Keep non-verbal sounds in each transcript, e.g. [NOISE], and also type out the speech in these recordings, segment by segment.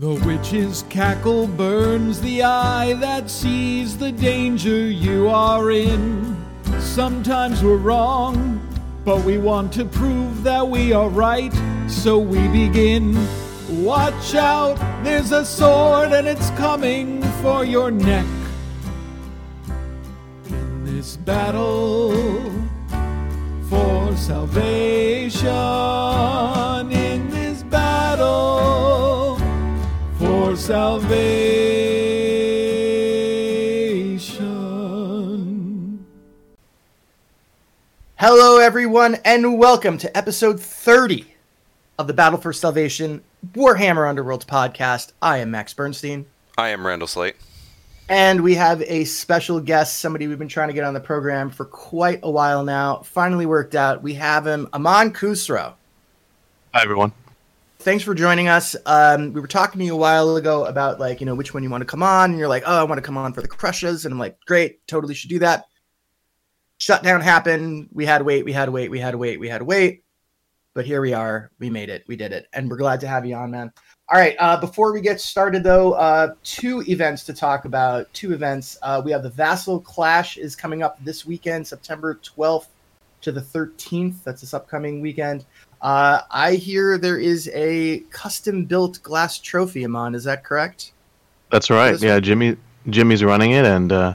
The witch's cackle burns the eye that sees the danger you are in. Sometimes we're wrong, but we want to prove that we are right, so we begin. Watch out, there's a sword and it's coming for your neck. In this battle for salvation, salvation. Hello, everyone, and welcome to episode 30 of the Battle for Salvation Warhammer Underworlds podcast. I am Max Bernstein, I am Randall Slate. and we have a special guest, somebody we've been trying to get on the program for quite a while now. Finally worked out. We have him, Aman Khusro. Hi, everyone. Thanks for joining us. Um, we were talking to you a while ago about like, you know, which one you want to come on, and you're like, oh, I want to come on for the Krushas, and I'm like, great, totally should do that. Shutdown happened. We had to wait. We had to wait. We had to wait. We had to wait. But here we are. We made it. We did it, and we're glad to have you on, man. All right. Uh, before we get started, though, uh, two events to talk about. Two events. Uh, we have the Vassal Clash is coming up this weekend, September 12th to the 13th. That's this upcoming weekend. Uh, I hear there is a custom built glass trophy, Aman. Is that correct? That's right. Yeah, Jimmy. Jimmy's running it, and uh,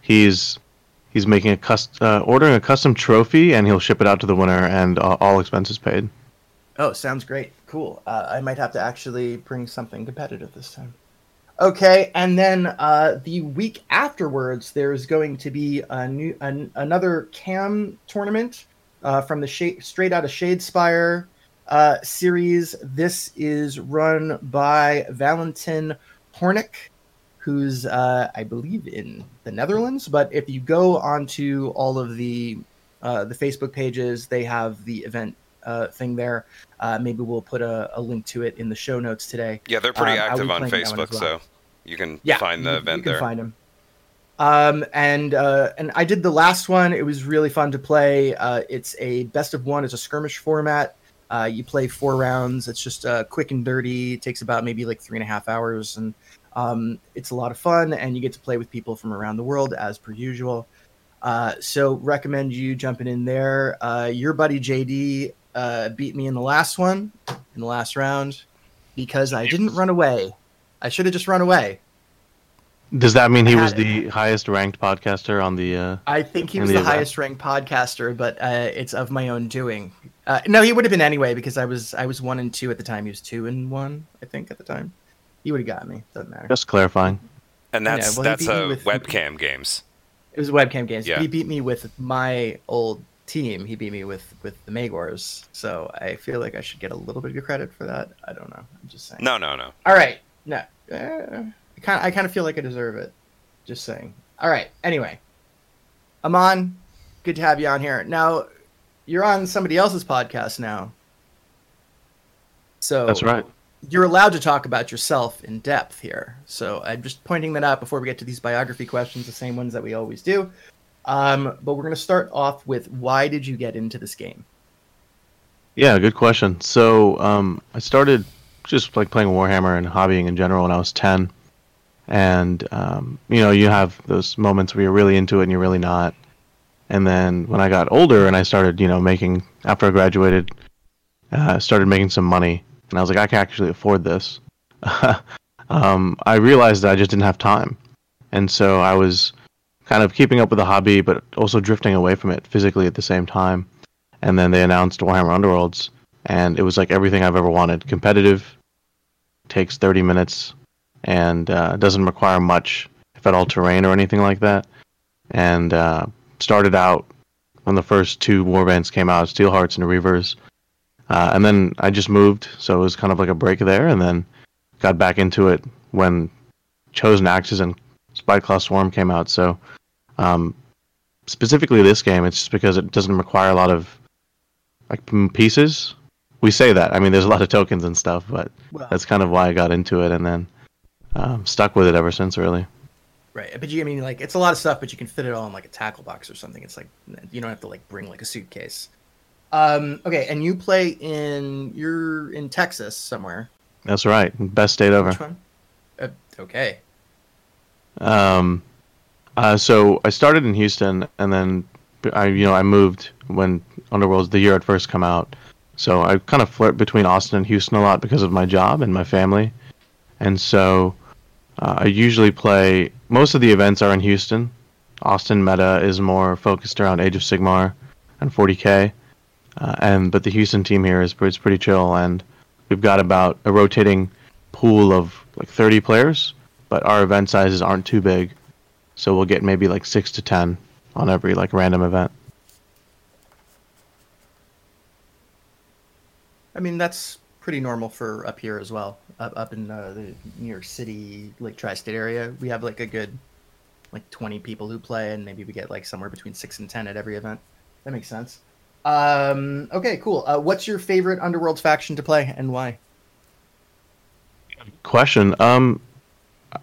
he's he's making a cust- uh, ordering a custom trophy, and he'll ship it out to the winner, and uh, all expenses paid. Oh, sounds great. Cool. Uh, I might have to actually bring something competitive this time. Okay, and then uh, the week afterwards, there's going to be a new an, another cam tournament uh, from the Shade, Straight Out of Shadespire uh, series. This is run by Valentin Hornick, who's uh, I believe in the Netherlands. But if you go onto all of the uh, the Facebook pages, they have the event uh, thing there. Uh, maybe we'll put a, a link to it in the show notes today. Yeah, they're pretty Um, active on playing that one Facebook, well. so you can Yeah, find the you, event you can there. find him. Um, and uh, and I did the last one. It was really fun to play. Uh, it's a best of one. It's a skirmish format. Uh, you play four rounds. It's just uh, quick and dirty. It takes about maybe like three and a half hours, and um, it's a lot of fun. And you get to play with people from around the world as per usual. Uh, so recommend you jumping in there. Uh, your buddy JD uh, beat me in the last one, in the last round, because I didn't run away. I should have just run away. Does that mean he was it. the highest ranked podcaster on the? Uh... I think he was the the highest ranked podcaster, but uh, it's of my own doing. Uh, no, he would have been anyway because I was I was one and two at the time. He was two and one, I think, at the time. He would have got me. Doesn't matter. Just clarifying. And Yeah, that's well, that's beat me uh, with- webcam games. It was webcam games. Yeah. He beat me with my old team. He beat me with with the Magors. So I feel like I should get a little bit of credit for that. I don't know. I'm just saying. No, no, no. All right. No. I kind I kind of feel like I deserve it. Just saying. All right. Anyway, Aman, good to have you on here. Now, you're on somebody else's podcast now. So That's right. You're allowed to talk about yourself in depth here. So I'm just pointing that out before we get to these biography questions, the same ones that we always do. Um, but we're going to start off with why did you get into this game? Yeah, good question. So um, I started just like playing Warhammer and hobbying in general when I was ten, and um, you know you have those moments where you're really into it and you're really not. And then when I got older and I started, you know, making after I graduated, uh, started making some money, and I was like, I can actually afford this. [LAUGHS] um, I realized that I just didn't have time, and so I was kind of keeping up with the hobby, but also drifting away from it physically at the same time and then they announced Warhammer Underworlds, and it was like everything I've ever wanted. Competitive, takes 30 minutes, and uh, doesn't require much, if at all, terrain or anything like that. And uh, started out when the first two warbands came out, Steel Hearts and Reavers, uh, and then I just moved, so it was kind of like a break there, and then got back into it when Chosen Axes and Spiteclaw Swarm came out. So um, specifically this game, it's just because it doesn't require a lot of like pieces. We say that. I mean, there's a lot of tokens and stuff, but Well, that's kind of why I got into it, and then um, stuck with it ever since. Really. Right, but you I mean like it's a lot of stuff, but you can fit it all in like a tackle box or something. It's like you don't have to like bring like a suitcase. Um, okay, and you play in you're in Texas somewhere. That's right. Best state ever. Which one? Uh, okay. Um, uh, so I started in Houston, and then I, you know, I moved when Underworld's the year it first come out. So I kind of flirt between Austin and Houston a lot because of my job and my family, and so uh, I usually play. Most of the events are in Houston. Austin meta is more focused around Age of Sigmar and 40k, uh, and but the Houston team here is is pretty chill, and we've got about a rotating pool of like 30 players, but our event sizes aren't too big, so we'll get maybe like six to ten on every like random event. I mean, that's pretty normal for up here as well. Up up in uh, the New York City, like tri-state area, we have like a good like 20 people who play, and maybe we get like somewhere between six and 10 at every event. That makes sense. Um, okay, cool. Uh, what's your favorite Underworld faction to play, and why? Question. Um,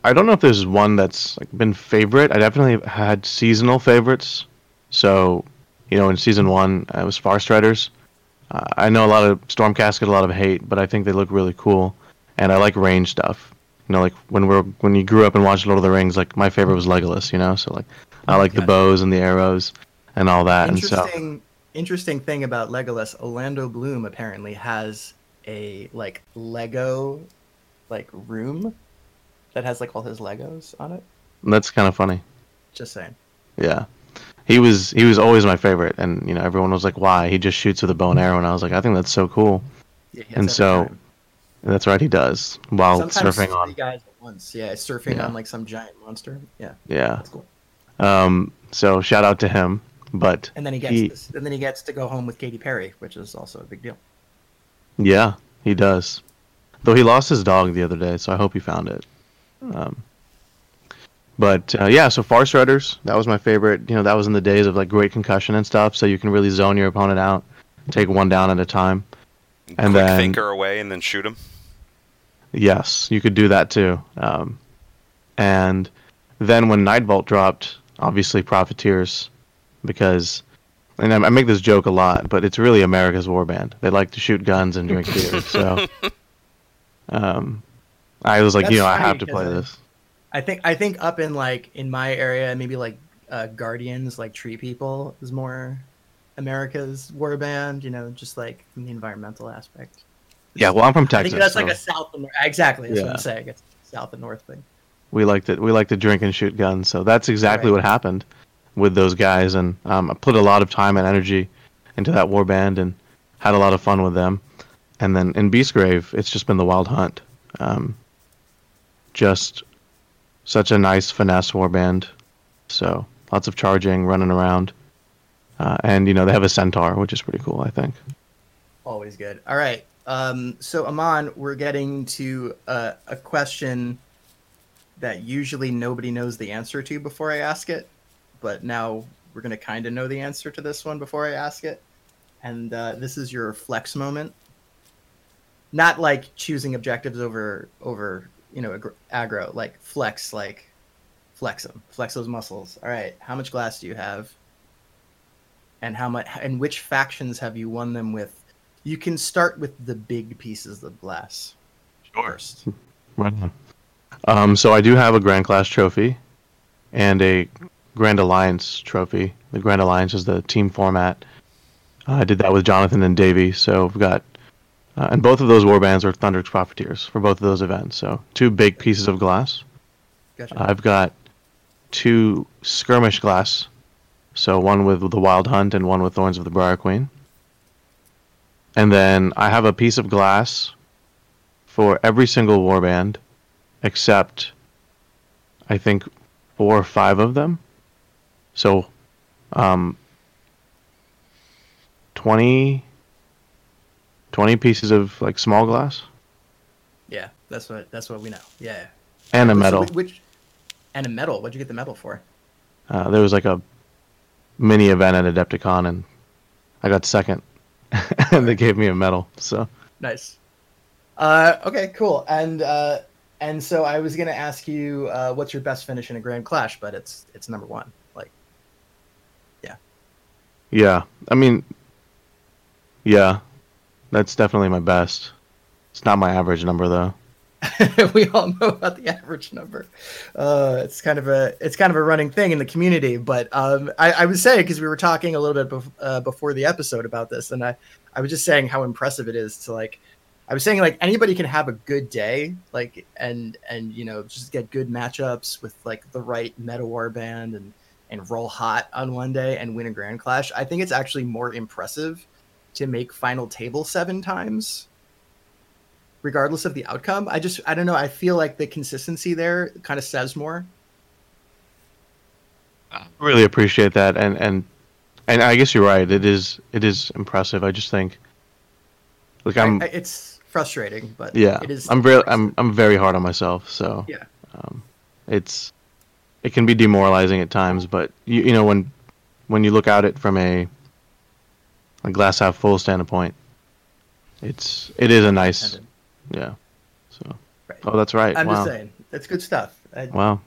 I don't know if there's one that's like been favorite. I definitely had seasonal favorites. So, you know, in season one, uh, it was Farstriders. Uh, I know a lot of Stormcast get a lot of hate, but I think they look really cool, and I like range stuff. You know, like when we're when you grew up and watched Lord of the Rings, like my favorite was Legolas. You know, so like I like the bows and the arrows and all that, and so Interesting, interesting thing about Legolas. Orlando Bloom apparently has a like Lego like room that has like all his Legos on it. that's kind of funny. Just saying. Yeah. He was he was always my favorite, and you know everyone was like, "Why?" He just shoots with a bow and arrow, and I was like, "I think that's so cool." Yeah, he has And so- time. And that's right, he does while Sometimes surfing three on. guys at once. Yeah, surfing Yeah. on like some giant monster. Yeah, Yeah. that's cool. Um. So shout out to him, but And then he gets He- this, and then he gets to go home with Katy Perry, which is also a big deal. yeah, he does. Though he lost his dog the other day, so I hope he found it. Um. But uh, yeah, so Farstriders, that was my favorite. You know, that was in the days of like great concussion and stuff, so you can really zone your opponent out, take one down at a time. And Quick then- thinker away and then shoot him. Yes, you could do that too. Um, and then when Nightvault dropped, obviously Profiteers, because, and I I make this joke a lot, but it's really America's warband. They like to shoot guns and drink beer. So, [LAUGHS] um, I was like, you know, I have to play this. I think I think up in like in my area, maybe like uh, Guardians, like Tree People, is more America's war band. You know, just like from the environmental aspect. Yeah, well, I'm from Texas. I think that's like a south and exactly. That's what I'm saying. It's south and north thing. we like to we like to drink and shoot guns. So that's exactly Right. what happened with those guys, and um, I put a lot of time and energy into that war band and had a lot of fun with them. And then in Beastgrave, it's just been the wild hunt. Um, just such a nice finesse war band. So lots of charging, running around, uh, and you know they have a centaur, which is pretty cool. I think. Always good. All right. Um, so Aman, we're getting to uh, a question that usually nobody knows the answer to before I ask it, but now we're gonna kind of know the answer to this one before I ask it. And uh, this is your flex moment. Not like choosing objectives over over you know aggr- aggro, like flex, like flex them, flex those muscles. All right, how much glass do you have? And how much? And which factions have you won them with? You can start with the big pieces of glass first. [LAUGHS] Right on. Um, so I do have a Grand Clash trophy and a Grand Alliance trophy. The Grand Alliance is the team format. Uh, I did that with Jonathan and Davey. So we've got, uh, and both of those warbands are Thundrik's Profiteers for both of those events. So two big pieces of glass. Gotcha. I've got two skirmish glass. So one with the Wild Hunt and one with Thorns of the Briar Queen. And then I have a piece of glass for every single warband except I think four or five of them. So um 20 20 pieces of like small glass yeah, that's what that's what we know. Yeah. and a medal. which, which and a medal? What'd you get the medal for? Uh, there was like a mini event at Adepticon and I got second [LAUGHS] and they gave me a medal. So Nice. Uh, okay, cool. And uh, and so I was gonna ask you uh, what's your best finish in a Grand Clash, but it's it's number one. Like, yeah, Yeah, I mean yeah, that's definitely my best. It's not my average number though. [LAUGHS] we all know about the average number. Uh, it's kind of a it's kind of a running thing in the community. But um, I, I was saying because we were talking a little bit bef- uh, before the episode about this, and I I was just saying how impressive it is to like. I was saying like anybody can have a good day, like and and you know just get good matchups with like the right meta war band and and roll hot on one day and win a grand clash. I think it's actually more impressive to make final table seven times regardless of the outcome. I just I don't know. I feel like the consistency there kind of says more. I really appreciate that, and and and I guess you're right. It is it is impressive. I just think, like I'm, I, I, it's frustrating, but yeah, it is. I'm very I'm I'm very hard on myself, so yeah, um, it's it can be demoralizing at times, but you you know when when you look at it from a a glass half full standpoint, it's it is a nice yeah. So. Right. Oh, that's right. I'm wow. just saying that's good stuff. I, wow.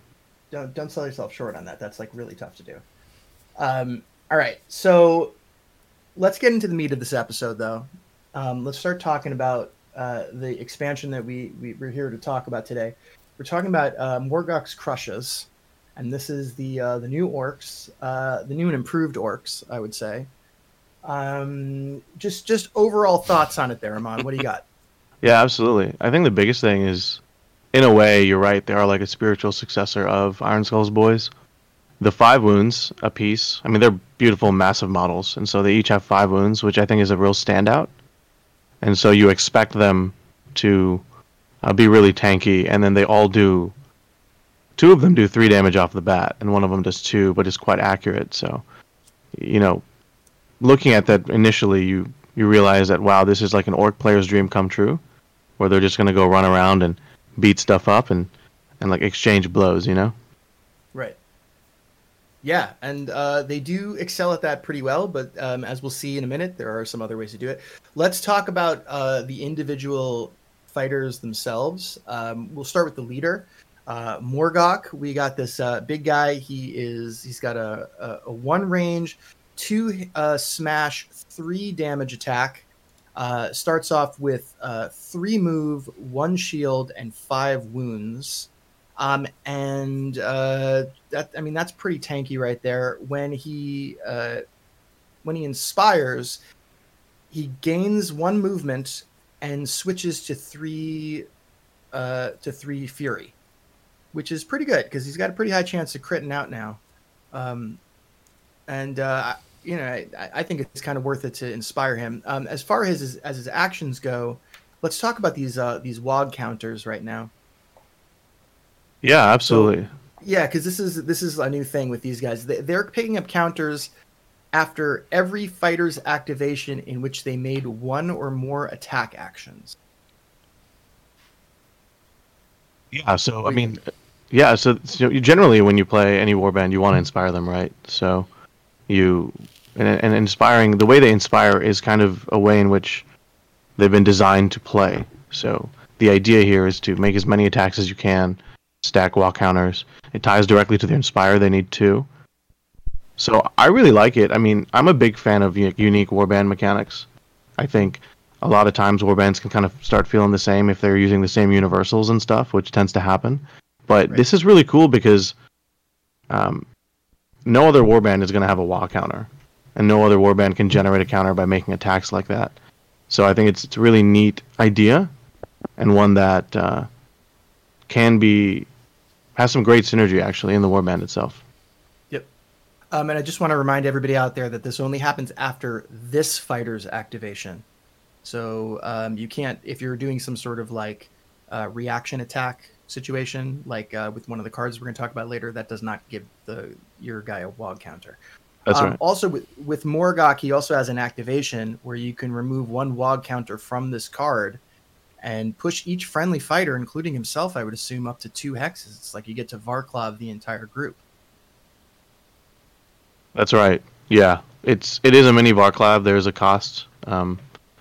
Don't don't sell yourself short on that. That's like really tough to do. Um. All right. So let's get into the meat of this episode, though. Um, let's start talking about uh, the expansion that we, we we're here to talk about today. We're talking about uh, Morgok's Krushas, and this is the uh, the new orcs, uh, the new and improved orcs, I would say. Um, just just overall thoughts on it, there, Aman. What do you got? Yeah, absolutely. I think the biggest thing is, in a way, you're right. They are like a spiritual successor of Iron Skull's boys. The five wounds a piece. I mean, they're beautiful, massive models, and so they each have five wounds, which I think is a real standout. And so you expect them to uh, be really tanky, and then they all do. Two of them do three damage off the bat, and one of them does two, but is quite accurate. So, you know, looking at that initially, you you realize that wow, this is like an orc player's dream come true, where they're just gonna go run around and beat stuff up and and like exchange blows, you know? Right. Yeah, and uh, they do excel at that pretty well. But um, as we'll see in a minute, there are some other ways to do it. Let's talk about uh, the individual fighters themselves. Um, we'll start with the leader. Uh, Morgok, we got this uh, big guy. He is he's got a, a, a one range two uh, smash, three damage attack. Uh, starts off with uh, three move, one shield, and five wounds. Um, and uh, that I mean that's pretty tanky right there. When he uh, when he inspires, he gains one movement and switches to three uh, to three fury, which is pretty good because he's got a pretty high chance of critting out now. Um, and uh, you know, I, I, think it's kind of worth it to inspire him. Um, as far as his, as his actions go, let's talk about these uh, these WOG counters right now. Yeah, absolutely. So, yeah, because this is this is a new thing with these guys. They, they're picking up counters after every fighter's activation in which they made one or more attack actions. Yeah, so I mean, yeah, so, so generally when you play any warband, you want to inspire them, right? So you and, and inspiring the way they inspire is kind of a way in which they've been designed to play. So the idea here is to make as many attacks as you can, stack wall counters. It ties directly to their inspire. They need two. So I really like it. I mean, I'm a big fan of unique warband mechanics. I think a lot of times warbands can kind of start feeling the same if they're using the same universals and stuff, which tends to happen. But right. this is really cool because um, no other warband is going to have a wall counter and no other warband can generate a counter by making attacks like that. So I think it's it's a really neat idea, and one that uh, can be has some great synergy actually in the warband itself. Yep. Um, and I just want to remind everybody out there that this only happens after this fighter's activation. So um, you can't if you're doing some sort of like uh, reaction attack situation, like uh, with one of the cards we're going to talk about later, that does not give the your guy a WOG counter. That's um, right. Also, with, with Morgok, he also has an activation where you can remove one WOG counter from this card and push each friendly fighter, including himself, I would assume, up to two hexes. It's like you get to Varclav the entire group. That's right. Yeah, it's it is a mini Varclav. There's a cost um,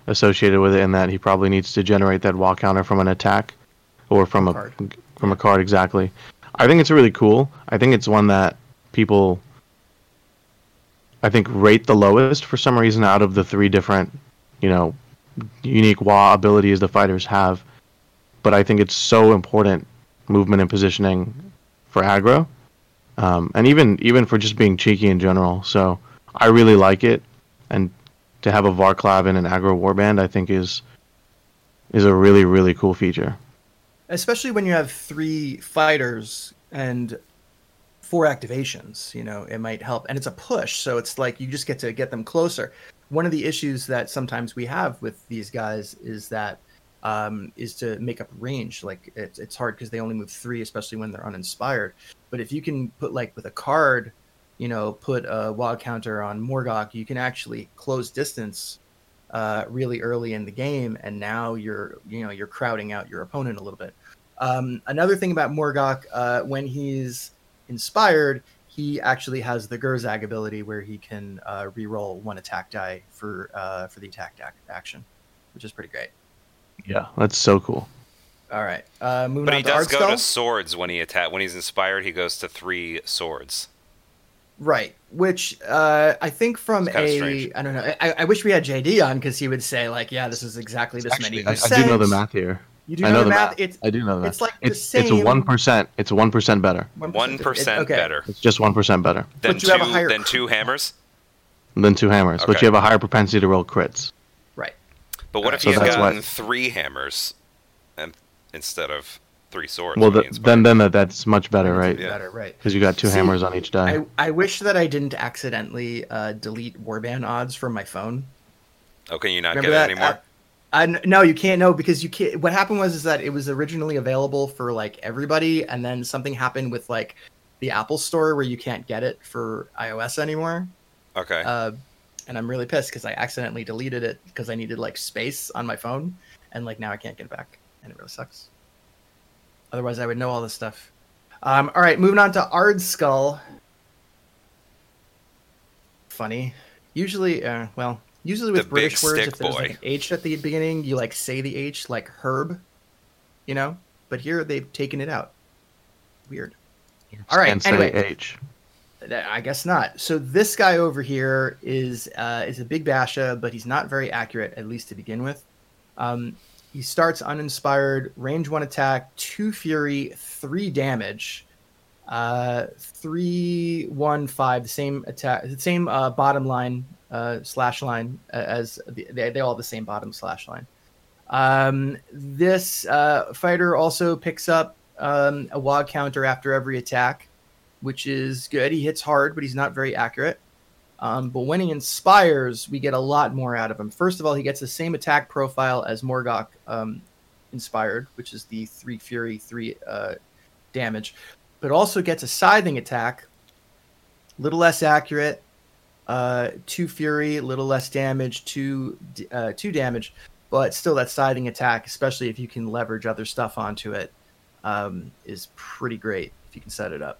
associated with it in that he probably needs to generate that WOG counter from an attack or from a, a from a card exactly. I think it's really cool. I think it's one that people I think rate the lowest for some reason out of the three different, you know, unique wah abilities the fighters have. But I think it's so important movement and positioning for aggro, um, and even even for just being cheeky in general. So I really like it, and to have a Varclav in an aggro warband, I think is is a really really cool feature. especially when you have three fighters and four activations you know it might help. And it's a push so it's like you just get to get them closer. One of the issues that sometimes we have with these guys is that um, is to make up range. Like it's, it's hard because they only move three especially when they're uninspired. But if you can put like with a card you know put a wild counter on morgok you can actually close distance uh, really early in the game, and now you're you know you're crowding out your opponent a little bit. Um, another thing about Morgok, uh, when he's inspired, he actually has the Gurzag ability where he can uh, re-roll one attack die for uh, for the attack ac- action, which is pretty great. Yeah, that's so cool. All right, uh, moving But on he to does Art go to swords when he attack. When he's inspired, he goes to three swords. Right, which uh, I think from It's a strange. I don't know. I, I wish we had JD on because he would say like, yeah, this is exactly this Actually, many I. I do know the math here. You do I know, know the the math. math. It's I do know that. It's like the it's it's one percent. It's one percent better. One percent okay. better It's just one percent better than But you have a two higher than two hammers. than two hammers, but you have a higher propensity to roll crits. Right. But what if So he's that's gotten why- three hammers, and instead of three swords? Well, the, then then that, that's much better, right? Yeah. Better, right. Because you got two See, hammers on each die. I, I wish that I didn't accidentally uh, delete warband odds from my phone. Oh, can you not Remember get that? it anymore? I, no, you can't. know because you can't. What happened was is that it was originally available for like everybody, and then something happened with like the Apple Store where you can't get it for iOS anymore. okay. Uh, and I'm really pissed because I accidentally deleted it because I needed like space on my phone, and like now I can't get it back, and it really sucks. Otherwise, I would know all this stuff. Um, all right, moving on to Ard Skull. Funny. Usually, uh, well, usually with The British words, stick if there's like an H at the beginning, you like say the H like herb, you know. But here they've taken it out. Weird. all right, And say anyway. H. Th- I guess not. So this guy over here is uh, is a big basha, but he's not very accurate, at least to begin with. Um, he starts uninspired, range one attack, two fury, three damage, uh, three one five. The same attack, the same uh, bottom line uh, slash line uh, as the, they they all have the same bottom slash line. Um, this uh, fighter also picks up um, a wog counter after every attack which is good. He hits hard, but he's not very accurate. Um, but when he inspires, we get a lot more out of him. First of all, he gets the same attack profile as Morgok um, inspired, which is the three fury, three uh, damage, but also gets a scything attack, little less accurate, uh, two fury, little less damage, two uh, two damage, but still that scything attack, especially if you can leverage other stuff onto it, um, is pretty great if you can set it up.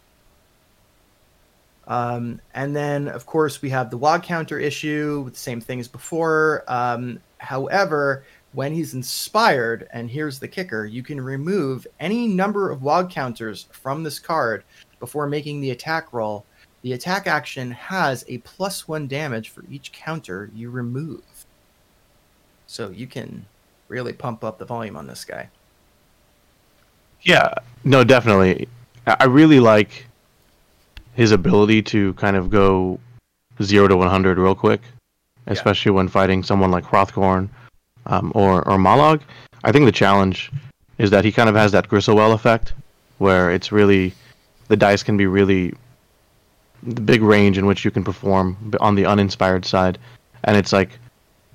Um, and then, of course, we have the WOG counter issue with the same thing as before. Um, however, when he's inspired, and here's the kicker, you can remove any number of WOG counters from this card before making the attack roll. The attack action has a plus one damage for each counter you remove. So you can really pump up the volume on this guy. Yeah, no, definitely. I really like his ability to kind of go zero to one hundred real quick, especially when fighting someone like Hrothgorn um, or or Mollog. I think the challenge is that he kind of has that Gristlewell effect, where it's really the dice can be really the big range in which you can perform on the uninspired side, and it's like,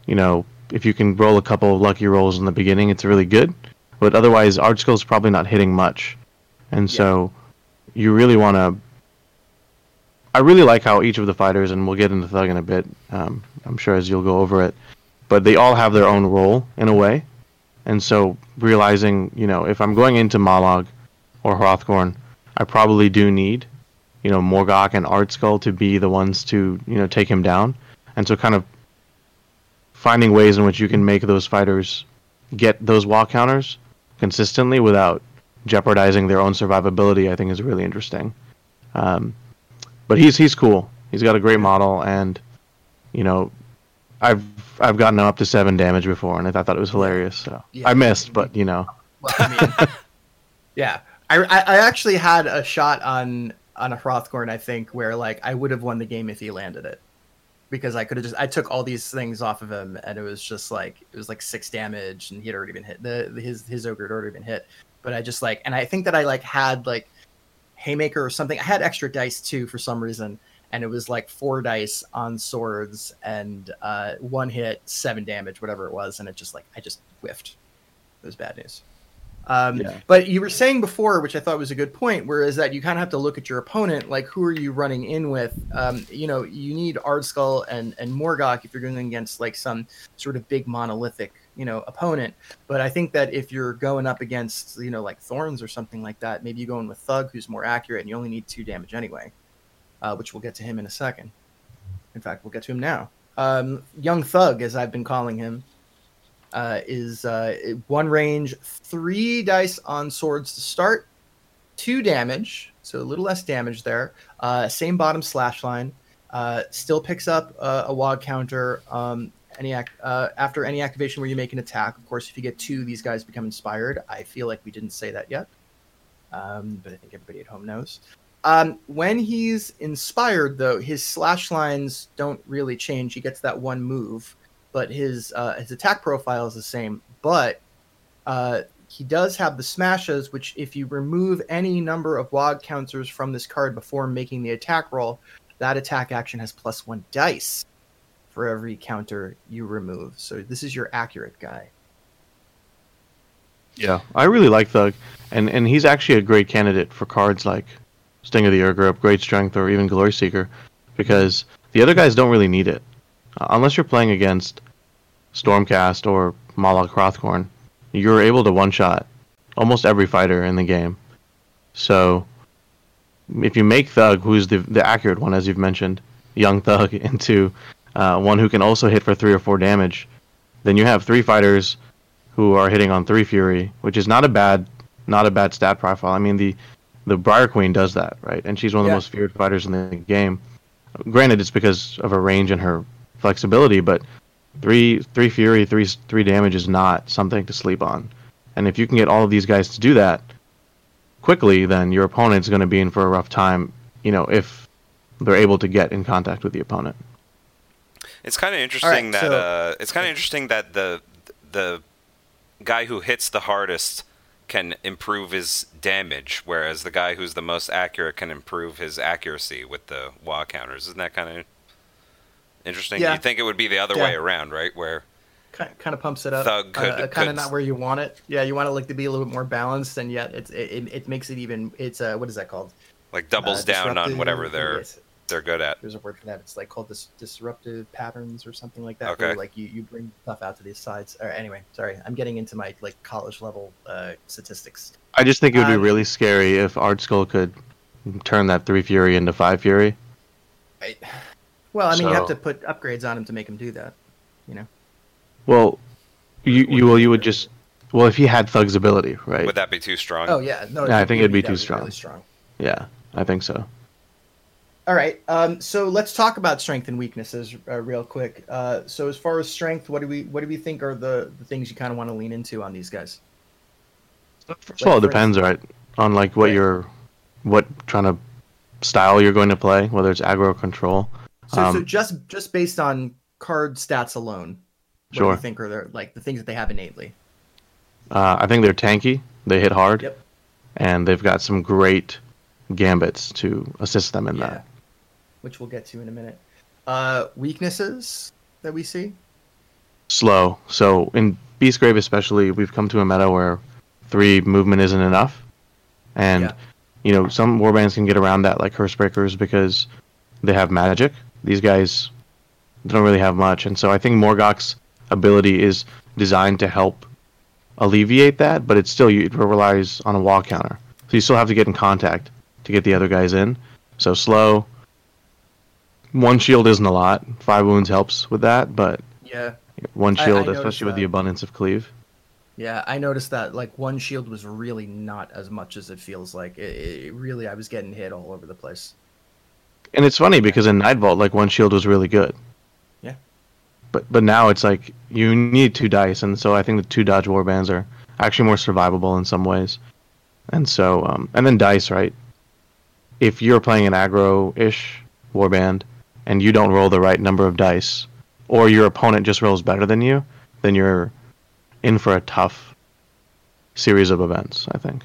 you know, if you can roll a couple of lucky rolls in the beginning, it's really good. But otherwise Ardskull's probably not hitting much. And so you really want to i really like how each of the fighters and we'll get into thug in a bit um, i'm sure as you'll go over it but they all have their own role in a way. And so realizing you know if i'm going into malog or hrothgorn i probably do need you know morgok and Ardskull to be the ones to you know take him down and so kind of finding ways in which you can make those fighters get those wall counters consistently without jeopardizing their own survivability, I think is really interesting. Um, but he's he's cool. He's got a great model, and you know, I've I've gotten up to seven damage before, and I thought it was hilarious. So Yeah. I missed, but you know, Well, I mean, [LAUGHS] yeah, I, I I actually had a shot on on a Hrothgorn, I think, where like I would have won the game if he landed it, because I could have just I took all these things off of him, and it was just like it was like six damage, and he had already been hit. The, his his ogre had already been hit, but I just like, and I think that I like had like haymaker or something. I had extra dice too for some reason. And it was like four dice on swords and uh, one hit, seven damage, whatever it was, and it just like I just whiffed. It was bad news. Um, Yeah. But you were saying before, which I thought was a good point, whereas that you kind of have to look at your opponent, like who are you running in with? Um, you know, you need Ardskull and and Morgok if you're going against like some sort of big monolithic, you know, opponent. But I think that if you're going up against, you know, like Thorns or something like that, maybe you go in with Thug, who's more accurate, and you only need two damage anyway, uh, which we'll get to him in a second. In fact, we'll get to him now. Um, Young Thug, as I've been calling him, uh, is uh, one range, three dice on swords to start, two damage, so a little less damage there. Uh, same bottom slash line. Uh, still picks up uh, a wog counter. Um, any uh, after any activation where you make an attack. Of course, if you get two, these guys become inspired. I feel like we didn't say that yet, um, but I think everybody at home knows. Um, when he's inspired, though, his slash lines don't really change. He gets that one move, but his uh, his attack profile is the same. But uh, he does have the smashes, which if you remove any number of wog counters from this card before making the attack roll, that attack action has plus one dice for every counter you remove. So this is your accurate guy. yeah, I really like Thug, and and he's actually a great candidate for cards like Sting of the Ur-Grub, Great Strength, or even Glory Seeker, because the other guys don't really need it, uh, unless you're playing against Stormcast or Mollog Hrothgorn. You're able to one shot almost every fighter in the game. So if you make Thug, who's the the accurate one, as you've mentioned, young Thug, [LAUGHS] into uh, one who can also hit for three or four damage, then you have three fighters who are hitting on three Fury, which is not a bad not a bad stat profile. I mean the the Briar Queen does that, right? And she's one of the most feared fighters in the game. Granted, it's because of her range and her flexibility, but three three Fury, three three damage is not something to sleep on. And if you can get all of these guys to do that quickly, then your opponent's going to be in for a rough time. You know, if they're able to get in contact with the opponent. It's kind of interesting that so- uh, it's kind of interesting that the the guy who hits the hardest can improve his damage, whereas the guy who's the most accurate can improve his accuracy with the wall counters. Isn't that kind of interesting? Yeah. You think it would be the other Yeah. way around, right? Where Kind kind of pumps it up. Thug could- uh, kind could- of not where you want it. Yeah, you want it like to be a little bit more balanced, and yet it's it, it, it makes it even. It's uh, what is that called? like doubles Uh, down on whatever they're yes, they're good at. There's a word for that. It's like called dis- disruptive patterns or something like that. Okay. Where like you, you bring stuff out to these sides. Or anyway, sorry, I'm getting into my like college level uh, statistics. I just think it would be Um, really scary if Ardskull could turn that three Fury into five Fury. Right. Well, I mean, you have to put upgrades on him to make him do that. You know. Well, you you well you would just well if he had Thug's ability, right? Would that be too strong? Oh yeah, no. Yeah, I think it'd be that too strong. Really strong. Yeah, I think so. All right. Um, so let's talk about strength and weaknesses uh, real quick. Uh, so as far as strength, what do we what do we think are the, the things you kind of want to lean into on these guys? First of all, it depends, right, on like what Right. you're, what kind of style you're going to play, whether it's aggro or control. So, so Um, just just based on card stats alone, what do Sure. you think are their like the things that they have innately? Uh, I think they're tanky. They hit hard, Yep. and they've got some great gambits to assist them in Yeah. that. Which we'll get to in a minute. Uh, weaknesses that we see. Slow. So in Beastgrave especially, we've come to a meta where three movement isn't enough, and Yeah. you know some warbands can get around that, like Cursebreakers, because they have magic. These guys don't really have much, and so I think Morgok's ability is designed to help alleviate that, but it still it relies on a wall counter. So you still have to get in contact to get the other guys in. So slow. One shield isn't a lot. Five wounds helps with that, but Yeah. one I- I shield, noticed especially with the abundance of cleave. Yeah, I noticed that like one shield was really not as much as it feels like. It, it really, I was getting hit all over the place. And it's funny because in Night Vault, like one shield was really good. Yeah. but but now it's like you need two dice, and so I think the two dodge warbands are actually more survivable in some ways. And so, um, and then dice, right? If you're playing an aggro-ish warband and you don't roll the right number of dice, or your opponent just rolls better than you, then you're in for a tough series of events. I think.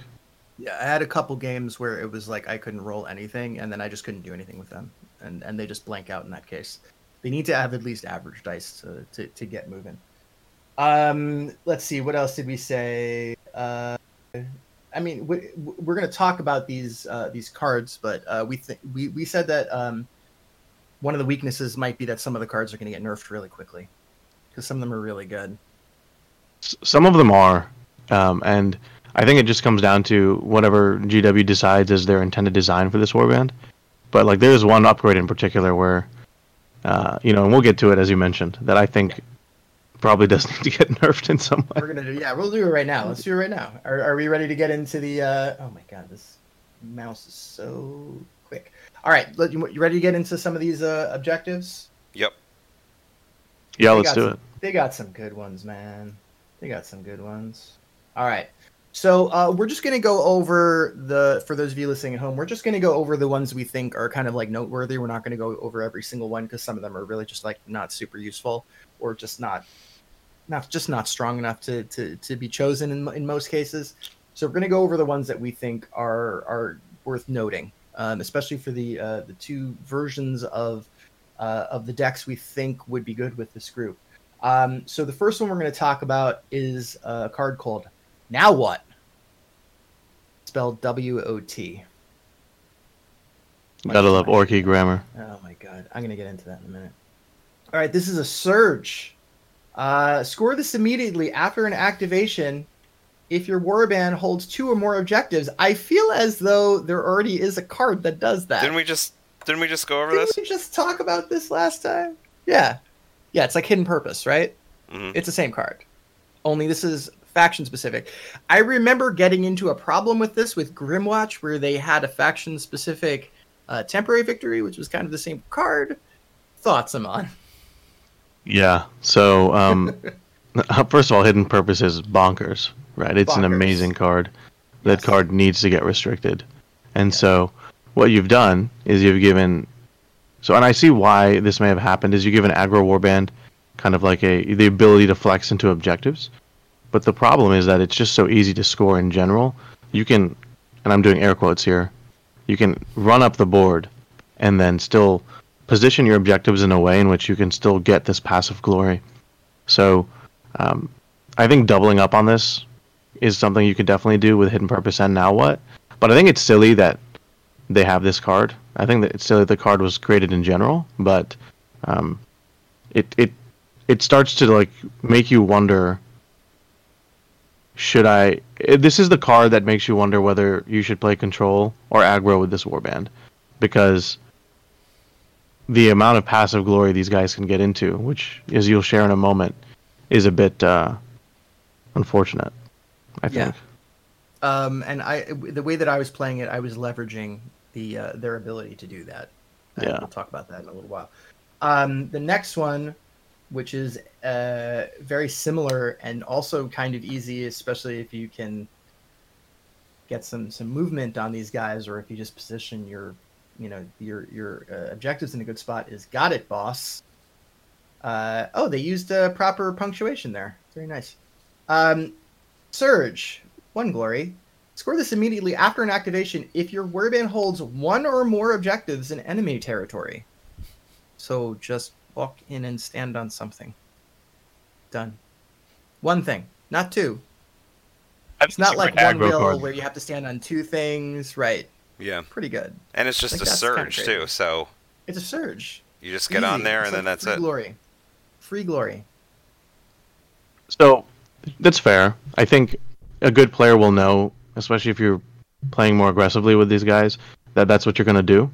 Yeah, I had a couple games where it was like I couldn't roll anything, and then I just couldn't do anything with them, and and they just blank out in that case. They need to have at least average dice to to, to get moving. Um, let's see, what else did we say? Uh, I mean, we, we're going to talk about these uh, these cards, but uh, we think we we said that um, one of the weaknesses might be that some of the cards are going to get nerfed really quickly because some of them are really good. Some of them are, um, and I think it just comes down to whatever GW decides is their intended design for this warband. But like, there's one upgrade in particular where, uh, you know, and we'll get to it as you mentioned, that I think probably does [LAUGHS] need to get nerfed in some way. We're gonna do yeah, we'll do it right now. Let's do it right now. Are, are we ready to get into the? Uh, oh my god, this mouse is so quick. All right, let, you, you ready to get into some of these uh, objectives? Yep. Yeah, They let's do some- it. They got some good ones, man. They got some good ones. All right. So uh, we're just gonna go over the for those of you listening at home. We're just gonna go over the ones we think are kind of like noteworthy. We're not gonna go over every single one because some of them are really just like not super useful or just not not just not strong enough to to, to be chosen in, in most cases. So we're gonna go over the ones that we think are are worth noting, um, especially for the uh, the two versions of uh, of the decks we think would be good with this group. Um, so the first one we're going to talk about is a card called Now What? Spelled W O T. Gotta love Orky grammar. Oh my god, I'm gonna get into that in a minute. All right, this is a surge. Uh, score this immediately after an activation. If your warband holds two or more objectives, I feel as though there already is a card that does that. Didn't we just didn't we just go over this? Didn't this? we just talk about this last time? Yeah, yeah. It's like hidden purpose, right? hmm It's the same card. Only this is faction specific. I remember getting into a problem with this with Grymwatch, where they had a faction specific uh, temporary victory, which was kind of the same card. Thoughts, Aman? Yeah. So, um, [LAUGHS] first of all, Hidden Purpose is bonkers, right? It's an amazing card. That Yes. card needs to get restricted. And so, what you've done is you've given. So, and I see why this may have happened. Is you give an aggro warband kind of like a the ability to flex into objectives. But the problem is that it's just so easy to score in general. You can, and I'm doing air quotes here. You can run up the board, and then still position your objectives in a way in which you can still get this passive glory. So, um, I think doubling up on this is something you could definitely do with Hidden Purpose and Now What. But I think it's silly that they have this card. I think that it's silly the card was created in general, but um, it it it starts to like make you wonder. Should I? eh, This is the card that makes you wonder whether you should play control or aggro with this warband, because the amount of passive glory these guys can get into, which as you'll share in a moment, is a bit uh, unfortunate. I think. Yeah. Um, and I, the way that I was playing it, I was leveraging the uh, their ability to do that. Yeah. we'll talk about that in a little while. Um, the next one, which is uh, very similar and also kind of easy, especially if you can get some some movement on these guys, or if you just position your, you know, your your uh, objectives in a good spot, is got it, boss. Uh, oh, they used uh, proper punctuation there. Very nice. Um, Surge, one glory. Score this immediately after an activation if your warband holds one or more objectives in enemy territory. So just walk in and stand on something. Done. One thing, not two. It's not like one will where you have to stand on two things. Right. Yeah, Pretty good. and it's just Like, a that's kinda surge too. So It's a surge. you just get on there, It's and then like that's free it. Glory. Free glory. So that's fair. I think a good player will know, especially if you're playing more aggressively with these guys, that that's what you're going to do.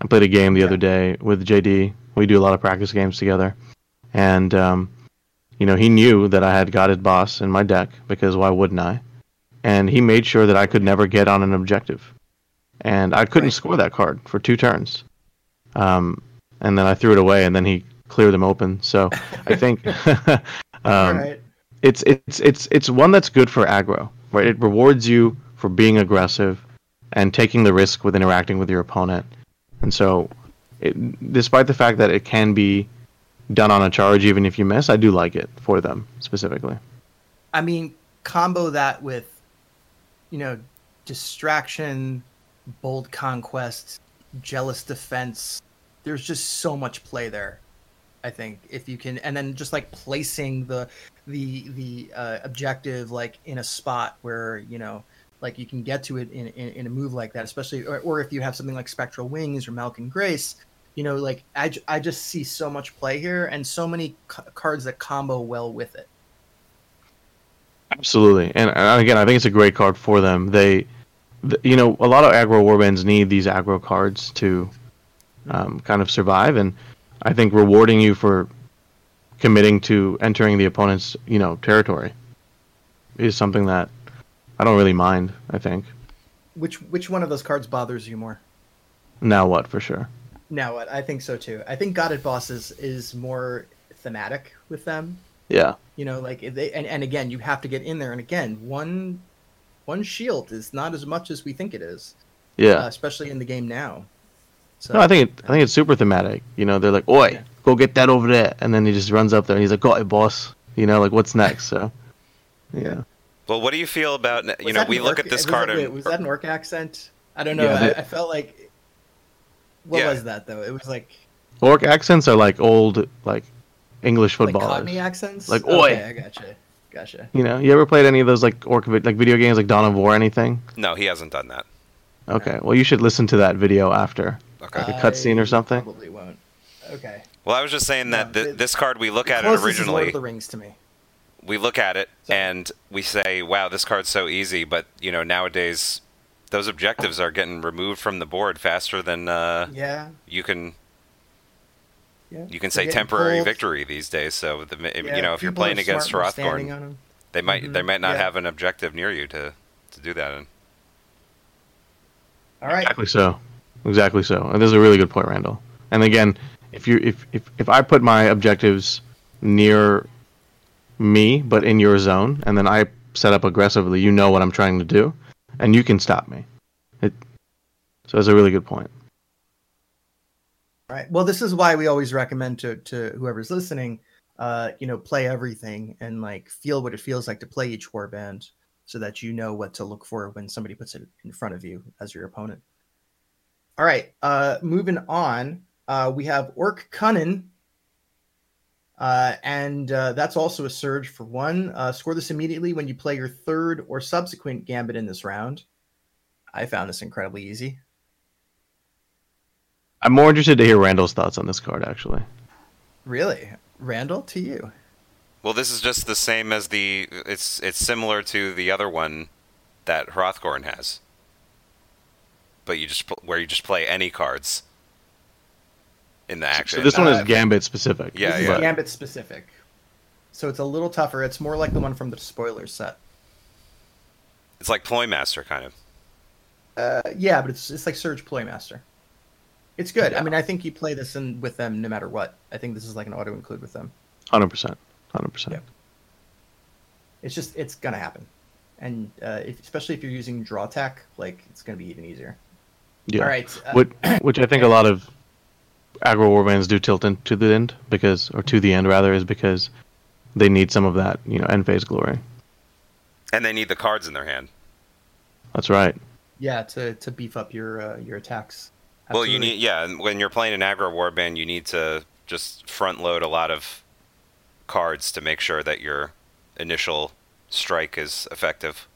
I played a game the Yeah. other day with JD. We do a lot of practice games together, and um, you know he knew that I had Godded Boss in my deck because why wouldn't I? And he made sure that I could never get on an objective, and I couldn't Right. score that card for two turns. Um, and then I threw it away, and then he cleared them open. So I think [LAUGHS] um, right. it's it's it's it's one that's good for aggro, right? It rewards you for being aggressive and taking the risk with interacting with your opponent. And so, it, despite the fact that it can be done on a charge, even if you miss, I do like it for them specifically. I mean, combo that with, you know, distraction, bold conquest, jealous defense. There's just so much play there. I think if you can, and then just like placing the the the uh, objective like in a spot where you know like you can get to it in, in, in a move like that, especially or, or if you have something like Spectral Wings or Malkin Grace, you know, like I, I just see so much play here and so many c- cards that combo well with it. Absolutely, and, and again, I think it's a great card for them. They, th- you know, a lot of aggro warbands need these aggro cards to um, kind of survive, and I think rewarding you for committing to entering the opponent's, you know, territory is something that I don't really mind. I think. Which which one of those cards bothers you more? Now what for sure? Now what? I think so too. I think Godded Bosses is more thematic with them. Yeah. You know, like they and, and again, you have to get in there. And again, one one shield is not as much as we think it is, Yeah. uh, especially in the game now. So No, I think it, I think it's super thematic. You know, they're like, "Oi, Yeah. go get that over there," and then he just runs up there and he's like, "Got it, boss." You know, like what's next? So, yeah. Well, what do you feel about you Was know we an look orc- at this card That, and was that an orc accent? I don't know. Yeah, I, that- I felt like. What Yeah. was that though? It was like Orc accents are like old, like English footballers. like. Cockney accents. Like, okay, I gotcha, gotcha. you know, you ever played any of those like orc vi- like video games like Dawn of War, or anything? no, he hasn't done that. Okay, well you should listen to that video after. Okay. Like a cutscene or something? Probably won't. Okay. well, I was just saying that No, th- it- this card we look at it closest is Lord originally. of the Rings to me. we look at it So- and we say, "Wow, this card's so easy." But you know, nowadays, those objectives are getting removed from the board faster than uh, Yeah. you can Yeah. you can They're say temporary pulled. victory these days. So the, Yeah, you know, if you're playing against smart when standing Hrothgorn, on 'em. they might they Mhm, might not yeah. have an objective near you to to do that in. All right. Exactly so. Exactly so. And this is a really good point, Randall. And again, if you if if, if I put my objectives near me but in your zone and then I set up aggressively, you know what I'm trying to do and you can stop me. It so that's a really good point. Right. Well, this is why we always recommend to to whoever's listening, uh, you know, play everything and like feel what it feels like to play each warband, so that you know what to look for when somebody puts it in front of you as your opponent. All right. Uh, moving on, uh, we have Orc Cunnin. Uh, and uh, that's also a surge for one. Uh, score this immediately when you play your third or subsequent gambit in this round. I found this incredibly easy. I'm more interested to hear Randall's thoughts on this card actually. Really, Randall, to you. Well, this is just the same as the. It's it's similar to the other one that Hrothgorn has, but you just where you just play any cards in the action. So this one Uh, is Gambit specific. Yeah, this is yeah. Gambit specific. So it's a little tougher. It's more like the one from the spoilers set. it's like Ploymaster kind of. Uh, yeah, but it's it's like Surge Ploymaster. It's good. I mean, I think you play this in with them no matter what. I think this is like an auto include with them. Hundred percent. Hundred percent. Yep. It's just it's gonna happen, and uh, if, especially if you're using draw tech, like it's gonna be even easier. Yeah. All right. Uh, which, which I think a lot of aggro warbands do tilt into the end because, or to the end rather, is because they need some of that, you know, end phase glory. And they need the cards in their hand. That's right. yeah, to to beef up your uh, your attacks. Well, you need yeah. When you're playing an aggro warband, you need to just front load a lot of cards to make sure that your initial strike is effective.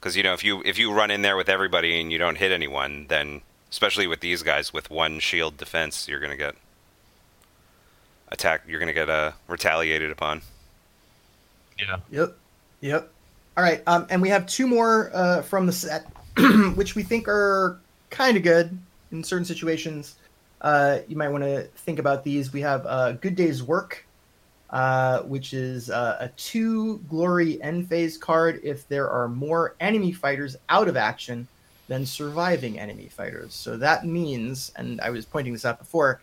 Because you know, if you if you run in there with everybody and you don't hit anyone, then especially with these guys with one shield defense, you're gonna get attacked. You're gonna get uh, retaliated upon. Yeah. Yep. Yep. All right. Um, and we have two more uh, from the set, [CLEARS THROAT] which we think are kind of good in certain situations. Uh, you might want to think about these. We have uh, Good Day's Work, uh, which is uh, a two glory end phase card if there are more enemy fighters out of action than surviving enemy fighters. So that means, and I was pointing this out before,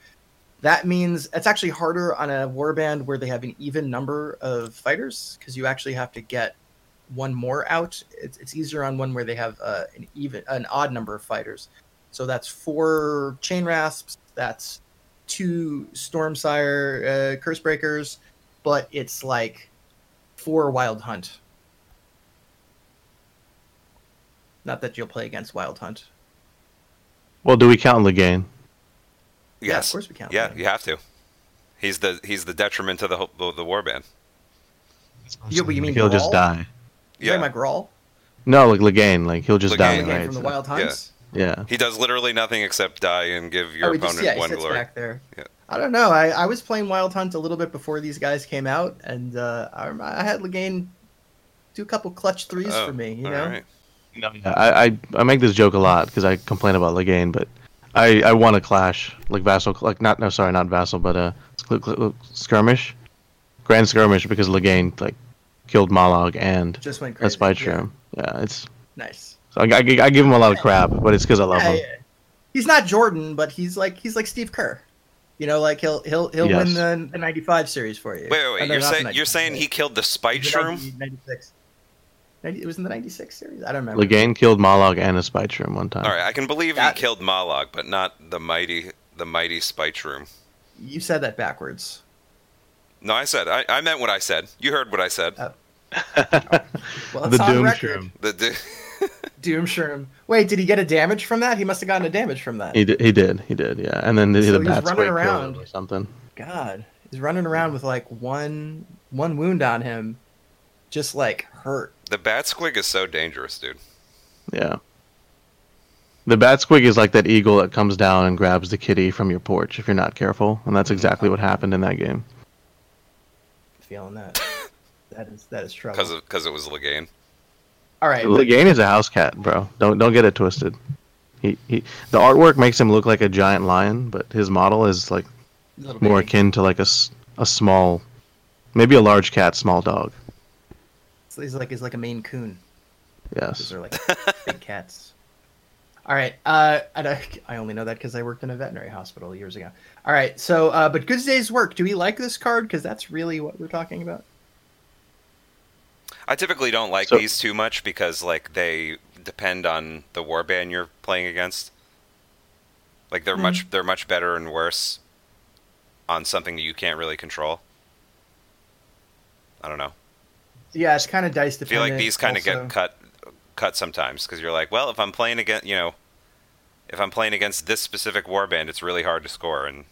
That means it's actually harder on a warband where they have an even number of fighters because you actually have to get one more out. It's, it's easier on one where they have uh, an even an odd number of fighters. So that's four chain rasps. That's two Stormsire uh, curse breakers, but it's like four wild hunt. Not that you'll play against wild hunt. Well, do we count Lighaen? Yeah, of course we count Yeah, Lighaen. you have to. He's the he's the detriment to the whole- the, the warband. Yeah, but you mean he'll just die? Yeah. Yeah. my Grawl? No, like Lighaen, like he'll just die, Lighaen. Lighaen right? from the wild hunts? yeah. yeah. He does literally nothing except die and give your oh, he opponent just, yeah, he one sits glory. back there. Yeah. I don't know. I, I was playing Wild Hunt a little bit before these guys came out, and uh, I, rem- I had Lighaen do a couple clutch threes Oh, for me. You all know, right. No, yeah, I, I I make this joke a lot because I complain about Lighaen, but I I won a clash like vassal like not no sorry not vassal but uh cl- cl- skirmish, grand skirmish because Lighaen like killed Mollog and just went a crazy. spite Yeah. shroom. Yeah, it's Nice. so I, I, I give him a lot of crap, but it's because I love Yeah, him. yeah. He's not Jordan, but he's like he's like Steve Kerr. You know, like he'll he'll he'll Yes. win the, the '95 series for you. Wait, wait, wait. You're saying you're saying he killed the spite shroom? 96. 90, it was in the '96 series. I don't remember. Lighaen killed Mollog and a spite shroom one time. All right, I can believe That- he killed Mollog, but not the mighty the mighty spite shroom. You said that backwards. No, I said I, I meant what I said. You heard what I said. Uh, [LAUGHS] Well, the on Doom shroom. The, the, [LAUGHS] Doom Shroom. Wait, did he get a damage from that? He must have gotten a damage from that. He did, he did, he did, yeah. And then the, So the he was bat running around. or something. God, he's running around with like one one wound on him, just like hurt. The bat squig is so dangerous, dude. Yeah. The bat squig is like that eagle that comes down and grabs the kitty from your porch if you're not careful, and that's mm-hmm. exactly what happened in that game. Feeling that. [LAUGHS] that is that is trouble. Because because it was Lighaen. All right, but- Lighaen is a house cat, bro. Don't don't get it twisted. He, he the artwork makes him look like a giant lion, but his model is like more akin to like a, a small, maybe a large cat, small dog. So he's like he's like a Maine Coon. Yes, these are like [LAUGHS] big cats. All right, uh, and I, I only know that because I worked in a veterinary hospital years ago. All right, so uh, but Good Day's work. Do we like this card? Because that's really what we're talking about. I typically don't like So- these too much because like they depend on the warband you're playing against. Like they're much they're much better and worse on something that you can't really control. I don't know. Yeah, it's kind of dice I feel like these kind of get cut cut sometimes because you're like, well, if I'm playing against you know, if I'm playing against this specific warband, it's really hard to score, and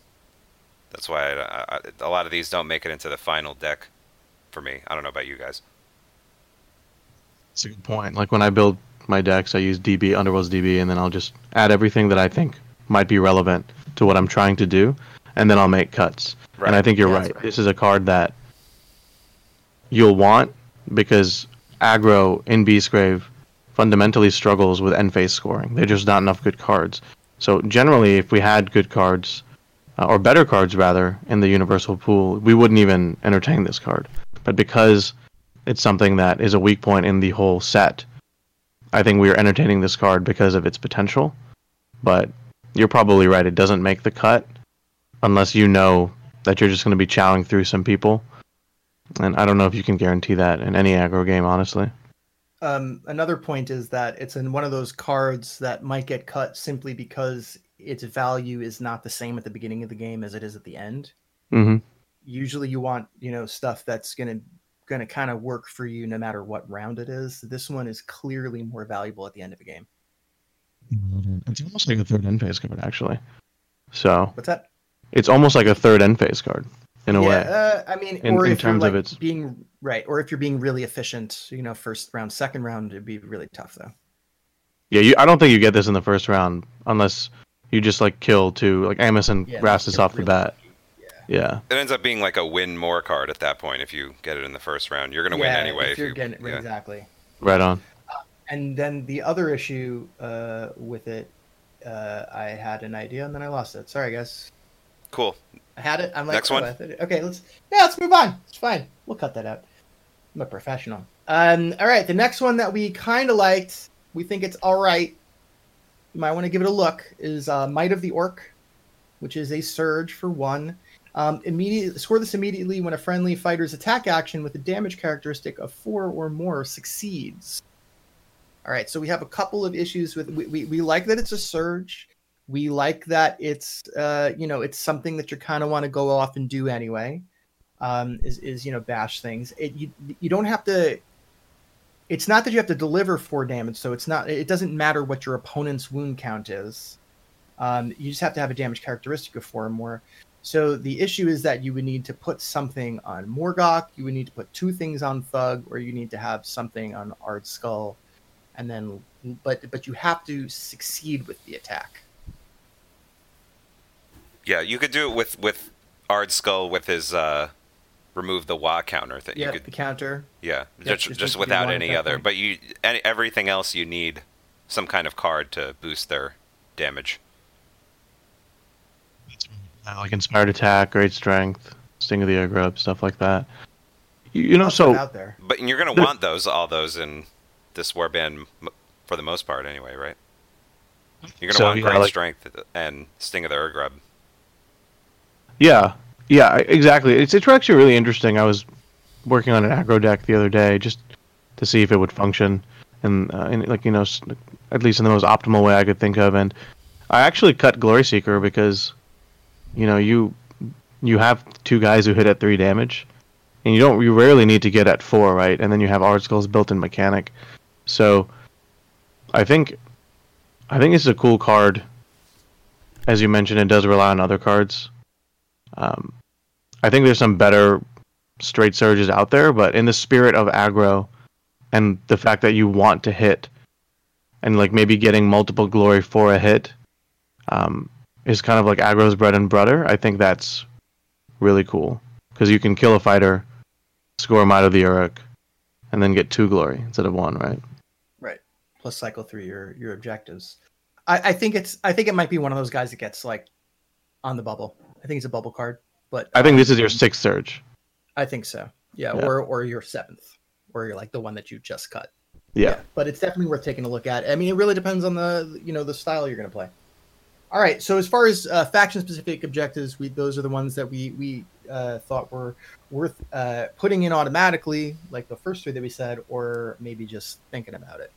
that's why I, I, a lot of these don't make it into the final deck for me. I don't know about you guys. That's a good point. Like when I build my decks, I use DB, Underworld's DB, and then I'll just add everything that I think might be relevant to what I'm trying to do, and then I'll make cuts. Right. And I think you're Yeah, right. right. This is a card that you'll want because aggro in Beastgrave fundamentally struggles with end phase scoring. There's just not enough good cards. So generally, if we had good cards, uh, or better cards rather, in the universal pool, we wouldn't even entertain this card. But because it's something that is a weak point in the whole set, I think we are entertaining this card because of its potential. But you're probably right; it doesn't make the cut unless you know that you're just going to be chowing through some people. And I don't know if you can guarantee that in any aggro game, honestly. Um, another point is that it's in one of those cards that might get cut simply because its value is not the same at the beginning of the game as it is at the end. hmm Usually, you want you know stuff that's gonna gonna kind of work for you no matter what round it is. This one is clearly more valuable at the end of a game. It's almost like a third end phase card, actually. So What's that? it's almost like a third end phase card in a yeah, way. Uh, I mean, In- or in if you're terms of like its- being right, or if you're being really efficient, you know, first round, second round, it'd be really tough though. Yeah, you, I don't think you get this in the first round unless you just like kill two, like Ammis and Yeah, Rastus you're off the really bat. lucky. Yeah. It ends up being like a win more card at that point if you get it in the first round. You're gonna win Yeah, anyway. If you're you, getting yeah. exactly. Right on. And then the other issue uh, with it, uh, I had an idea and then I lost it. Sorry, guys. Cool. I had it. I'm like, Next oh, one? Okay, let's yeah, let's move on. It's fine. We'll cut that out. I'm a professional. Um, all right, the next one that we kind of liked, we think it's all right. You might want to give it a look. Is uh, Might of the Orc. which is a surge for one. Um, immediate score this immediately when a friendly fighter's attack action with a damage characteristic of four or more succeeds. All right, so we have a couple of issues with we, we, we like that it's a surge. We like that it's uh, you know it's something that you kind of want to go off and do anyway. Um, is is you know bash things. It you you don't have to. It's not that you have to deliver four damage, so it's not. It doesn't matter what your opponent's wound count is. Um, you just have to have a damage characteristic of four or more. So the issue is that you would need to put something on Morgok, you would need to put two things on Thugg, or you need to have something on Ardskull, and then but but you have to succeed with the attack. Yeah, you could do it with with Ardskull with his uh, remove the Wa counter thing. Yeah, you could, the counter. yeah, Yep, just just just needs to be without any other. point. But you any, everything else you need some kind of card to boost their damage. Uh, like inspired attack, great strength, Sting of the Ur-Grub, stuff like that. You, you know, so out there. But you're gonna want those all those in this warband m- for the most part anyway, right? You're gonna So, want yeah, great like- strength and Sting of the Ur-Grub. Yeah, yeah, exactly. It's it's actually really interesting. I was working on an aggro deck the other day just to see if it would function, and, uh, like you know, at least in the most optimal way I could think of. And I actually cut Glory Seeker because, you know, you you have two guys who hit at three damage, and you don't you rarely need to get at four, right? And then you have Ardskull's built-in mechanic, so I think I think this is a cool card. As you mentioned, it does rely on other cards. Um, I think there's some better straight surges out there, but in the spirit of aggro and the fact that you want to hit and like maybe getting multiple glory for a hit um, is kind of like aggro's bread and butter. I think that's really cool because you can kill a fighter, score him out of the Uruk, and then get two glory instead of one, right? Right. Plus cycle through your your objectives. I, I think it's I think it might be one of those guys that gets like on the bubble. I think it's a bubble card, but I think um, this is your sixth surge. I think so. Yeah, Yeah. or or your seventh, or you're like the one that you just cut. Yeah. but it's definitely worth taking a look at. I mean, it really depends on the you know the style you're going to play. All right, so as far as uh, faction specific objectives, we those are the ones that we we uh, thought were worth uh, putting in automatically, like the first three that we said, or maybe just thinking about it.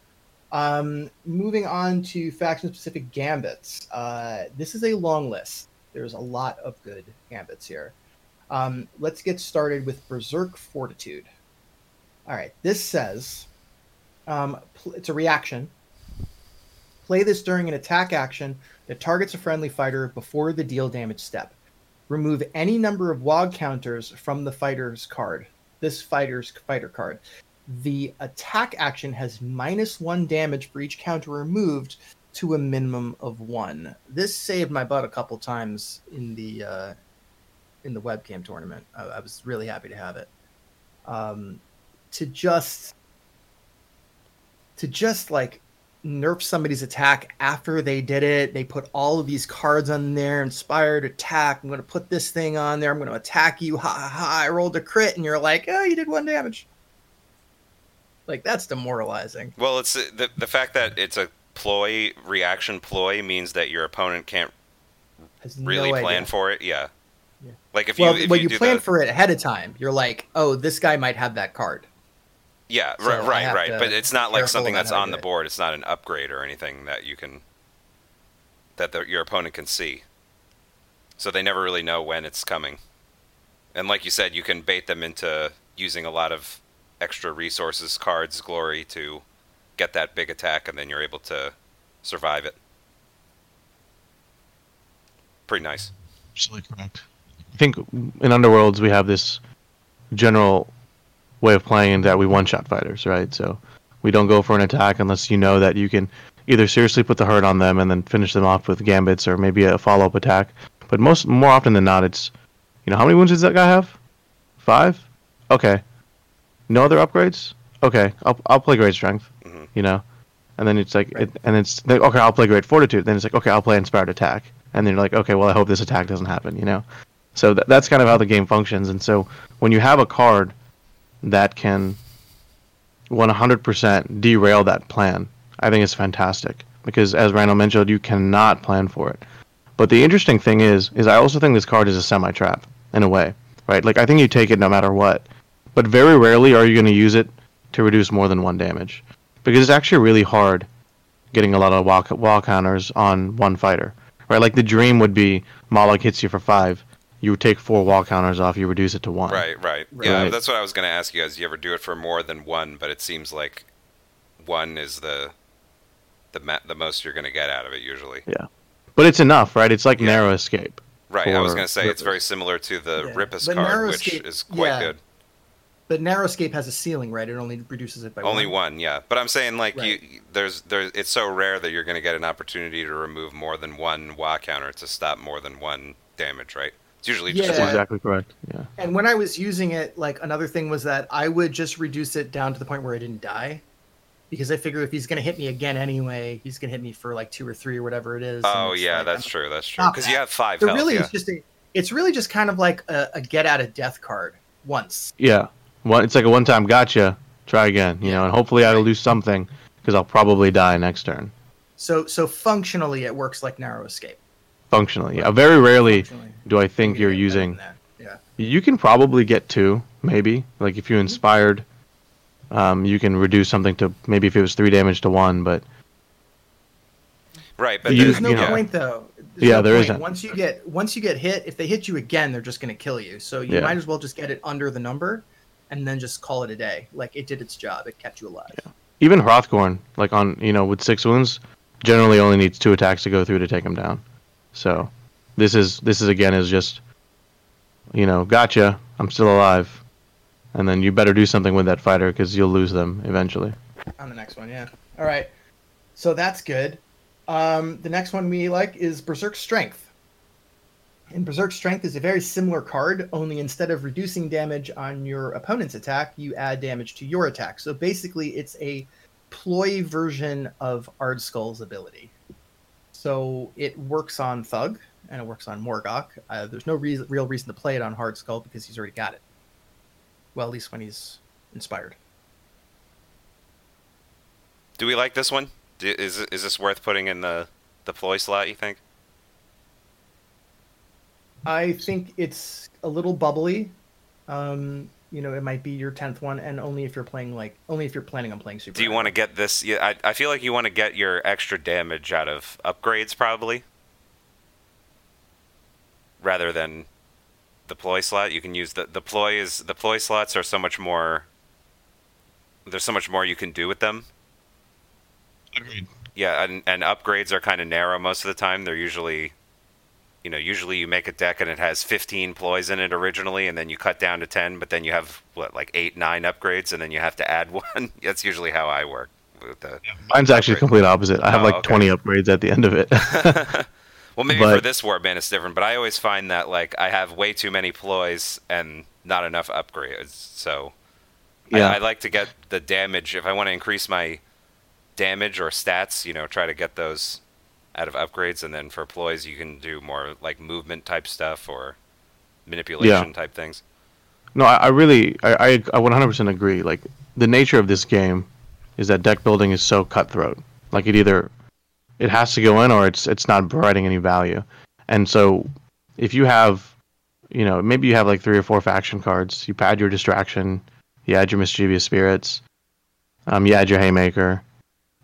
Um, moving on to faction specific gambits. Uh, this is a long list. There's a lot of good gambits here. Um, let's get started with Berserk Fortitude. All right, this says um, pl- it's a reaction. Play this during an attack action that targets a friendly fighter before the deal damage step. Remove any number of WOG counters from the fighter's card. This fighter's fighter card. The attack action has minus one damage for each counter removed to a minimum of one. This saved my butt a couple times in the uh, in the webcam tournament. I, I was really happy to have it. Um, to just to just like nerf somebody's attack after they did it. They put all of these cards on there, inspired attack. I'm going to put this thing on there. I'm going to attack you. Ha ha ha! I rolled a crit, and you're like, oh, you did one damage. Like that's demoralizing. Well, it's uh, the the fact that it's a ploy reaction ploy means that your opponent can't Has no really plan idea. for it. Yeah. Yeah. Like if well, you if when you, you, plan the, for it ahead of time, you're like, oh, this guy might have that card. yeah so right right right but it's not like something that's on the it. board. It's not an upgrade or anything that you can that the, your opponent can see. So they never really know when it's coming. And like you said, you can bait them into using a lot of extra resources, cards, glory to get that big attack, and then you're able to survive it. Pretty nice. Absolutely correct. I think in Underworlds we have this general way of playing that we one-shot fighters, right? So we don't go for an attack unless you know that you can either seriously put the hurt on them and then finish them off with gambits or maybe a follow-up attack. But most more often than not, it's you know how many wounds does that guy have? Five. Okay. No other upgrades. Okay, I'll I'll play great strength. Mhm. You know, and then it's like Right. it, and it's like, okay, I'll play great fortitude. Then it's like okay, I'll play inspired attack, and then you're like, okay, well, I hope this attack doesn't happen. You know, so th- that's kind of how the game functions. And so when you have a card that can 100% derail that plan, I think it's fantastic because as Randall mentioned, you cannot plan for it. But the interesting thing is, is I also think this card is a semi trap in a way, right? Like I think you take it no matter what, but very rarely are you going to use it to reduce more than one damage, because it's actually really hard getting a lot of wall, wall counters on one fighter, right? Like the dream would be Mollog hits you for five, you take four wall counters off, you reduce it to one. Right, right. Yeah, Right. that's what I was going to ask you guys. You ever do it for more than one? But it seems like one is the the ma- the most you're going to get out of it usually. Yeah, but it's enough, right? It's like Yeah. narrow escape. Right. I was going to say it's very similar to the Yeah. Rippus But card, which Escape- is quite yeah. good. But narrow escape has a ceiling, right? It only reduces it by Only one. one, yeah. But I'm saying like Right. you, there's there's it's so rare that you're going to get an opportunity to remove more than one Wa counter to stop more than one damage, right? It's usually just Yeah. That's exactly correct. Yeah. And when I was using it, like another thing was that I would just reduce it down to the point where I didn't die. Because I figure if he's gonna hit me again anyway, he's gonna hit me for like two or three or whatever it is. Oh yeah, like, that's I'm- true. That's true. Stop Because you have five So health. really, yeah. it's just a, it's really just kind of like a, a get out of death card once. Yeah. One, it's like a one time gotcha. Try again, you know, and hopefully I'll do something because I'll probably die next turn. So so functionally, it works like narrow escape. Functionally, yeah. Very rarely do I think You you're can get better using. that. Yeah. You can probably get two, maybe. Like if you Mm-hmm. inspired, um, you can reduce something to maybe if it was three damage to one, but right, but You- There's then- no you know- point though. There's Yeah, no there point. isn't. Once you get once you get hit, if they hit you again, they're just gonna kill you. So you Yeah. might as well just get it under the number, and then just call it a day. Like it did its job. It kept you alive. Yeah. even Hrothgorn, like on you know with six wounds, generally only needs two attacks to go through to take him down. So this is this is again is just you know gotcha. I'm still alive, and then you better do something with that fighter because you'll lose them eventually. On the next one, yeah. All right. So that's good. Um, the next one we like is Berserk Strength. And Berserk Strength is a very similar card, only instead of reducing damage on your opponent's attack, you add damage to your attack. So basically, it's a ploy version of Ardskull's ability. So it works on Thugg and it works on Morgok. Uh, there's no reason, real reason to play it on Hard Skull because he's already got it. Well, at least when he's inspired. do we like this one? Is is this worth putting in the the ploy slot? You think? I think it's a little bubbly. Um, you know, it might be your tenth one, and only if you're playing like only if you're planning on playing super. Do you want to get this? Yeah, I, I feel like you want to get your extra damage out of upgrades probably, rather than the ploy slot. You can use the the ploy is the ploy slots are so much more. There's so much more you can do with them. Agreed. Yeah, and and upgrades are kind of narrow most of the time. They're usually, you know, usually you make a deck and it has 15 ploys in it originally, and then you cut down to 10, but then you have what like eight, nine upgrades, and then you have to add [LAUGHS] one. That's usually how I work with the. Mine's actually Upgrade. complete opposite. I have Oh, like okay. 20 upgrades at the end of it. [LAUGHS] [LAUGHS] well, maybe for this warband it's different, but I always find that like I have way too many ploys and not enough upgrades. So Yeah. I, I like to get the damage if I want to increase my damage or stats. You know, try to get those out of upgrades, and then for ploys you can do more like movement type stuff or manipulation type things. No, I, I really, I, I, I 100% agree. Like the nature of this game is that deck building is so cutthroat. Like it either it has to go in or it's it's not providing any value. And so if you have, you know, maybe you have like three or four faction cards. You add your distraction, you add your mischievous spirits, um, you add your haymaker,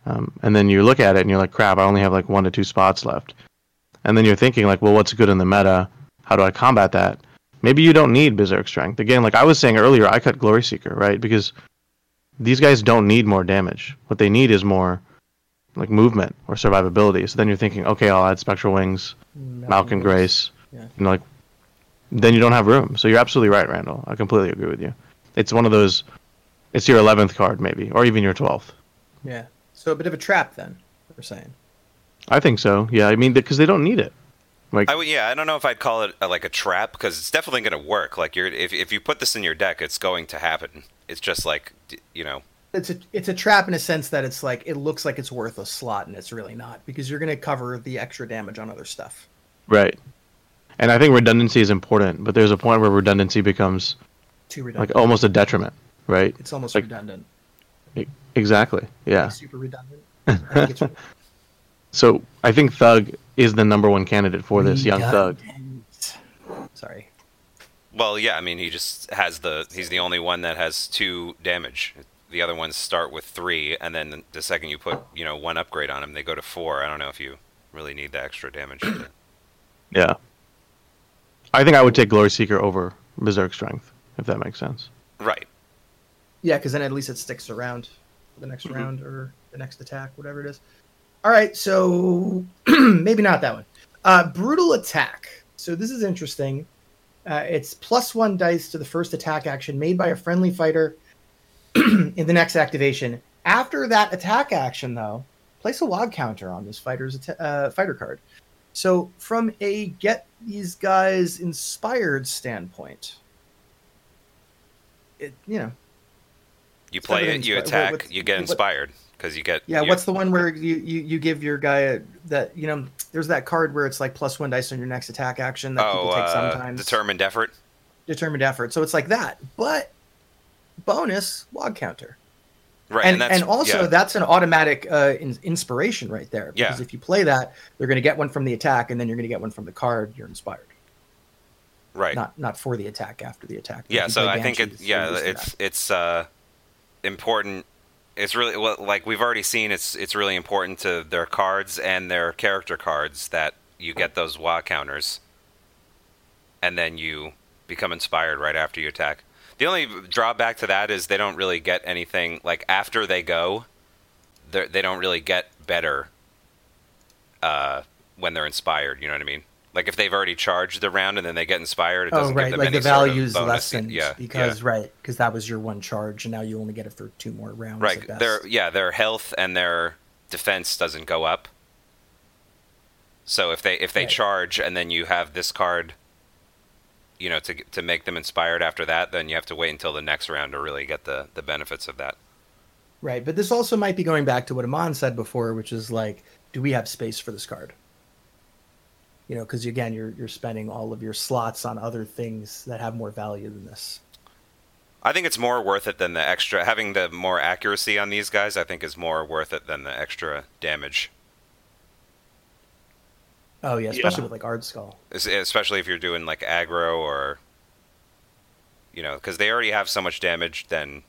um, and then you look at it and you're like, crap, I only have like one to two spots left. And then you're thinking like, well, what's good in the meta? How do I combat that? maybe you don't need berserk strength again like i was saying earlier i cut glory seeker right because these guys don't need more damage what they need is more like movement or survivability so then you're thinking okay i'll add spectral wings malcolm grace Yeah. know like then you don't have room so you're absolutely right randall i completely agree with you it's one of those it's your 11th card maybe or even your 12th Yeah. So a bit of a trap then. We're saying. i think so yeah i mean because they don't need it like I would, yeah, I don't know if I'd call it a, like a trap because it's definitely going to work. Like you're, if if you put this in your deck, it's going to happen. It's just like you know, It's a it's a trap in a sense that it's like it looks like it's worth a slot and it's really not because you're going to cover the extra damage on other stuff. right and i think redundancy is important but there's a point where redundancy becomes Too redundant like almost a detriment right it's almost like- redundant. Exactly. Yeah. Super redundant. I [LAUGHS] So I think Thugg is the number one candidate for this mm, young thug. Sorry. Well, yeah, I mean, he just has the. He's the only one that has two damage. The other ones start with three, and then the second you put, you know, one upgrade on them, they go to four. I don't know if you really need the extra damage. [CLEARS THROAT] Yeah. I think I would take Glory Seeker over Berserk Strength, if that makes sense. right. Yeah, because then at least it sticks around for the next round or the next attack, whatever it is. All right, so [CLEARS THROAT] maybe not that one. Uh, brutal attack. So this is interesting. Uh, it's plus one dice to the first attack action made by a friendly fighter [CLEARS THROAT] in the next activation. After that attack action, though, place a log counter on this fighter's atta- uh, fighter card. So, from a get these guys inspired standpoint, it you know You play it, you what- attack, you get inspired because you get. Yeah, you- what's the one where you, you, you give your guy a, that you know? There's that card where it's like plus one dice on your next attack action that oh people take uh, sometimes. determined effort? determined effort. So it's like that, but bonus log counter, Right, and and, and, also yeah. that's an automatic uh, in, inspiration right there. Because Yeah. if you play that, they're going to get one from the attack, and then you're going to get one from the card. You're inspired, right. not not for the attack after the attack. yeah so i think it yeah you're used to it's it's uh important it's really like we've already seen it's it's really important to their cards and their character cards that you get those wa counters. And then you become inspired right after you attack. The only drawback to that is they don't really get anything like after they go they don't really get better uh when they're inspired you know what i mean like if they've already charged the round and then they get inspired it Oh doesn't right, give them like any the sort of lessened yeah because yeah. right because that was your one charge, and now you only get it for two more rounds. Right. at best. Their yeah, their health and their defense doesn't go up. So if they if they Right. charge and then you have this card, you know, to to make them inspired after that, then you have to wait until the next round to really get the the benefits of that. Right, but this also might be going back to what Aman said before, which is like, do we have space for this card? You know, because again, you're you're spending all of your slots on other things that have more value than this. I think it's more worth it than the extra having the more accuracy on these guys. I think is more worth it than the extra damage, Oh yeah, especially Yeah. with like Ardskull. Especially if you're doing like aggro or, you know, because they already have so much damage. Then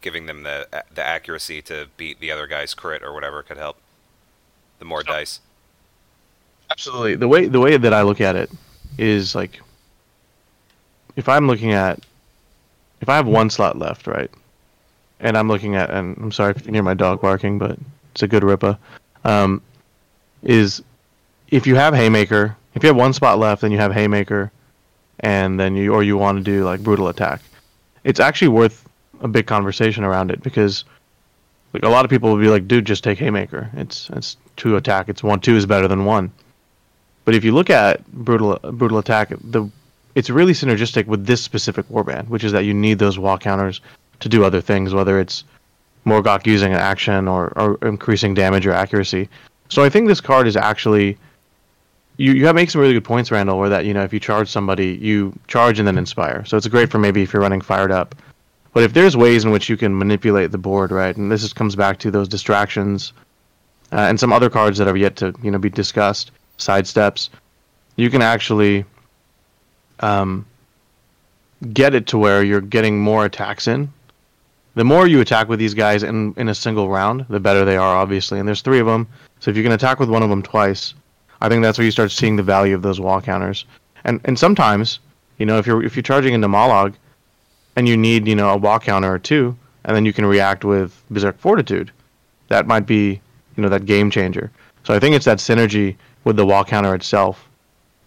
giving them the the accuracy to beat the other guy's crit or whatever could help. The more So- dice. Absolutely. The way the way that I look at it is like if I'm looking at if I have one slot left, right? And I'm looking at and I'm sorry if you can hear my dog barking, but it's a good ripper. Um, is if you have Haymaker, if you have one spot left and you have Haymaker and then you or you want to do like brutal attack, it's actually worth a big conversation around it because like a lot of people will be like, dude, just take Haymaker. It's it's two attack. It's one two is better than one. But if you look at brutal brutal attack, the it's really synergistic with this specific warband, which is that you need those wall counters to do other things, whether it's Morgok using an action or, or increasing damage or accuracy. So I think this card is actually you you have make some really good points, Randall, where that you know if you charge somebody, you charge and then inspire. So it's great for maybe if you're running fired up. But if there's ways in which you can manipulate the board, right, and this is, comes back to those distractions uh, and some other cards that are yet to you know be discussed, sidesteps, you can actually um, get it to where you're getting more attacks in. The more you attack with these guys in in a single round, the better they are, obviously. And there's three of them, so if you can attack with one of them twice, I think that's where you start seeing the value of those wall counters. And and sometimes, you know, if you're if you're charging into Mollog, and you need you know a wall counter or two, and then you can react with Berserk Fortitude, that might be you know that game changer. So I think it's that synergy with the wall counter itself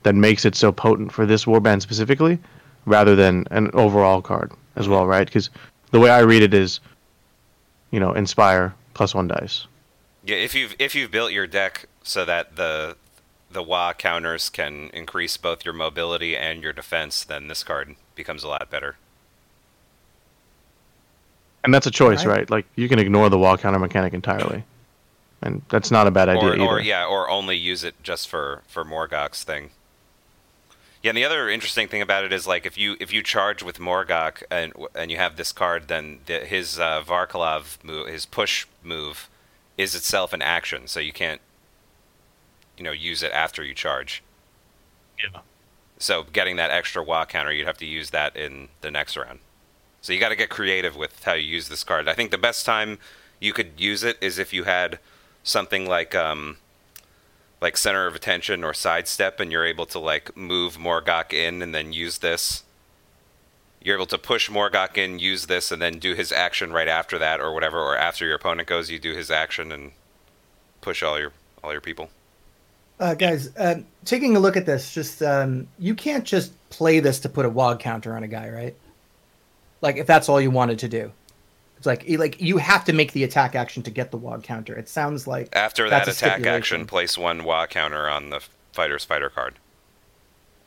that makes it so potent for this warband specifically, rather than an overall card as well, right? Because the way I read it is, you know, inspire plus one dice. Yeah, if you've if you've built your deck so that the the Wa counters can increase both your mobility and your defense, then this card becomes a lot better. And that's a choice, Right. right? Like you can ignore the wall counter mechanic entirely, and that's not a bad idea or, either. or yeah, or only use it just for for Morgok's thing. Yeah, and the other interesting thing about it is like if you if you charge with Morgok and and you have this card, then the, his uh, Varclav move, his push move, is itself an action, so you can't you know use it after you charge. Yeah. So getting that extra Wa counter, you'd have to use that in the next round. So you got to get creative with how you use this card. I think the best time you could use it is if you had something like um, like center of attention or sidestep, and you're able to like move Morgok in and then use this. You're able to push Morgok in, use this, and then do his action right after that, or whatever. Or after your opponent goes, you do his action and push all your all your people. Uh, guys, um, taking a look at this, just um, you can't just play this to put a wog counter on a guy, right? Like if that's all you wanted to do, it's like like you have to make the attack action to get the wog counter. It sounds like After that a attack stipulation. action, place one Wa counter on the fighter's fighter card.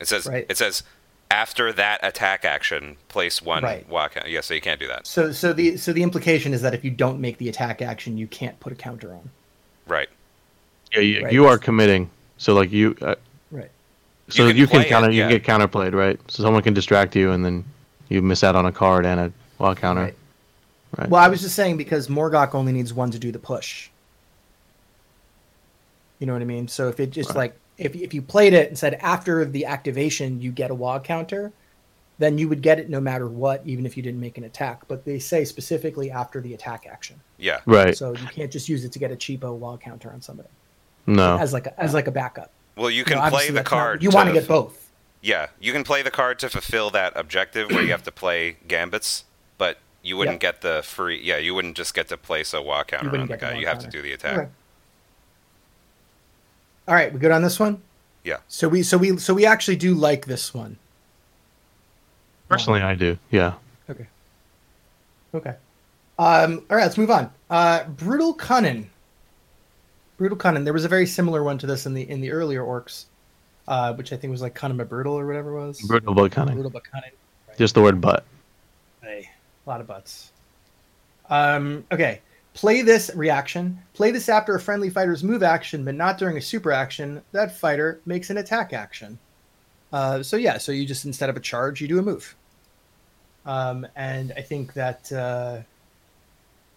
It says Right. it says after that attack action, place one Right. Wa counter. Yeah, so you can't do that. so. So the so the implication is that if you don't make the attack action, you can't put a counter on. Right. Yeah, you, Right. you are committing. So like you, uh, Right. so can you can, play it, counter, you yeah. get counterplayed, right? So someone can distract you, and then you miss out on a card and a wall counter. Right. Right. Well, I was just saying because Morgok only needs one to do the push. You know what I mean? So if it just Right. like if if you played it and said after the activation you get a wog counter, then you would get it no matter what, even if you didn't make an attack. But they say specifically after the attack action, Yeah. Right. so you can't just use it to get a cheapo wog counter on somebody no. as like a, as like a backup. Well, you You can know, play the that's not- card. you want to to get both. Yeah, you can play the card to fulfill that objective where you have to play gambits, but you wouldn't Yep. get the free. Yeah, you wouldn't just get to place a Wa counter wouldn't on the get the guy. You have to do the attack. Okay. All right, we good on this one. Yeah. So we so we so we actually do like this one. Personally, I do. Yeah. Okay. Okay. Um, all right, let's move on. Uh, Brutal Cunning. Brutal Cunning. There was a very similar one to this in the in the earlier orcs, uh, which I think was like Cunning but Brutal or whatever it was. Brutal but cunning. Brutal but Cunning. Just the word "but." A lot of butts. Um, okay. Play this reaction. Play this after a friendly fighter's move action, but not during a super action. That fighter makes an attack action. Uh, so yeah, so you just instead of a charge, you do a move. Um, and I think that uh,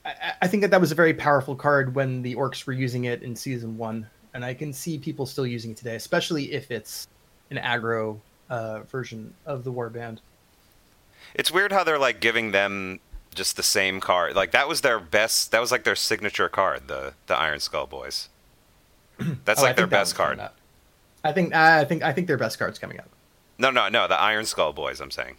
I, I think that that was a very powerful card when the orcs were using it in season one, and I can see people still using it today, especially if it's an aggro uh, version of the warband. It's weird how they're like giving them just the same card. Like that was their best. That was like their signature card. The the Iron Skull Boys. [CLEARS THROAT] That's Oh, like their that best card. I think I think I think their best card's coming up. No, no, no. The Iron Skull Boys. I'm saying.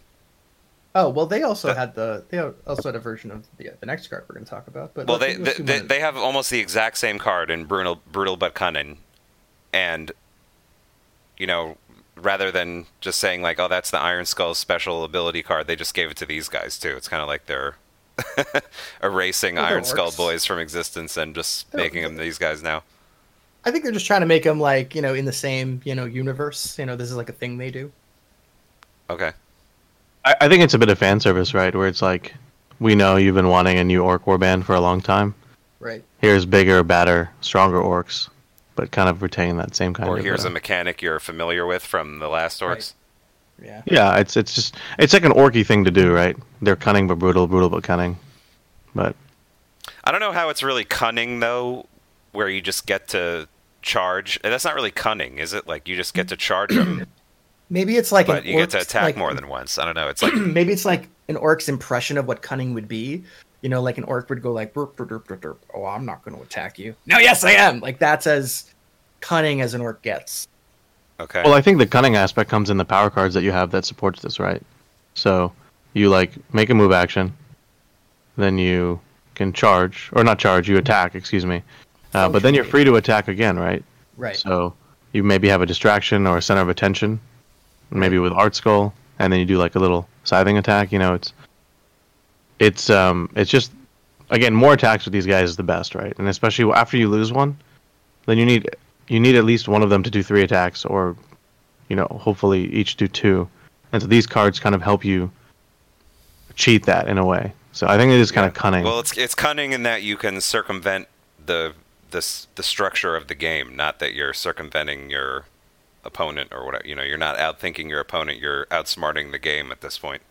Oh well, they also That- had the they also had a version of the the next card we're going to talk about. But Well, they they, they, they have almost the exact same card in brutal brutal but cunning, and you know, rather than just saying like, oh, that's the Iron Skull special ability card, they just gave it to these guys too. It's kind of like they're [LAUGHS] erasing Well, they're Iron Skull. Boys from existence and just They're- making them these guys now. I think they're just trying to make them like you know in the same you know universe. You know, this is like a thing they do. Okay. I, I think it's a bit of fan service, right? Where it's like, we know you've been wanting a new orc warband for a long time. Right. Here's bigger, badder, stronger orcs, but kind of retain that same kind Or of. here's uh, a mechanic you're familiar with from the last Right. orcs. Yeah. Yeah, it's it's just it's like an orky thing to do, right? They're cunning but brutal, brutal but cunning. But I don't know how it's really cunning though, where you just get to charge. And That's not really cunning, is it? Like you just get to charge them, [CLEARS THROAT] Maybe it's like but an you get to attack like- more than once. I don't know. It's like [CLEARS THROAT] maybe it's like an orc's impression of what cunning would be. You know, like an orc would go like, "Burp, burp, burp, burp, burp. "Oh, I'm not going to attack you." No, yes, I am. Like that's as cunning as an orc gets. okay. well, I think the cunning aspect comes in the power cards that you have that supports this, right? So you like make a move action, then you can charge or not charge, you attack. Excuse me. Uh, but then you're free to attack again, right? Right. So you maybe have a distraction or a center of attention, maybe with Ardskull, and then you do like a little scything attack. You know, it's it's um it's just again more attacks with these guys is the best, right? And especially after you lose one, then you need you need at least one of them to do three attacks, or you know, hopefully each do two. And so these cards kind of help you cheat that in a way. So I think it is kind of cunning. Well, it's it's cunning in that you can circumvent the this the structure of the game. Not that you're circumventing your opponent or whatever. You know, you're not outthinking your opponent. You're outsmarting the game at this point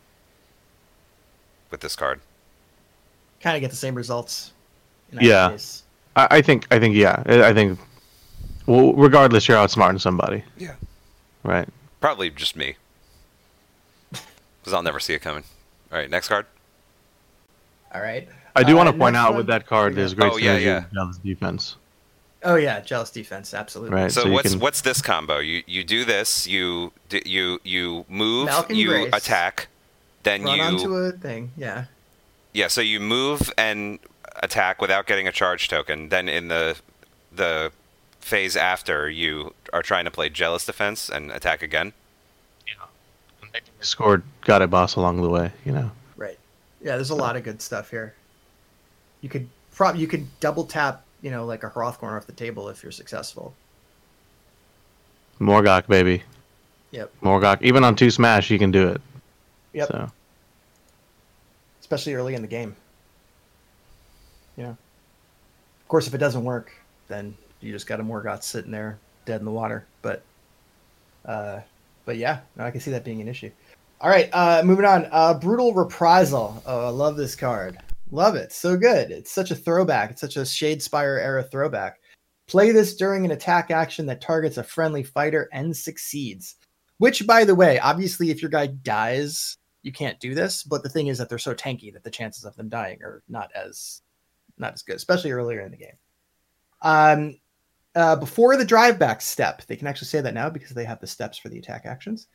with this card. Kind of get the same results. in Yeah. case. I, I think I think yeah. I I think Well, regardless, you're outsmarting somebody, Yeah. right? Probably just me. [LAUGHS] Because I'll never see it coming. All right, next card. All right. I do Uh, want to point out one- with that card, there's great Oh, yeah, yeah. Jealous defense. Oh yeah, jealous defense, absolutely. Right. So, so what's can- what's this combo? You you do this. You d- you you move. Malcolm you Grace. attack. Then Run you onto a thing. Yeah. yeah. So you move and attack without getting a charge token. Then in the the phase after, you are trying to play jealous defense and attack again. scored got a boss along the way, you know. Right. Yeah, there's a lot of good stuff here. You could prob you could double tap, you know, like a Hrothgorn off the table if you're successful. Morgok, baby. Yep. Morgok. Even on two smash, you can do it. Yep. So Especially early in the game. You know. Of course, if it doesn't work, then you just got a Morgok sitting there dead in the water. But, uh, but yeah, no, I can see that being an issue. All right, uh, moving on. Uh, Brutal Reprisal. Oh, I love this card. Love it. So good. It's such a throwback. It's such a Shadespire era throwback. Play this during an attack action that targets a friendly fighter and succeeds. Which, by the way, obviously, if your guy dies, you can't do this. But the thing is that they're so tanky that the chances of them dying are not as not as good, especially earlier in the game. Um, uh, before the drive back step, they can actually say that now because they have the steps for the attack actions.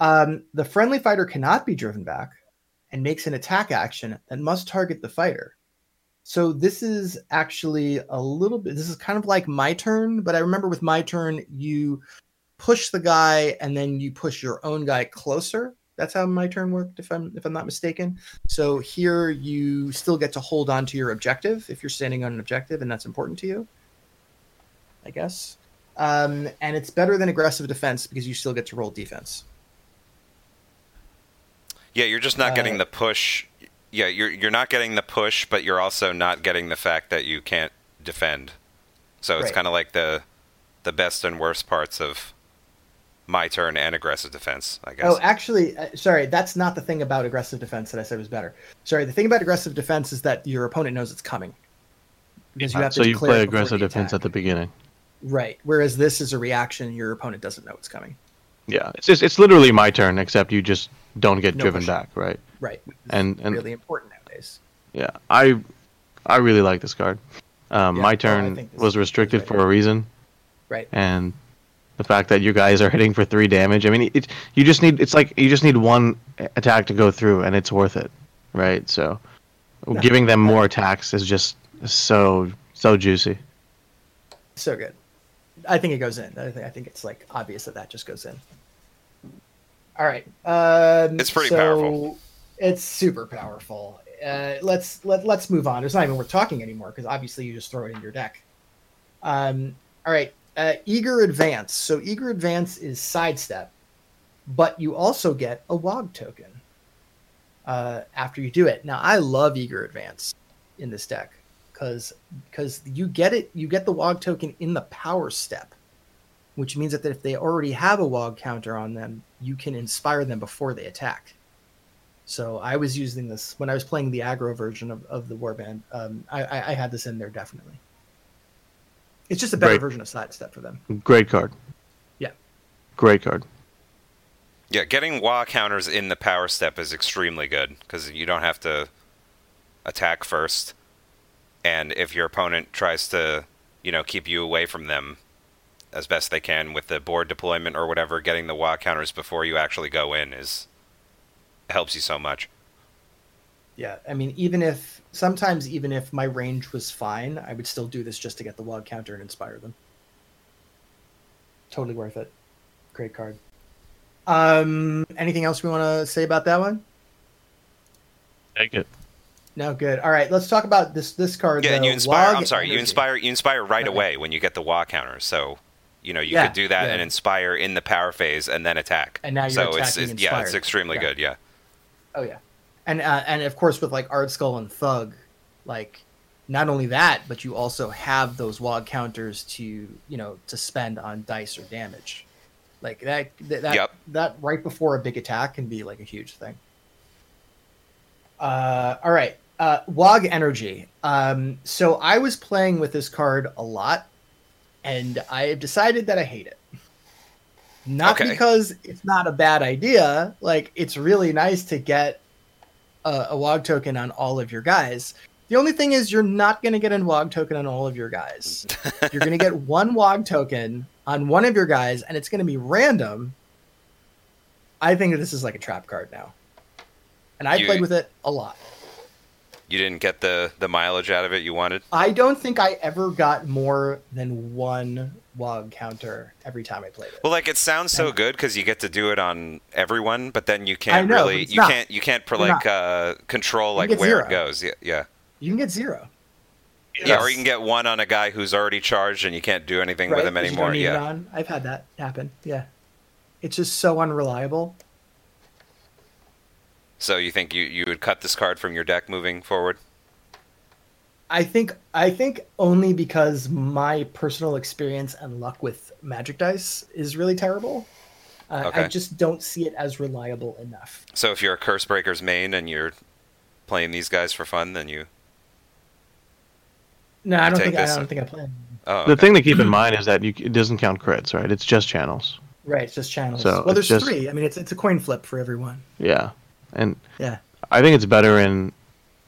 Um, the friendly fighter cannot be driven back and makes an attack action that must target the fighter. So this is actually a little bit. This is kind of like my turn, but I remember with my turn, you push the guy and then you push your own guy closer. That's how my turn worked, if I'm if I'm not mistaken. So here you still get to hold on to your objective if you're standing on an objective, and that's important to you. I guess. Um, and it's better than aggressive defense because you still get to roll defense. Yeah, you're just not getting Uh, the push. Yeah, you're you're not getting the push, but you're also not getting the fact that you can't defend. So it's Right. kind of like the the best and worst parts of my turn and aggressive defense, I guess. Oh, actually, uh, sorry, that's not the thing about aggressive defense that I said was better. Sorry, the thing about aggressive defense is that your opponent knows it's coming. Because you have so to you play aggressive defense attack. at the beginning. Right. Whereas this is a reaction, your opponent doesn't know it's coming. Yeah, it's just, it's literally my turn, except you just don't get No driven pushing. back, right? Right. And and really important nowadays. yeah, I I really like this card. Um, Yeah, my oh, turn think was restricted great. for a reason, Right. and the fact that you guys are hitting for three damage. I mean, it you just need it's like you just need one attack to go through, and it's worth it, right? So Yeah. giving them more attacks is just so so juicy. So good. I think it goes in. I think, I think it's like obvious that that just goes in. All right. Um, It's pretty so powerful. It's super powerful. Uh, let's let, let's move on. It's not even worth talking anymore because obviously you just throw it in your deck. Um, all right. Uh, eager advance. So eager advance is sidestep, but you also get a wog token uh, after you do it. Now I love eager advance in this deck because because you get it you get the wog token in the power step which means that if they already have a wog counter on them you can inspire them before they attack so i was using this when i was playing the aggro version of, of the warband um, I, I, I had this in there definitely it's just a better Great. version of sidestep for them Great card. Yeah. Great card. Yeah, getting wah counters in the power step is extremely good because you don't have to attack first, and if your opponent tries to, you know, keep you away from them as best they can with the board deployment or whatever, getting the wah counters before you actually go in is helps you so much. yeah i mean even if sometimes even if my range was fine i would still do this just to get the wog counter and inspire them totally worth it great card um anything else we want to say about that one Take it. No, good. All right, let's talk about this this card. Yeah, and you inspire. Wog I'm sorry, you inspire. You inspire right Okay. away when you get the wah counter. So, you know, you Yeah, could do that yeah. and inspire in the power phase and then attack. And now you're so it's, attacking it's yeah, it's extremely Yeah. good. Yeah. Oh yeah, and uh, and of course with like Ardskull and Thugg, like not only that, but you also have those wog counters to you know to spend on dice or damage, like that that that, Yep. that right before a big attack can be like a huge thing. Uh, all right, uh, Wog Energy. Um, so I was playing with this card a lot, and I have decided that I hate it. Not Okay. because it's not a bad idea. Like it's really nice to get a, a WOG token on all of your guys. The only thing is you're not going to get a WOG token on all of your guys. [LAUGHS] you're going to get one WOG token on one of your guys, and it's going to be random. I think this is like a trap card now, and I've You- played with it a lot. You didn't get the the mileage out of it you wanted. I don't think I ever got more than one WOG counter every time I played it. Well, like it sounds so good because you get to do it on everyone, but then you can't know, really you not. can't you can't per, like uh, control like where zero. it goes. Yeah, yeah, You can get zero. yeah. Or you can get one on a guy who's already charged and you can't do anything with right? him 'Cause you anymore. don't need it Yeah, on. I've had that happen. Yeah. It's just so unreliable. so you think you you would cut this card from your deck moving forward? I think I think only because my personal experience and luck with Magic Dice is really terrible. Uh, I just don't see it as reliable enough. So if you're a Curse Breakers main and you're playing these guys for fun, then you No, I don't take think I don't and- think I play. oh The thing to keep in mind is that you, it doesn't count crits, right? It's just channels. Right, it's just channels. So well, there's just- three. I mean, it's it's a coin flip for everyone. Yeah, and Yeah. I think it's better in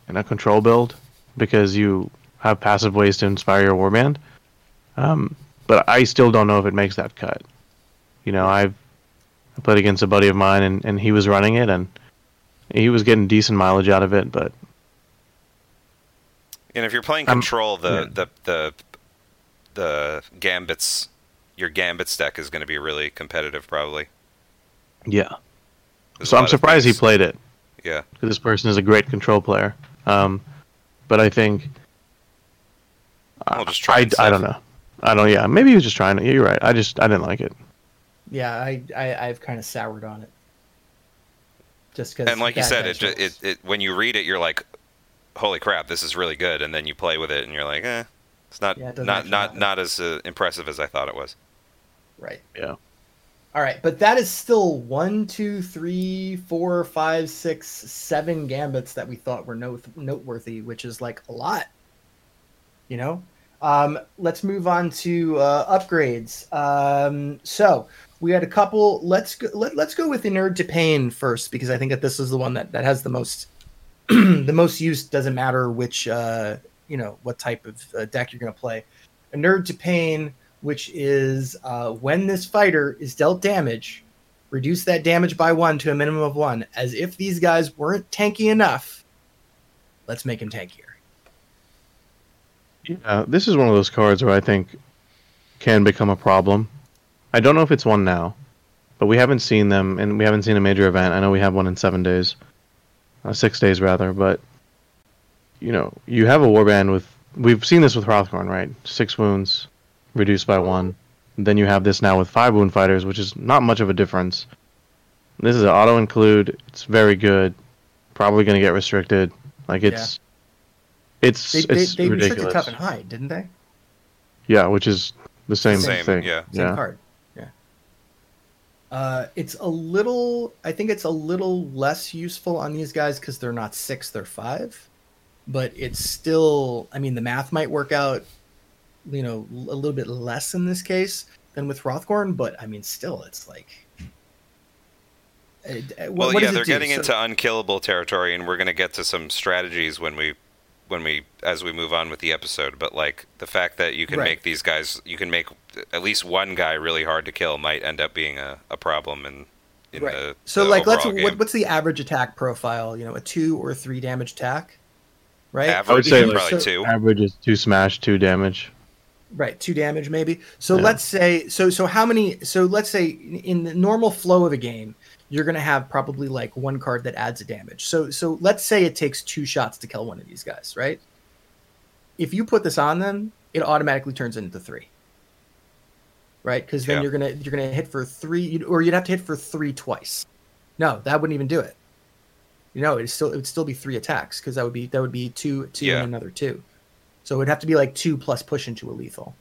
in a control build because you have passive ways to inspire your warband. Um, but I still don't know if it makes that cut. You know, I've I played against a buddy of mine and, and he was running it and he was getting decent mileage out of it, but And if you're playing control, the, yeah. the the the gambits, your gambits deck is going to be really competitive, probably. yeah. There's So I'm surprised he played it. Yeah, because this person is a great control player. Um, but I think I'll just I, trying I don't know. I don't. Yeah, maybe he was just trying to. You're right. I just I didn't like it. Yeah, I, I I've kind of soured on it. Just because. and like you said, it, ju- it it when you read it, you're like, "Holy crap, this is really good," and then you play with it, and you're like, "Eh, it's not Yeah, it doesn't not not happen. not as uh, impressive as I thought it was." right. Yeah. All right, but that is still one, two, three, four, five, six, seven gambits that we thought were note- noteworthy, which is like a lot. You know, um, let's move on to uh, upgrades. Um, so we had a couple. Let's go, let, let's go with Inured to Pain first because I think that this is the one that, that has the most [CLEARS THROAT] the most use. Doesn't matter which uh, you know what type of uh, deck you're going to play. A nerd to pain which is uh, when this fighter is dealt damage, reduce that damage by one to a minimum of one, as if these guys weren't tanky enough. Let's make him tankier. Uh, this is one of those cards where I think can become a problem. I don't know if it's one now, but we haven't seen them, and we haven't seen a major event. I know we have one in seven days, uh, six days rather. But you know, you have a warband with. We've seen this with Hrothgorn, right? Six wounds, reduced by one. And then you have this now with five wound fighters, which is not much of a difference. This is an auto include. It's very good. Probably going to get restricted. Like it's. It's They, they, it's they restricted ridiculous. tough and high, didn't they? Yeah, which is the same, Same, thing. yeah. Same card. Yeah. Uh, it's a little. I think it's a little less useful on these guys because they're not six; they're five. But it's still. I mean, the math might work out. You know, a little bit less in this case than with Hrothgorn, but I mean, still, it's like. uh, uh, Well, what yeah, they're do? getting So- into unkillable territory, and we're going to get to some strategies when we, when we, as we move on with the episode. But like the fact that you can Right. make these guys, you can make at least one guy really hard to kill, might end up being a, a problem in, in right. the. so, the like, let's. What, what's the average attack profile? You know, a two or three damage attack, right? average? say, is like, probably so- two. Average is two smash, two damage. Right, two damage maybe. So Yeah. let's say so so how many so let's say in the normal flow of a game, you're gonna have probably like one card that adds a damage. So so let's say it takes two shots to kill one of these guys, right? If you put this on them, it automatically turns into three. Right? Because then Yeah. you're gonna you're gonna hit for three you'd- or you'd have to hit for three twice. No, that wouldn't even do it. You know, it's still it would still be three attacks because that would be that would be two two Yeah. and another two. So it would have to be like two plus push into a lethal.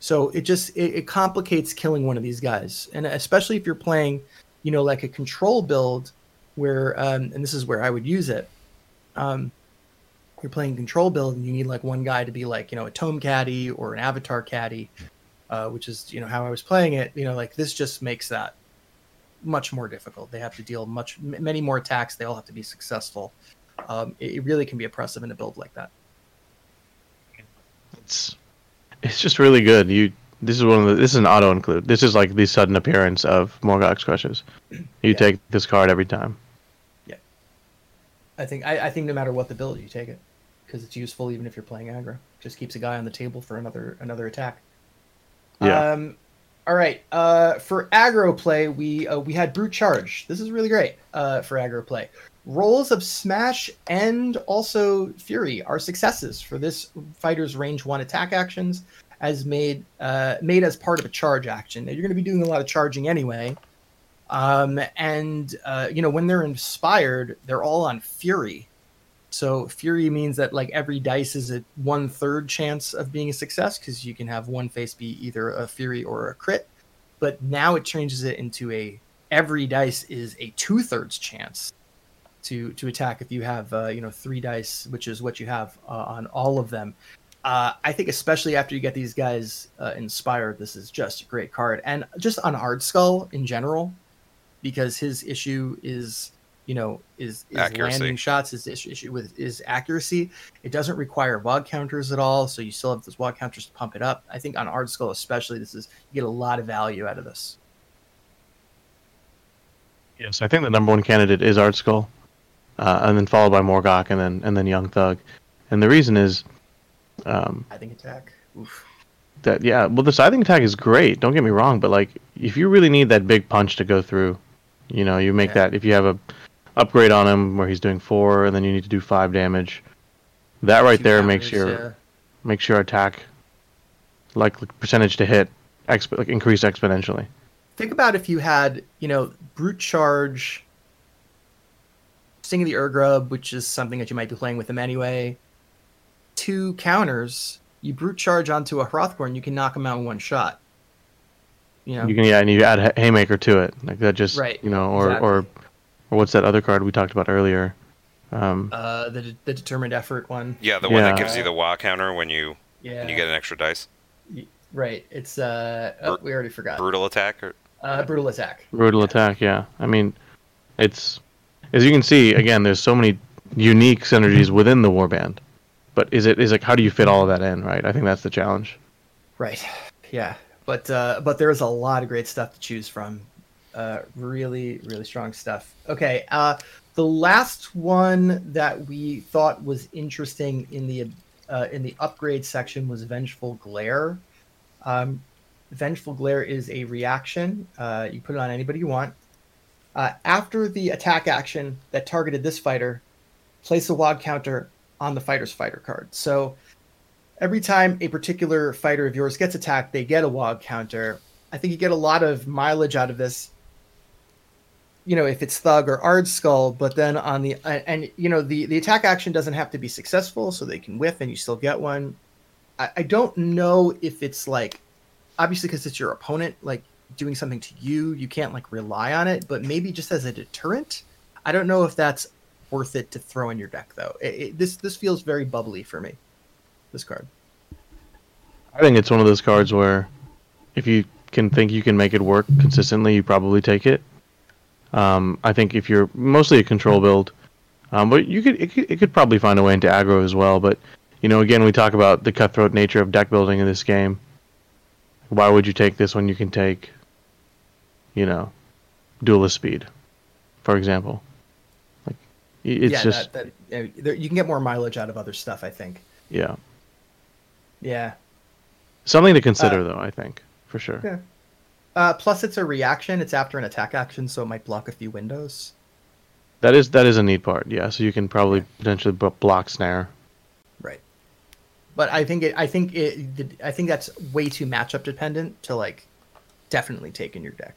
So it just it, it complicates killing one of these guys, and especially if you're playing, you know, like a control build, where um, and this is where I would use it. Um, you're playing control build, and you need like one guy to be like you know a tome caddy or an avatar caddy, uh, which is you know how I was playing it. You know, like this just makes that much more difficult. They have to deal much many more attacks. They all have to be successful. Um, it, it really can be oppressive in a build like that. It's it's just really good. You this is one of the this is an auto include. This is like the sudden appearance of Morgok's Krushas. You Yeah. take this card every time. Yeah, I think I, I think no matter what the build, you take it because it's useful even if you're playing aggro. Just keeps a guy on the table for another another attack. Yeah. Um, all right. Uh, for aggro play, we uh, we had brute charge. This is really great uh, for aggro play. Rolls of smash and also fury are successes for this fighter's range one attack actions as made uh, made as part of a charge action. Now, you're going to be doing a lot of charging anyway, um, and uh, you know when they're inspired, they're all on fury. So fury means that like every dice is a one third chance of being a success because you can have one face be either a fury or a crit. But now it changes it into a every dice is a two thirds chance to to attack if you have uh, you know three dice, which is what you have uh, on all of them. Uh, I think especially after you get these guys uh, inspired, this is just a great card, and just on Ardskull in general, because his issue is you know is, is Accuracy. landing shots. His issue, issue with is accuracy. It doesn't require WOG counters at all, so you still have those WOG counters to pump it up. I think on Ardskull especially, this is you get a lot of value out of this. Yes, I think the number one candidate is Ardskull, uh, and then followed by Morgok, and then and then Young Thug, and the reason is um, I think attack. Oof. that yeah, well the scything attack is great. Don't get me wrong, but like if you really need that big punch to go through, you know, you make Yeah. that if you have a upgrade on him where he's doing four, and then you need to do five damage. That right Two there makes your yeah. makes your attack like percentage to hit exp- like increase exponentially. think about if you had you know brute charge sting of the Ur-Grub which is something that you might be playing with him anyway two counters you brute charge onto a hrothgorn you can knock him out in one shot you know You can yeah, and you add Ha- Haymaker to it, like that just Right, you know, or or exactly. or what's that other card we talked about earlier? Um, uh the, the determined effort one Yeah, the one that gives you the WA counter when you yeah when you get an extra dice. right it's uh oh, Bru- we already forgot Brutal attack or uh brutal attack brutal Yeah. attack, yeah. I mean, it's as you can see again. There's so many unique synergies within the warband, but is it is like how do you fit all of that in? Right. I think that's the challenge. Right. Yeah. But uh, but there's a lot of great stuff to choose from. Uh, really, really strong stuff. Okay. Uh, the last one that we thought was interesting in the uh, in the upgrade section was Vengeful Glare. Um, Vengeful Glare is a reaction. Uh, you put it on anybody you want. Uh, after the attack action that targeted this fighter, place a WOG counter on the fighter's fighter card. So every time a particular fighter of yours gets attacked, they get a WOG counter. I think you get a lot of mileage out of this. You know, if it's Thugg or Ardskull, but then on the and, you know the the attack action doesn't have to be successful, so they can whiff and you still get one. I, I don't know if it's like obviously because it's your opponent, like doing something to you, you can't like rely on it, but maybe just as a deterrent. I don't know if that's worth it to throw in your deck though. It, it, this this feels very bubbly for me. This card. I think it's one of those cards where if you can think you can make it work consistently, you probably take it. Um, I think if you're mostly a control build, um, but you could it, could it could probably find a way into aggro as well. But you know, again, we talk about the cutthroat nature of deck building in this game. Why would you take this when you can take, you know, duelist speed, for example? Like, it's yeah, just that, that, you can get more mileage out of other stuff. I think. yeah, Yeah. something to consider Uh, though. I think for sure. Yeah. Uh, plus, it's a reaction. It's after an attack action, so it might block a few windows. That is that is a neat part. Yeah, so you can probably potentially b- block snare. But I think it. I think it. I think that's way too matchup dependent to like definitely take in your deck.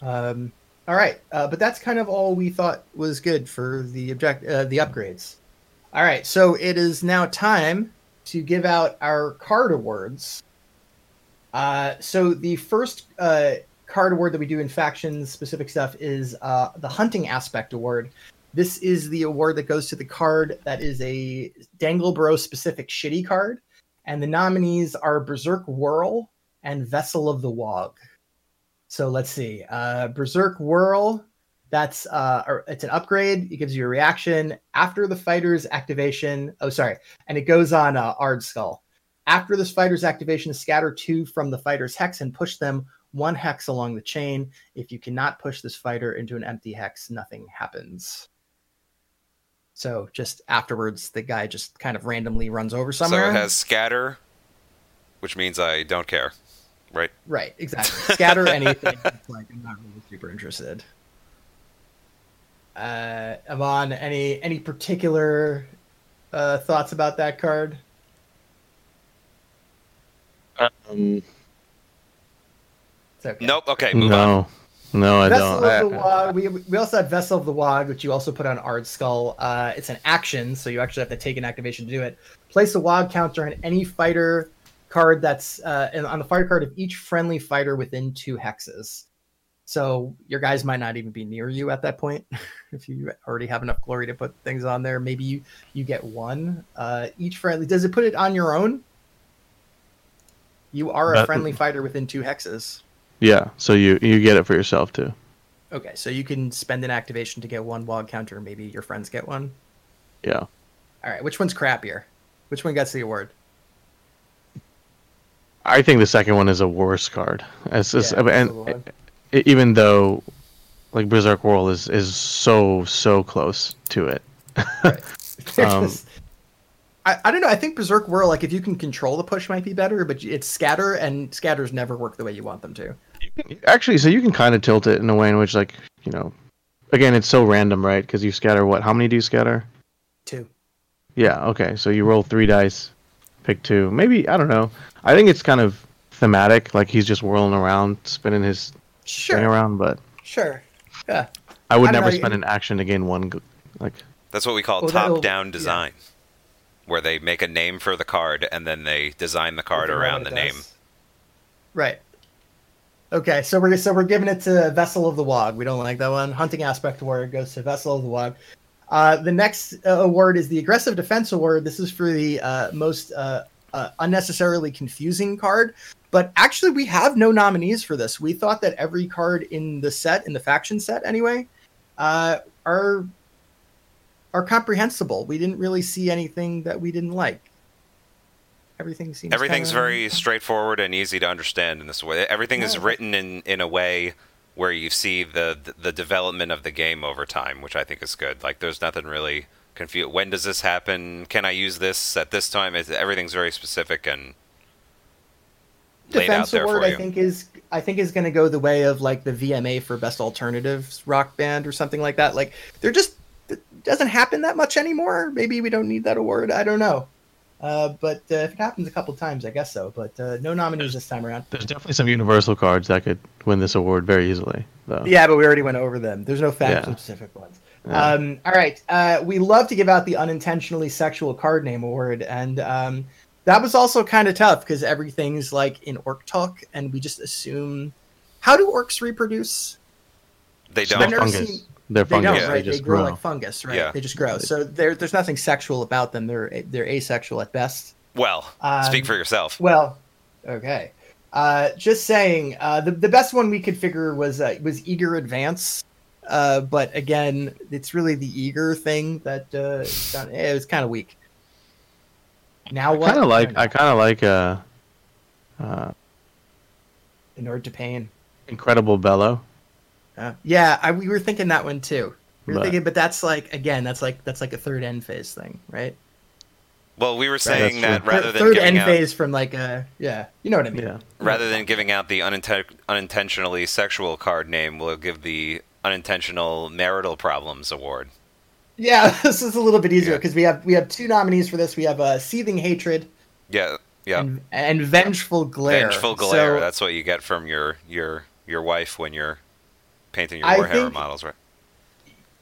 Um. All right, uh, but that's kind of all we thought was good for the object, uh, the upgrades. All right, so it is now time to give out our card awards. Uh, so the first uh, card award that we do in factions specific stuff is uh, the hunting aspect award. This is the award that goes to the card that is a Dangle Bro specific shitty card. And the nominees are Berserk Whirl and Vessel of the Wog. So let's see. Uh, Berserk Whirl, that's uh, it's an upgrade. It gives you a reaction after the fighter's activation. Oh, sorry. And it goes on uh, Ardskull. After this fighter's activation, scatter two from the fighter's hex and push them one hex along the chain. If you cannot push this fighter into an empty hex, nothing happens. So just afterwards, the guy just kind of randomly runs over somewhere. So it has scatter, which means I don't care, right? Right, exactly. Scatter anything. [LAUGHS] it's like I'm not really super interested. Uh, Avon, any any particular uh, thoughts about that card? Um, It's okay. Nope. Okay, move on. No, I Vessel don't. of the Wog. We, we also have Vessel of the Wog, which you also put on Ardskull. Uh, it's an action, so you actually have to take an activation to do it. Place a Wog counter on any fighter card that's uh, on the fighter card of each friendly fighter within two hexes. So your guys might not even be near you at that point. [LAUGHS] if you already have enough glory to put things on there, maybe you you get one. Uh, each friendly. Does it put it on your own? You are a That- friendly fighter within two hexes. Yeah, so you you get it for yourself too. Okay, so you can spend an activation to get one wog counter. Maybe your friends get one. Yeah. All right, which one's crappier? Which one gets the award? I think the second one is a worse card. It's, it's, Yeah, and Vessel of the Wog. e- even though like Berserk Whirl is is so so close to it. [LAUGHS] [LAUGHS] They're Um, just- I, I don't know. I think Berserk Whirl, like if you can control the push, might be better. But it's scatter, and scatters never work the way you want them to. Actually, so you can kind of tilt it in a way in which like you know, again, it's so random, right? Because you scatter what? How many do you scatter? Two. Yeah. Okay. So you roll three dice, pick two. Maybe I don't know. I think it's kind of thematic, like he's just whirling around, spinning his Sure. thing around. But Sure. Yeah. I would I never know, spend you- an action to gain one. Like That's what we call Well, that'll- top-down yeah. Where they make a name for the card and then they design the card around the it name. Right. Okay, so we're so we're giving it to Vessel of the Wog. We don't like that one. Hunting aspect award goes to Vessel of the Wog. Uh, the next uh, award is the aggressive defense award. This is for the uh, most uh, uh, unnecessarily confusing card. But actually, we have no nominees for this. We thought that every card in the set, in the faction set anyway, uh, are are comprehensible. We didn't really see anything that we didn't like. Everything seems Everything's kinda- very straightforward and easy to understand in this way. Everything is written in, in a way where you see the the development of the game over time, which I think is good. Like there's nothing really confused. When does this happen? Can I use this at this time? It's, everything's very specific and laid out defense award i think is i think is going to go the way of like the vma for best alternatives rock band or something like that like they're just doesn't happen that much anymore maybe we don't need that award i don't know uh, but uh, if it happens a couple times i guess so but uh, no nominees this time around there's definitely some universal cards that could win this award very easily. Though. yeah but we already went over them there's no faction Yeah. specific ones Yeah. um, all right uh, we love to give out the unintentionally sexual card name award and um, that was also kind of tough because everything's like in orc talk and we just assume how do orcs reproduce they So don't. they're never fungus. seen- They're They fungus. don't, right? They They, grow, grow. like fungus, right? Yeah. They just grow. So there, there's nothing sexual about them. They're they're asexual at best. Well, Um, speak for yourself. Well, okay. Uh, just saying. Uh, the the best one we could figure was uh, was eager advance. Uh, but again, it's really the eager thing that uh, done- eh, it was kind of weak. Now I what? kind of like. I kind of like uh, uh, in order to pain. Incredible Bellow. Uh, yeah, I, we were thinking that one too. We were But- thinking, but that's like again, that's like that's like a third end phase thing, right? Well, we were saying that's that rather Third- than third giving end out, phase from like a yeah, you know what I mean. Yeah. rather than giving out the uninten- unintentionally sexual card name, we'll give the unintentional marital problems award. Yeah, [LAUGHS] this is a little bit easier Yeah. because we have we have two nominees for this. We have uh, seething hatred Yeah, yeah. and, and vengeful glare. Vengeful glare. So, That's what you get from your your your wife when you're painting your I Warhammer think- models, right?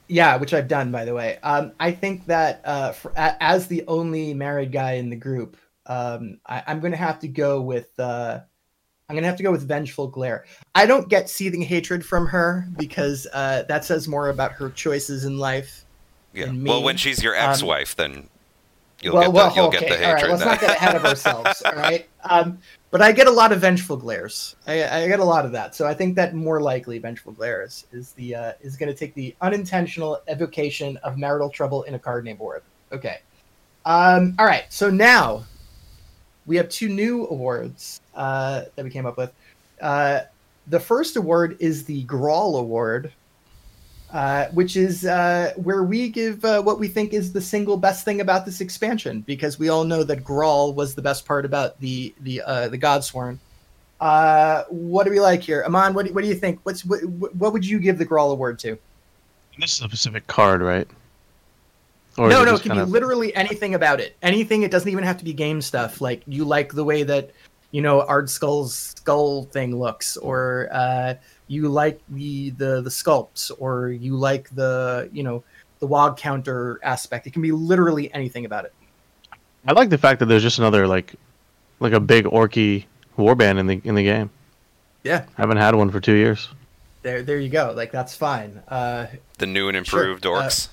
yeah, which I've done by the way. Um, I think that uh, for, as the only married guy in the group, um, I, I'm going to have to go with uh, I'm going to have to go with vengeful glare. I don't get seething hatred from her because uh, that says more about her choices in life. Yeah. Well, when she's your um, ex-wife, then You'll get the, you'll get the all right, hatred. let's not get ahead of [LAUGHS] ourselves. all right. Um, but I get a lot of vengeful glares. I, I get a lot of that. So I think that more likely vengeful glares is the uh, is going to take the unintentional evocation of marital trouble in a card named Orb. Okay. Um, all right. So now we have two new awards uh, that we came up with. Uh, the first award is the Grawl Award, uh, which is uh, where we give uh, what we think is the single best thing about this expansion, because we all know that Grawl was the best part about the the uh, the Godsworn. Uh, what do we like here, Aman? What do, what do you think? What's what, what would you give the Grawl Award to? This is a specific card, right? Or no, it no, it can be of- literally anything about it. Anything. It doesn't even have to be game stuff. Like you like the way that you know Ardskull's skull thing looks, or uh, you like the the the sculpts, or you like the you know the wog counter aspect. It can be literally anything about it. I like the fact that there's just another like, like a big orky warband in the in the game. Yeah, I haven't had one for two years. there there you go. Like that's fine. Uh, the new and Sure. improved Uh, orcs.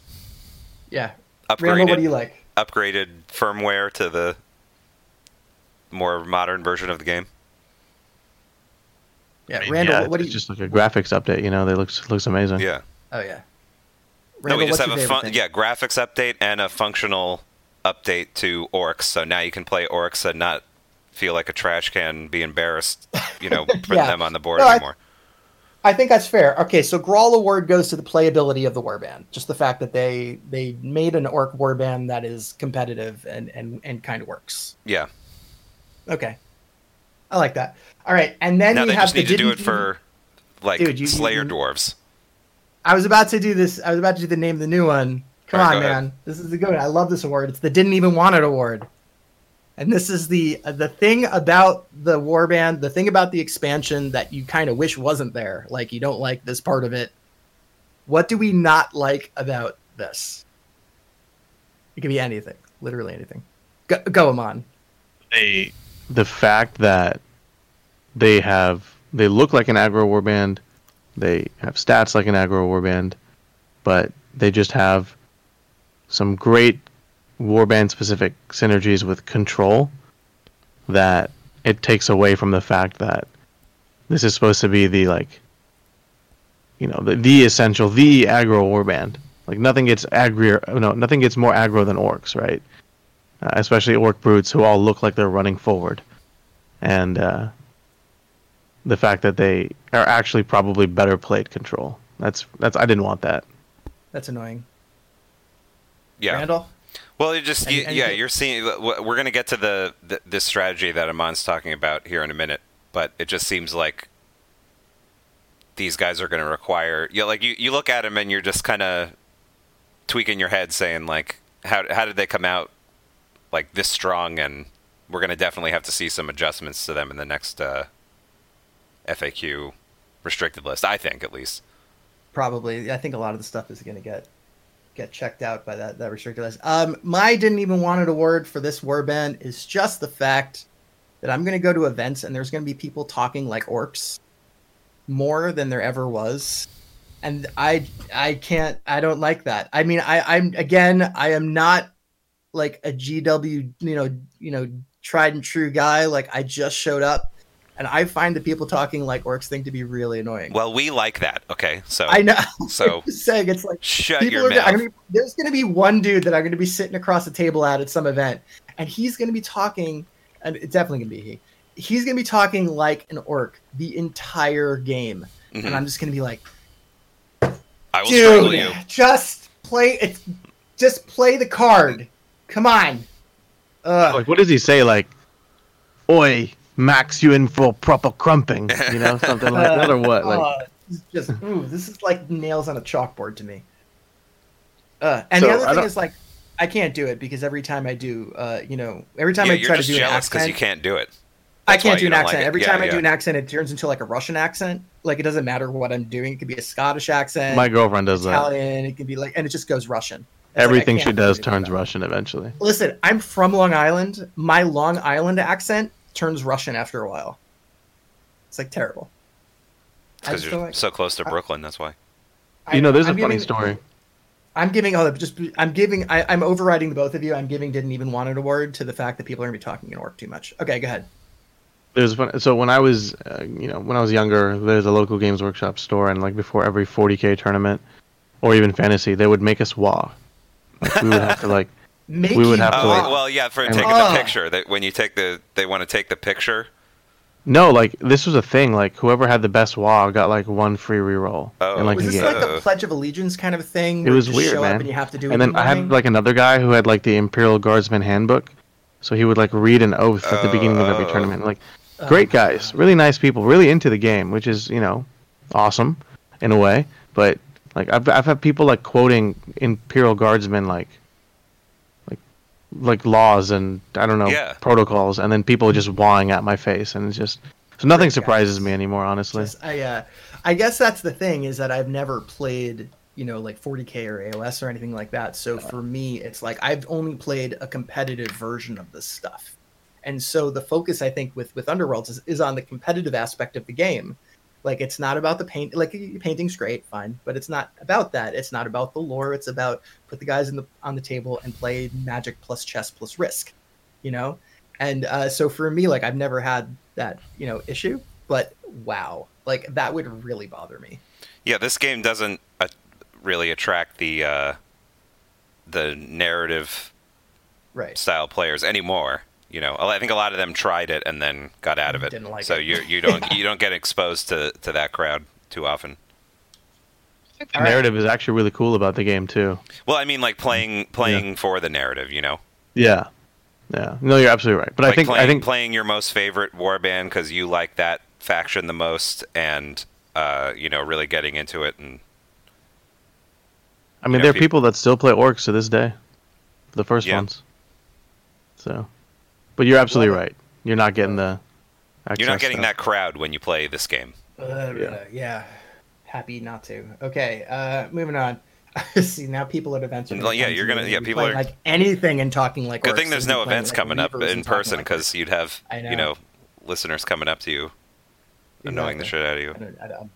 yeah. upgraded, Randall, what do you like? upgraded firmware to the more modern version of the game. Yeah, I mean, Randall, yeah, what do it's you? just like a graphics update. You know, they looks looks amazing. Yeah. Oh yeah. No, we just have a fun, thing? yeah, graphics update and a functional update to orcs. So now you can play orcs and not feel like a trash can, be embarrassed, you know, [LAUGHS] putting Yeah. them on the board No, I- anymore. I think that's fair. Okay, so Grawl Award goes to the playability of the warband. Just the fact that they they made an orc warband that is competitive and and and kind of works. Yeah. Okay, I like that. All right, and then now we they have just the need to do it for like Dude, you- Slayer you- dwarves. I was about to do this. I was about to do the name of the new one. Come All right, on, go ahead. man. This is the good one. I love this award. It's the didn't even want it award. And this is the uh, the thing about the warband, the thing about the expansion that you kind of wish wasn't there. Like you don't like this part of it. What do we not like about this? It could be anything, literally anything. Go, go Aman. They the fact that they have they look like an aggro warband, they have stats like an aggro warband, but they just have some great warband specific synergies with control that it takes away from the fact that this is supposed to be the like you know the, the essential the aggro warband like nothing gets aggro no nothing gets more aggro than orcs right uh, especially orc brutes who all look like they're running forward and uh, the fact that they are actually probably better played control that's that's i didn't want that That's annoying. Yeah. Randall? Well, you just Any- you, yeah, you're seeing. We're going to get to the, the this strategy that Aman's talking about here in a minute, but it just seems like these guys are going to require. You know, like you, you look at them and you're just kind of tweaking your head, saying like, how how did they come out like this strong? And we're going to definitely have to see some adjustments to them in the next uh, FAQ restricted list. I think at least. Probably. I think a lot of the stuff is going to get get checked out by that that restricted list. Um, my didn't even want it award for this warband is just the fact that I'm going to go to events and there's going to be people talking like orcs more than there ever was, and I I can't I don't like that. I mean I I'm again I am not like a GW you know you know tried and true guy like I just showed up. And I find the people talking like orcs thing to be really annoying. Well, we like that. Okay, so I know. So [LAUGHS] saying it's like shut people your mouth. Gonna be, there's going to be one dude that I'm going to be sitting across the table at at some event, and he's going to be talking, and it's definitely going to be he. He's going to be talking like an orc the entire game, Mhm. and I'm just going to be like, I will dude, you. just play it. Just play the card. Come on. Ugh. like what does he say like oi max you in for proper crumping you know [LAUGHS] something like that or what like Uh, this is just ooh, this is like nails on a chalkboard to me. Uh, and So, the other I thing is like, I can't do it because every time I do, uh, you know, every time Yeah, I try to do an accent, because you can't do it. I That's why can't do an don't like accent. every Yeah, time I do an accent, it turns into like a Russian accent. Like it doesn't matter what I'm doing; it could be a Scottish accent, my girlfriend does that Italian. It can be like, and it just goes Russian. It's like, everything she does turns russian eventually Listen, I'm from Long Island. My Long Island accent turns Russian after a while. It's like terrible. Because you're like- so close to I- Brooklyn. That's why. I you know there's a I'm funny giving- story I'm giving oh just I'm giving I, I'm overriding the both of you. I'm giving didn't even want an award to the fact that people are gonna be talking in orc too much. Okay, go ahead. There's one, so when I was, uh, you know, when I was younger, there's a local Games Workshop store, and like before every 40k tournament, or even fantasy, they would make us WA. Like, we would have to like, Make We would have to, Oh, like- well, yeah, for And- taking Oh. the picture. That when you take the, they want to take the picture. no, like this was a thing. Like whoever had the best WA got like one free reroll Oh. in like oh. was a this game. like the Pledge of Allegiance kind of thing? It was just weird, show man. Up and you have to do it. and then I had like another guy who had like the Imperial Guardsman Handbook, so he would like read an oath at the beginning of every Oh. tournament. Like, Oh, great guys, really nice people, really into the game, which is you know, awesome in a way. But like I've I've had people like quoting Imperial Guardsmen like, like, like laws and I don't know Yeah. protocols, and then people just wawing at my face, and it's just so nothing Great surprises guys. me anymore, honestly. Just- I uh, I guess that's the thing is that I've never played you know like 40k or AOS or anything like that. So for me, it's like I've only played a competitive version of this stuff, and so the focus I think with with Underworlds is, is on the competitive aspect of the game. Like it's not about the paint. Like painting's great, fine, but it's not about that. It's not about the lore. It's about put the guys in the on the table and play Magic plus chess plus Risk, you know. And uh, so for me, like I've never had that you know issue, but wow, like that would really bother me. Yeah, this game doesn't uh, really attract the uh, the narrative Right. style players anymore. You know, I think a lot of them tried it and then got out of it. Didn't like so it. you you don't [LAUGHS] you don't get exposed to, to that crowd too often. The All right. narrative is actually really cool about the game too. Well, I mean, like playing playing for the narrative. You know, Yeah, yeah. No, you're absolutely right. But like I think playing, I think playing your most favorite warband because you like that faction the most, and uh, you know, really getting into it and I mean, know, there are peop- people that still play orcs to this day, the first Yeah. ones. So, but you're absolutely right. You're not getting the. you're not getting stuff. that crowd when you play this game. Uh, Yeah. yeah. Happy not to. Okay. Uh, moving on. [LAUGHS] See now people at events. Are Well, yeah, you're gonna- yeah, people are- like anything and talking like. Good thing there's no events like, coming up in and talking person like because you'd have I know. you know listeners coming up to you, annoying the shit out of you. I don't, I don't.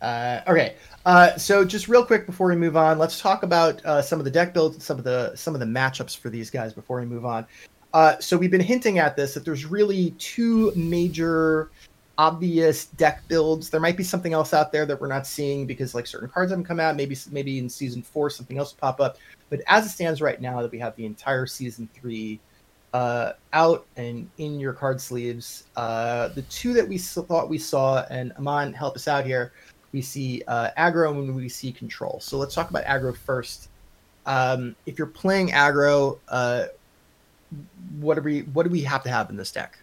Uh, okay, uh, so just real quick before we move on, let's talk about uh, some of the deck builds some of the some of the matchups for these guys before we move on. Uh, so we've been hinting at this that there's really two major obvious deck builds. There might be something else out there that we're not seeing because like certain cards haven't come out. Maybe maybe in season four something else will pop up. But as it stands right now, that we have the entire season three uh, out and in your card sleeves. Uh, the two that we thought we saw, and Aman, help us out here. We see uh, aggro and we see control. So let's talk about aggro first. Um, if you're playing aggro, uh, what do we what do we have to have in this deck?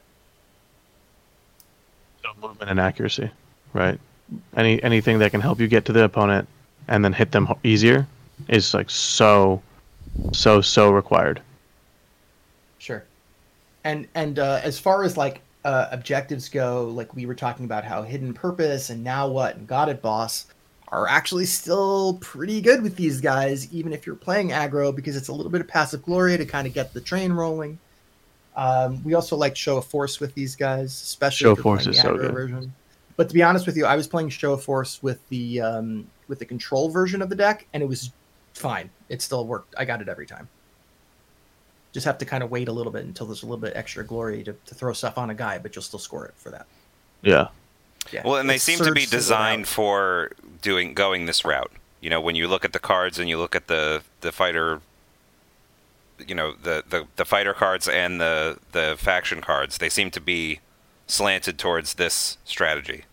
So movement and accuracy, right? Any anything that can help you get to the opponent and then hit them easier is like so, so so required. Sure. And and uh, as far as like uh, objectives go, like we were talking about how hidden purpose and now what and got it boss are actually still pretty good with these guys, even if you're playing aggro, because it's a little bit of passive glory to kind of get the train rolling. Um, we also like show of force with these guys, especially Show if of you're Force is the so aggro good. version. But to be honest with you, I was playing show of force with the um, with the control version of the deck, and it was fine. It still worked. I got it every time. Just have to kind of wait a little bit until there's a little bit extra glory to, to throw stuff on a guy, but you'll still score it for that. Yeah, Yeah. Well, and they seem to be designed for doing going this route. You know, when you look at the cards and you look at the the fighter, you know, the the, the fighter cards and the the faction cards, they seem to be slanted towards this strategy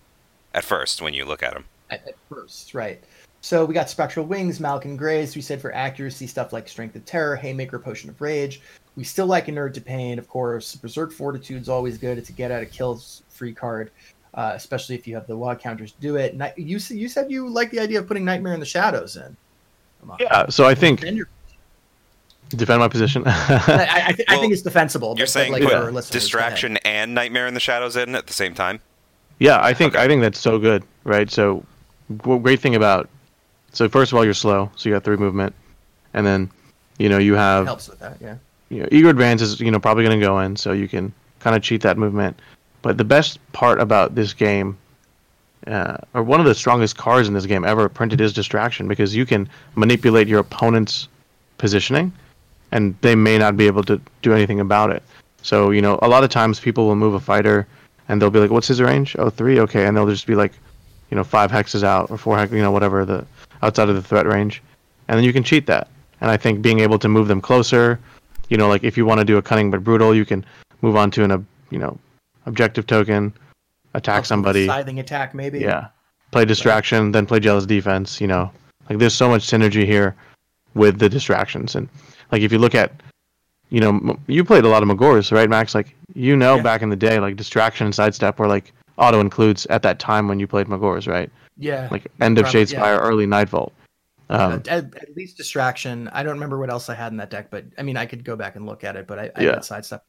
at first when you look at them. at, at first, right? So we got Spectral Wings, Malkin Grace. We said for accuracy stuff like Strength of Terror, Haymaker, Potion of Rage. We still like Inured to Pain, of course. Berserk Fortitude's always good. It's a get out of kills free card, uh, especially if you have the WOD counters do it. Night, you you said you like the idea of putting Nightmare in the Shadows in. Come on. yeah. So I think Defend your- defend my position. [LAUGHS] I, I, I, thi- I think it's defensible. You're but- but, saying like, put for our listeners, go ahead. distraction and nightmare in the shadows in at the same time. Yeah, I think I think that's so good, right? So, w- great thing about so first of all, you're slow, so you got three movement, and then you know you have helps with that. Yeah. you know, eager advance is you know probably going to go in, so you can kind of cheat that movement. But the best part about this game uh, or one of the strongest cards in this game ever printed is distraction because you can manipulate your opponent's positioning, and they may not be able to do anything about it. So you know, a lot of times people will move a fighter, and they'll be like, "What's his range? Oh, three. Okay," and they'll just be like, you know, five hexes out or four hex, you know, whatever the outside of the threat range, and then you can cheat that. And I think being able to move them closer, you know, like if you want to do a cunning but brutal, you can move on to an, ob- you know, objective token, attack somebody. Scything attack, maybe. Yeah. Play distraction, then play jealous defense. You know, like there's so much synergy here with the distractions, and like if you look at, you know, you played a lot of Magore's, right, Max? Like you know, Yeah. back in the day, like distraction and sidestep were like auto includes at that time when you played Magore's, right? Yeah. Like end of Shadespire, early Nightvault. Um, at, at- least distraction. I don't remember what else I had in that deck, but I mean, I could go back and look at it. But I, I Yeah. had sidestep.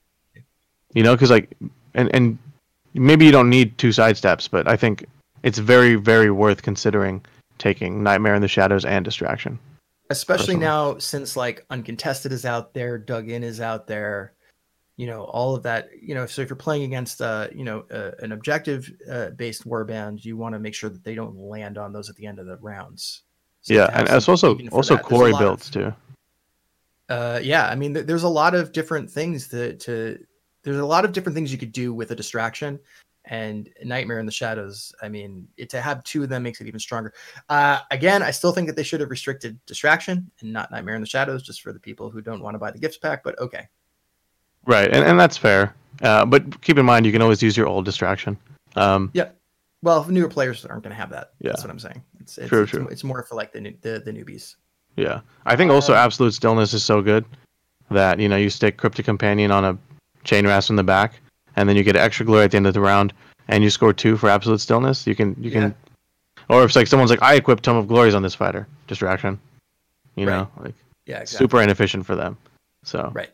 you know, because like, and and maybe you don't need two sidesteps, but I think it's very very worth considering taking Nightmare in the Shadows and Distraction. especially personally. now since like uncontested is out there dug in is out there you know all of that you know so if you're playing against uh you know uh, an objective uh, based warband you want to make sure that they don't land on those at the end of the rounds So yeah, and it's also also that, Quarry lot of- builds too. uh yeah i mean th- there's a lot of different things to to there's a lot of different things you could do with a distraction and nightmare in the shadows i mean it, to have two of them makes it even stronger uh again i still think that they should have restricted distraction and not nightmare in the shadows just for the people who don't want to buy the gifts pack but okay Right, and, and that's fair. Uh, but keep in mind, you can always use your old distraction. Um, yeah well newer players aren't going to have that Yeah. that's what i'm saying it's it's, True, it's, true. it's more for like the, new- the the newbies yeah, I think also Um, Absolute Stillness is so good that you know you stick Cryptic Companion on a Chain Rasp in the back, and then you get extra glory at the end of the round, and you score two for Absolute Stillness. You can you can, or if it's like someone's like I equip Tome of Glories on this fighter, distraction. You know, like yeah exactly. super inefficient for them. So right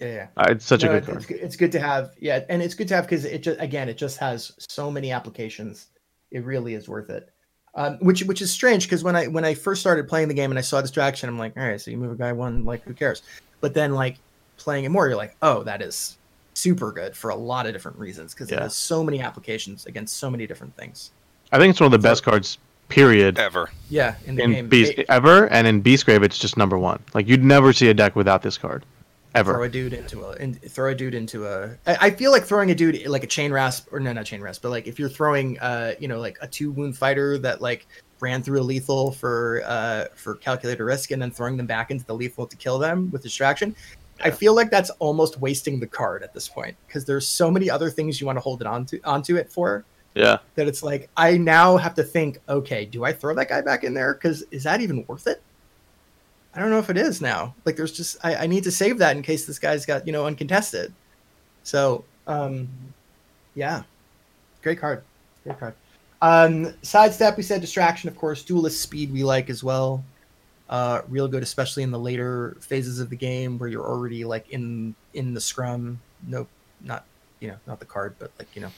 yeah yeah uh, it's such No, a good it- card. It's, good- it's good to have, yeah, and it's good to have because it just again, it just has so many applications. It really is worth it. Um, which which is strange because when I when I first started playing the game and I saw distraction, I'm like, all right, so you move a guy one, like who cares? But then like playing it more, you're like, oh, that is super good for a lot of different reasons because it has so many applications against so many different things. I think it's one of the So- best cards, period, Ever. Yeah, in the in game, Beast It- ever, and in Beastgrave it's just number one. Like you'd never see a deck without this card, ever. throw a dude into a and throw a dude into a I, I feel like throwing a dude like a chain rasp or no not chain rasp but like if you're throwing uh you know like a two wound fighter that like ran through a lethal for uh for calculator risk and then throwing them back into the lethal to kill them with distraction I feel like that's almost wasting the card at this point because there's so many other things you want to hold it onto onto it for Yeah, that it's like I now have to think okay do I throw that guy back in there because is that even worth it I don't know if it is now. Like, there's just I, I need to save that in case this guy's got you know uncontested. So, um, yeah, great card, great card. Um, sidestep, we said distraction, of course. Duelist speed, we like as well. Uh, real good, especially in the later phases of the game where you're already like in in the scrum. No, not you know not the card, but like you know.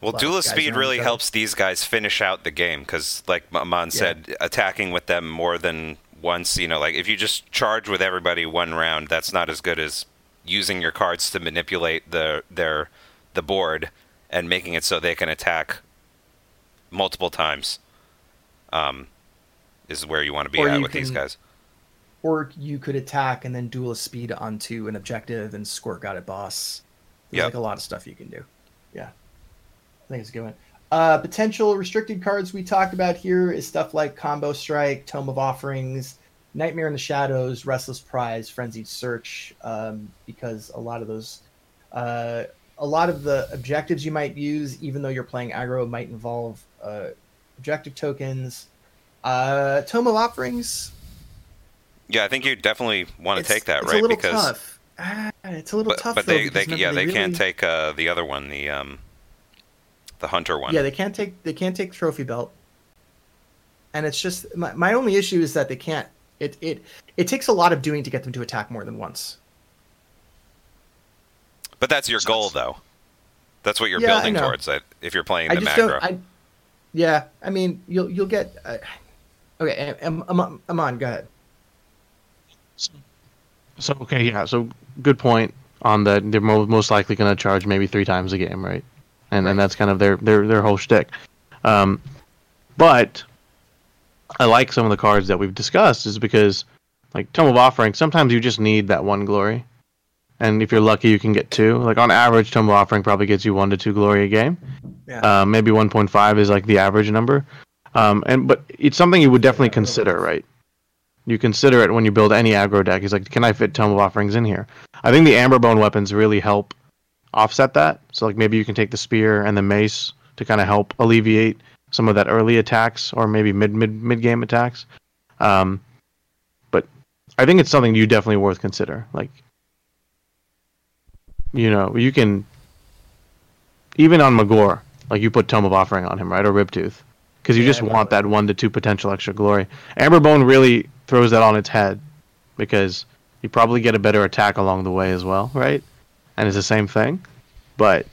Well, lot of duelist guys speed really helps these guys finish out the game because, like Aman said, attacking with them more than once, you know, like if you just charge with everybody one round, that's not as good as using your cards to manipulate the their the board and making it so they can attack multiple times. Um, is where you want to be Or at with these guys. Or you could attack and then duelist speed onto an objective and score out it boss. There's Yep. like a lot of stuff you can do. Yeah. I think it's a good one. Uh, potential restricted cards we talked about here is stuff like Combo Strike, Tome of Offerings, Nightmare in the Shadows, Restless Prize, Frenzied Search, um, because a lot of those, uh, a lot of the objectives you might use, even though you're playing aggro, might involve uh, objective tokens. Uh, Tome of Offerings, Yeah, I think you definitely want to take that, it's right? a little because tough. Ah, it's a little but, tough. but though, they, because they remember, yeah they, can't take uh, the other one, the um, the hunter one. Yeah, they can't take they can't take trophy belt. And it's just my, my only issue is that they can't. It it it takes a lot of doing to get them to attack more than once. But that's your goal, though. That's what you're Yeah, building towards. That if you're playing I the macro. I, yeah, I mean, you'll you'll get. Uh, okay, Am- Am- Aman, go ahead. So okay, yeah. So good point on that. They're mo- most likely going to charge maybe three times a game, right? And and that's kind of their their their whole shtick. Um, But I like some of the cards that we've discussed is because like Tome of Offering, sometimes you just need that one glory. And if you're lucky, you can get two. Like on average, Tome of Offering probably gets you one to two glory a game. Yeah. Uh, maybe 1.5 is like the average number. Um, and but it's something you would definitely consider, right? You consider it when you build any aggro deck. He's like, can I fit Tome of Offerings in here? I think the Amberbone weapons really help offset that. So like maybe you can take the spear and the mace to kind of help alleviate some of that early attacks or maybe mid mid mid game attacks. Um, but I think it's something you definitely worth consider. Like, you know, you can even on Magore, like you put Tome of Offering on him, right, or Ribtooth, because you Yeah, just want probably. that one to two potential extra glory. Amberbone really throws that on its head because you probably get a better attack along the way as well, right? And it's the same thing, but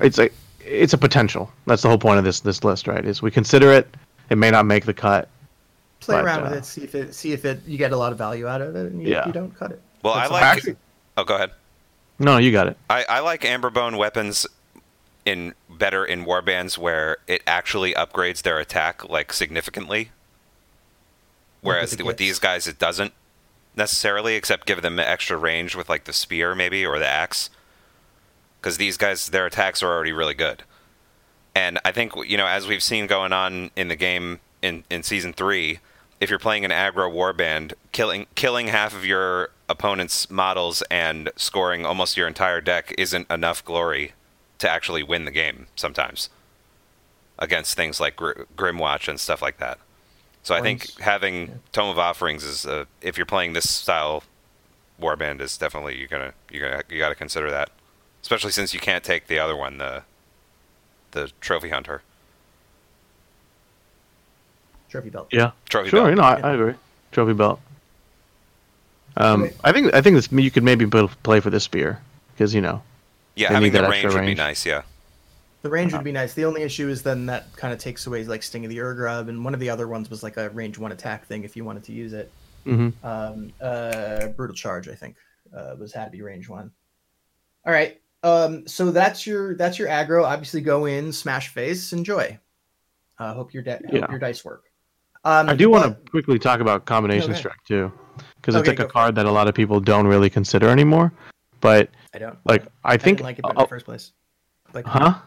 it's a it's a potential. That's the whole point of this this list, right? Is we consider it. It may not make the cut. Play but, around with uh, it, see if it see if it you get a lot of value out of it, and you, Yeah. you don't cut it. Well, I like. Actually- Oh, go ahead. No, you got it. I, I like Amberbone weapons in better in warbands where it actually upgrades their attack like significantly. Whereas with the with these guys, it doesn't necessarily, except give them extra range with like the spear maybe or the axe. Because these guys, their attacks are already really good. And I think you know, as we've seen going on in the game in in season three, if you're playing an aggro warband, killing killing half of your opponent's models and scoring almost your entire deck isn't enough glory to actually win the game. Sometimes against things like Gr- Grymwatch and stuff like that. So I think Points. having Tome of Offerings is uh, if you're playing this style warband is definitely you're gonna you're gonna you got to consider that, especially since you can't take the other one the the trophy hunter Trophy belt. Yeah. trophy Sure, belt. you know, I, I agree. Trophy belt. Um, Okay. I think I think this you could maybe play for the spear because you know Yeah, They having need the that range extra would be nice. Yeah, The range would be nice. The only issue is then that kind of takes away like Sting of the Ur-Grub, and one of the other ones was like a range one attack thing if you wanted to use it. hmm Um, uh, brutal charge, I think, uh, was had to be range one. All right. Um, so that's your that's your aggro. Obviously, go in, smash face, enjoy. Uh, hope your de- Yeah. hope your dice work. Um, I do want to quickly talk about combination Okay. strike too, because it's like a card that a lot of people don't really consider anymore. But I don't. like I I think, didn't like it in oh, the first place. Like, huh?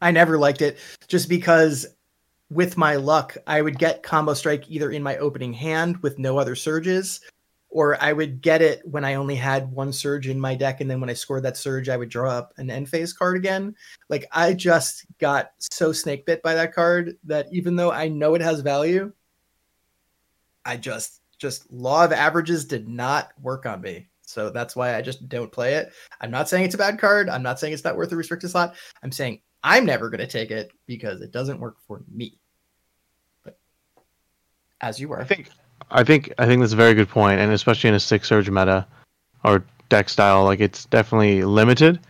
I never liked it just because with my luck, I would get combo strike either in my opening hand with no other surges, or I would get it when I only had one surge in my deck, and then when I scored that surge, I would draw up an end phase card again. Like I just got so snake bit by that card that even though I know it has value, I just just law of averages did not work on me. So that's why I just don't play it. I'm not saying it's a bad card. I'm not saying it's not worth a restricted slot. I'm saying I'm never going to take it because it doesn't work for me. But as you were, I think I think I think that's a very good point, and especially in a six surge meta or deck style, like it's definitely limited.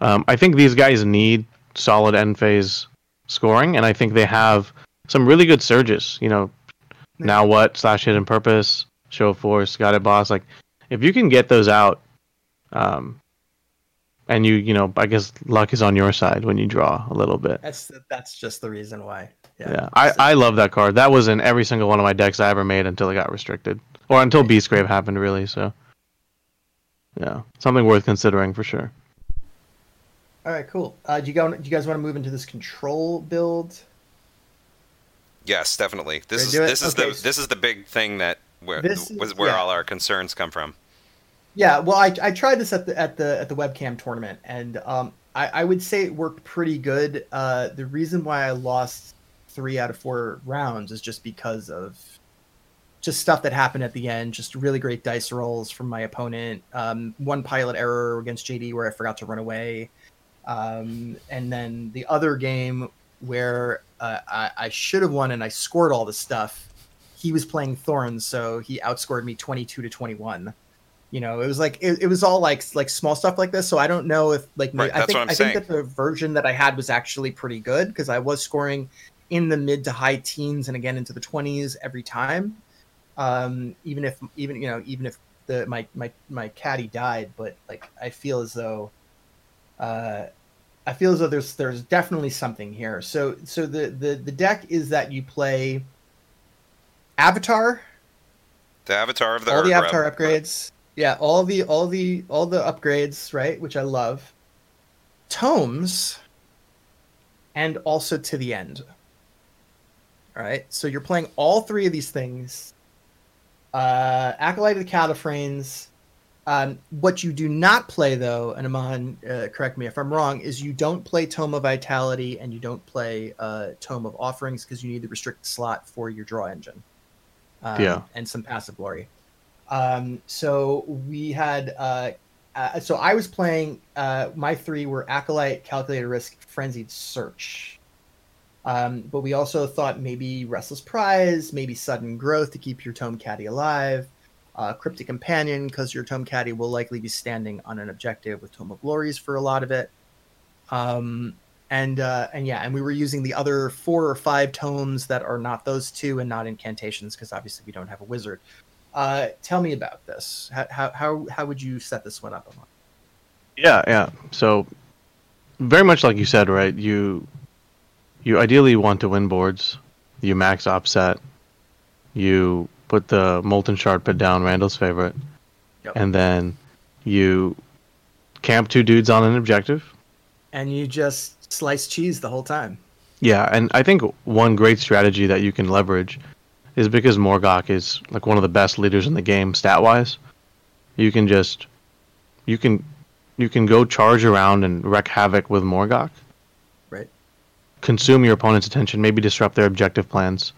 Um, I think these guys need solid end phase scoring, and I think they have some really good surges. You know, now what slash hidden purpose, show of force, got it, boss. Like if you can get those out, um, and you you know, I guess luck is on your side when you draw a little bit. that's that's just the reason why. Yeah, Yeah, I, I love that card. That was in every single one of my decks I ever made until it got restricted, or until Beastgrave happened, really. So, yeah, something worth considering for sure. All right, cool. Uh, do you go? Do you guys want to move into this control build? yes, definitely. This Ready is to do it? this is Okay. the this is the big thing that where This is- was where yeah. all our concerns come from. Yeah, well, I, I tried this at the at the at the webcam tournament, and um, I, I would say it worked pretty good. Uh, the reason why I lost three out of four rounds is just because of just stuff that happened at the end. Just really great dice rolls from my opponent. Um, one pilot error against JD where I forgot to run away, um, and then the other game where uh, I, I should have won and I scored all the stuff. He was playing Thorns, so he outscored me twenty two to twenty one you know it was like it, it was all like like small stuff like this so i don't know if like Right, i think i saying. think that the version that i had was actually pretty good because i was scoring in the mid to high teens and again into the 20s every time um even if even you know even if the my my my caddy died but like i feel as though uh I feel as though there's there's definitely something here. So so the the the deck is that you play Avatar, The avatar of the all the. Avatar upgrades. Yeah, all the all the all the upgrades, right? Which I love. Tomes, and also to the end. All right, so you're playing all three of these things. Uh, Acolyte of the Katophranes. Um, what you do not play, though, and Aman, uh, correct me if I'm wrong, is you don't play Tome of Vitality and you don't play uh, Tome of Offerings because you need the restricted slot for your draw engine. Um, Yeah. And some passive glory. Um, so we had, uh, uh, so I was playing, uh, my three were Acolyte, Calculated Risk, Frenzied Search. Um, but we also thought maybe Restless Prize, maybe Sudden Growth to keep your Tome Caddy alive uh, Cryptic Companion because your Tome Caddy will likely be standing on an objective with Tome of Glories for a lot of it. Um, and uh, and yeah, and we were using the other four or five tomes that are not those two and not incantations because obviously we don't have a wizard. Uh, tell me about this. How, how how how would you set this one up? Yeah, yeah. So very much like you said, right? You you ideally want to win boards. You max offset. You put the molten shard pit down, Randall's favorite, Yep. and then you camp two dudes on an objective. And you just slice cheese the whole time. Yeah, and I think one great strategy that you can leverage is because Morgok is like one of the best leaders in the game stat wise. You can just you can you can go charge around and wreak havoc with Morgok. Right. Consume your opponent's attention, maybe disrupt their objective plans,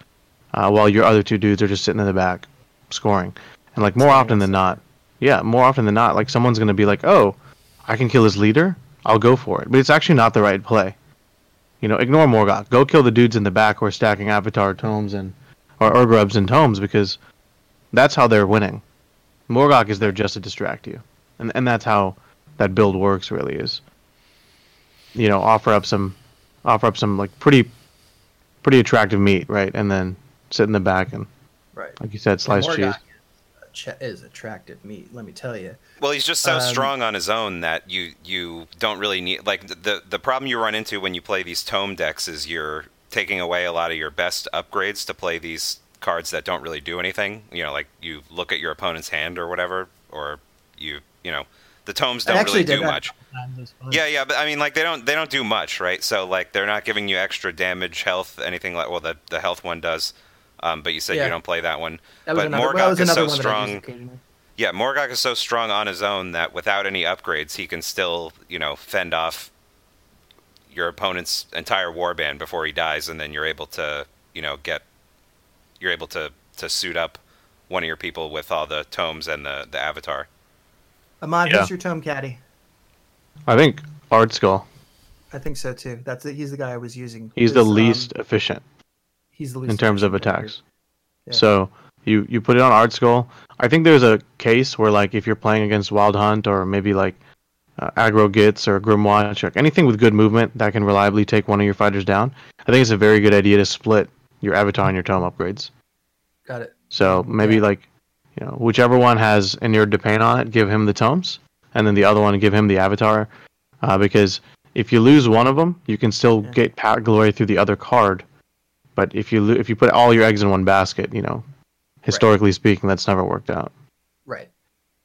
uh, while your other two dudes are just sitting in the back, scoring. And like more often than not, yeah, more often than not, like someone's gonna be like, "Oh, I can kill his leader. I'll go for it." But it's actually not the right play. You know, ignore Morgok. Go kill the dudes in the back who are stacking Avatar tomes and or Ur-Grubs and tomes because that's how they're winning. Morgok is there just to distract you, and and that's how that build works. Really is. You know, offer up some, offer up some like pretty, pretty attractive meat, right, and then sit in the back and, Right. like you said, slice cheese. Is attractive meat. Let me tell you. Well, he's just so Um, strong on his own that you you don't really need like the the problem you run into when you play these tome decks is you're taking away a lot of your best upgrades to play these cards that don't really do anything. You know, like you look at your opponent's hand or whatever, or you you know the tomes don't really do much. couple times, it was fun. Yeah, yeah, but I mean, like they don't they don't do much, right? So like they're not giving you extra damage, health, anything like. Well, the the health one does, um, but you said Yeah. you don't play that one. That was but another, Morgok that was is so one that I used strong. Yeah, Morgok is so strong on his own that without any upgrades, he can still, you know, fend off your opponent's entire warband before he dies, and then you're able to, you know, get, you're able to to suit up one of your people with all the tomes and the the avatar. Aman, Yeah. who's your tome caddy? I think Ardskull. I think so too. That's it. He's the guy I was using. He's the His, um, least efficient he's the least in terms of efficient, I agree. attacks. Yeah. So you you put it on Ardskull. I think there's a case where like if you're playing against Wild Hunt or maybe like uh, Aggro Gits or Grymwatch, like anything with good movement that can reliably take one of your fighters down, I think it's a very good idea to split your Avatar and your Tome upgrades. Got it. So maybe Yeah. like you know whichever one has inured to pain on it, give him the tomes, and then the other one give him the Avatar, uh, because if you lose one of them, you can still Yeah. get Pat Glory through the other card. But if you if you put all your eggs in one basket, you know, historically speaking, that's never worked out. Right.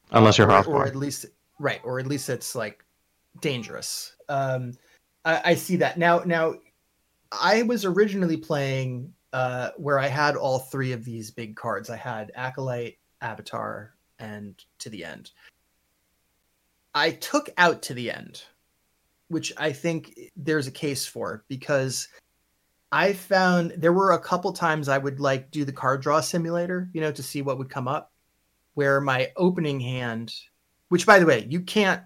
Unless Uh, you're or, Hrothgorn. or at least right, or at least it's like dangerous. Um, I, I see that now. Now, I was originally playing uh, where I had all three of these big cards. I had Acolyte, Avatar, and To the End. I took out To the End, which I think there's a case for because I found there were a couple times I would like do the card draw simulator, you know, to see what would come up where my opening hand, which by the way, you can't,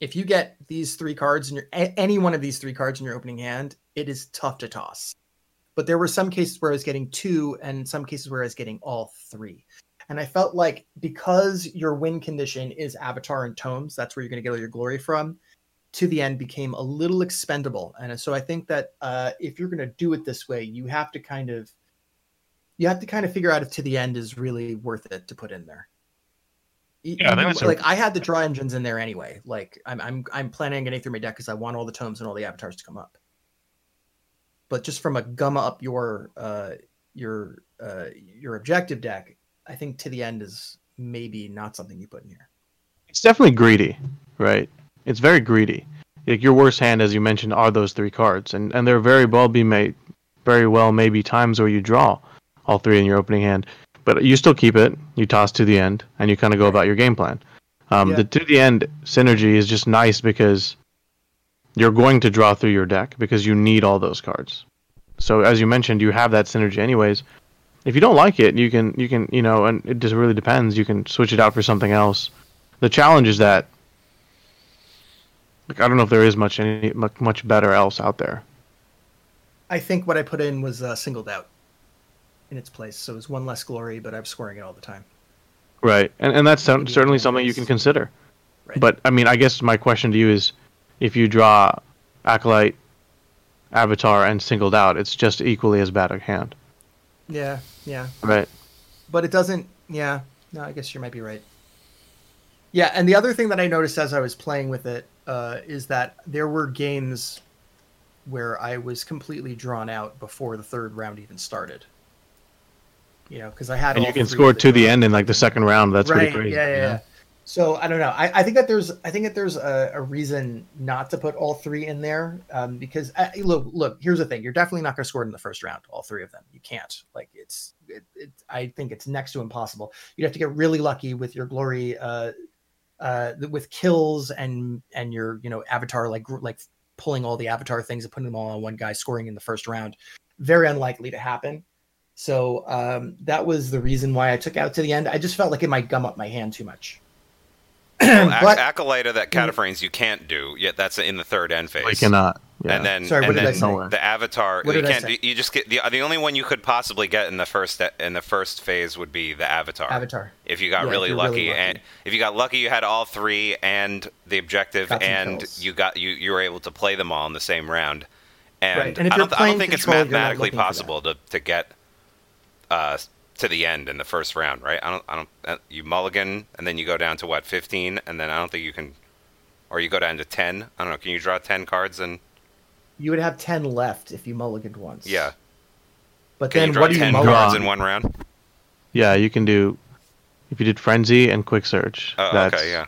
if you get these three cards in your, any one of these three cards in your opening hand, it is tough to toss. But there were some cases where I was getting two and some cases where I was getting all three. And I felt like because your win condition is Avatar and Tomes, that's where you're going to get all your glory from, to the end became a little expendable. And so I think that uh, if you're going to do it this way, you have to kind of, you have to kind of figure out if to the end is really worth it to put in there. Y- Yeah, I think you- that's like I had the draw engines in there anyway. Like I'm I'm I'm planning on getting through my deck because I want all the tomes and all the avatars to come up. But just from a gum up your uh your uh your objective deck, I think to the end is maybe not something you put in here. It's definitely greedy, right? It's very greedy. Like your worst hand, as you mentioned, are those three cards, and and there very well be made, very well maybe times where you draw all three in your opening hand, but you still keep it. You toss to the end, and you kind of go about your game plan. Um, Yeah. The to the end synergy is just nice because you're going to draw through your deck because you need all those cards. So as you mentioned, you have that synergy anyways. If you don't like it, you can you can you know, and it just really depends. You can switch it out for something else. The challenge is that like I don't know if there is much any much, better else out there. I think what I put in was uh, singled out in its place, so it was one less glory, but I'm scoring it all the time. Right. And and that's certainly something you can consider. Right. But I mean, I guess my question to you is if you draw acolyte, avatar and singled out, it's just equally as bad a hand. Yeah, yeah. Right. but it doesn't yeah no i guess you might be right yeah and the other thing that i noticed as i was playing with it uh, is that there were games where i was completely drawn out before the third round even started you know because i had And you can score to the end in like the second round. That's right pretty crazy. yeah yeah, you know? yeah. so i don't know I, I think that there's i think that there's a, a reason not to put all three in there um, because uh, look look here's the thing you're definitely not going to score it in the first round all three of them you can't like it's it, it i think it's next to impossible you'd have to get really lucky with your glory uh uh with kills and and your you know avatar like like pulling all the avatar things and putting them all on one guy scoring in the first round very unlikely to happen so um, that was the reason why I took out to the end. I just felt like it might gum up my hand too much. Well, [CLEARS THROAT] ac- but acolyte of that Katophranes you can't do yet. That's in the third end phase. We cannot. Yeah. And then, Sorry, what and did I then say? the avatar. What you did I can't. say? You just get the the only one you could possibly get in the first in the first phase would be the avatar. Avatar. If you got Yeah, if really you're lucky, really lucky. and if you got lucky, you had all three and the objective, Got some and kills. you got you you were able to play them all in the same round. And, Right, and if I you're don't, I don't think it's control, you're not mathematically looking for that. possible to to get uh, to the end in the first round, right? I don't I don't uh, you mulligan and then you go down to what fifteen, and then I don't think you can, or you go down to ten. I don't know. Can you draw ten cards and You would have ten left if you mulliganed once. yeah? But Can then you draw what do you ten mulligan? cards in one round? yeah, you can do if you did frenzy and quick search. Oh, that's, okay, yeah.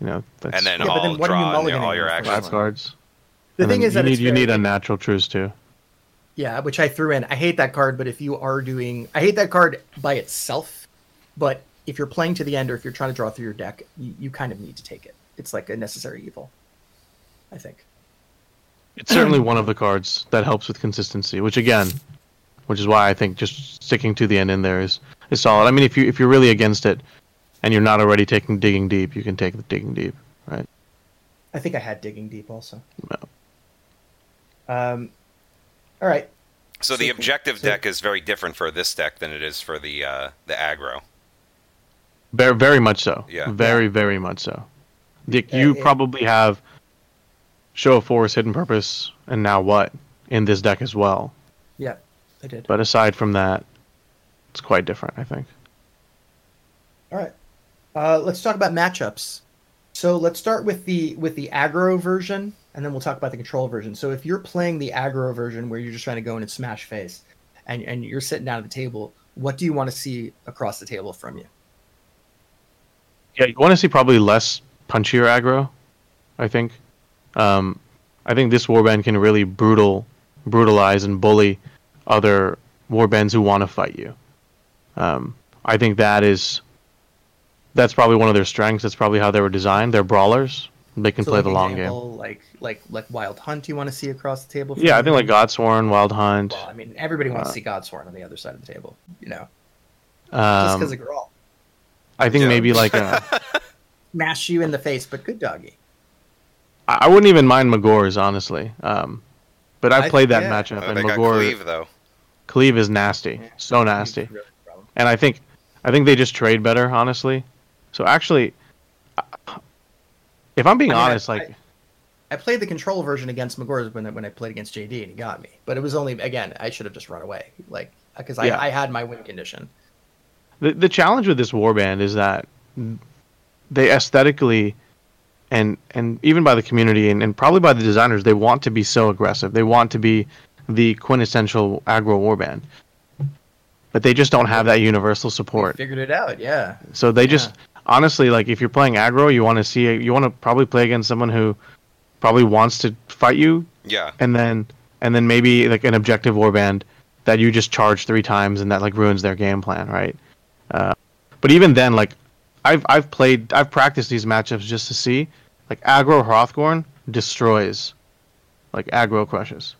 You know, that's And then Yeah, but all then what are you draw mulliganing all your in the actions. first five cards. The And thing is you that need it's you need a natural truce too. Yeah, which I threw in. I hate that card, but if you are doing, I hate that card by itself. But if you're playing to the end, or if you're trying to draw through your deck, you, you kind of need to take it. It's like a necessary evil. I think. It's certainly one of the cards that helps with consistency, which again, which is why I think just sticking to the end in there is is solid. I mean, if you if you're really against it, and you're not already taking digging deep, you can take the digging deep, right? I think I had digging deep also. No. Um, all right. So the So- objective so- deck is very different for this deck than it is for the uh, the aggro. Very very much so. Yeah. Very very much so. Dick, Yeah, you yeah. probably have show of force, hidden purpose, and now what in this deck as well. Yeah, I did. But aside from that, it's quite different. I think. All right. Uh, let's talk about matchups. So let's start with the with the aggro version, and then we'll talk about the control version. So if you're playing the aggro version, where you're just trying to go in and smash face, and and you're sitting down at the table, what do you want to see across the table from you? Yeah, you want to see probably less punchier aggro. I think. Um, I think this warband can really brutal, brutalize and bully other warbands who want to fight you. Um, I think that is. That's probably one of their strengths. That's probably how they were designed. They're brawlers. They can So, play like, the long game. Like like like Wild Hunt, you want to see across the table? from Yeah, I think like Godsworn, Wild Hunt. Well, I mean, everybody wants Uh, to see Godsworn on the other side of the table, you know, just Um, because of Grawl. I think Yeah. maybe like a, [LAUGHS] Smash you in the face, but good doggy. I I wouldn't even mind Magore's honestly. Um, but I've I- played that yeah. matchup, Oh, and they Magor cleave though. Cleave is nasty, so nasty. Really and I think I think they just trade better, honestly. So actually, if I'm being I mean, I- honest, like I played the control version against Magore's when I- when I played against JD and he got me, but it was only again I should have just run away, like because I, Yeah. I had my win condition. the the challenge with this warband is that they aesthetically and and even by the community and, and probably by the designers, they want to be so aggressive. They want to be the quintessential aggro warband. But they just don't have that universal support. Figured it out, yeah. So they just honestly like if you're playing aggro, you want to see you want to probably play against someone who probably wants to fight you Yeah. and then and then maybe like an objective warband that you just charge three times and that like ruins their game plan, right? Uh, but even then, like I've I've played I've practiced these matchups just to see like aggro Hrothgorn destroys like aggro Krushas.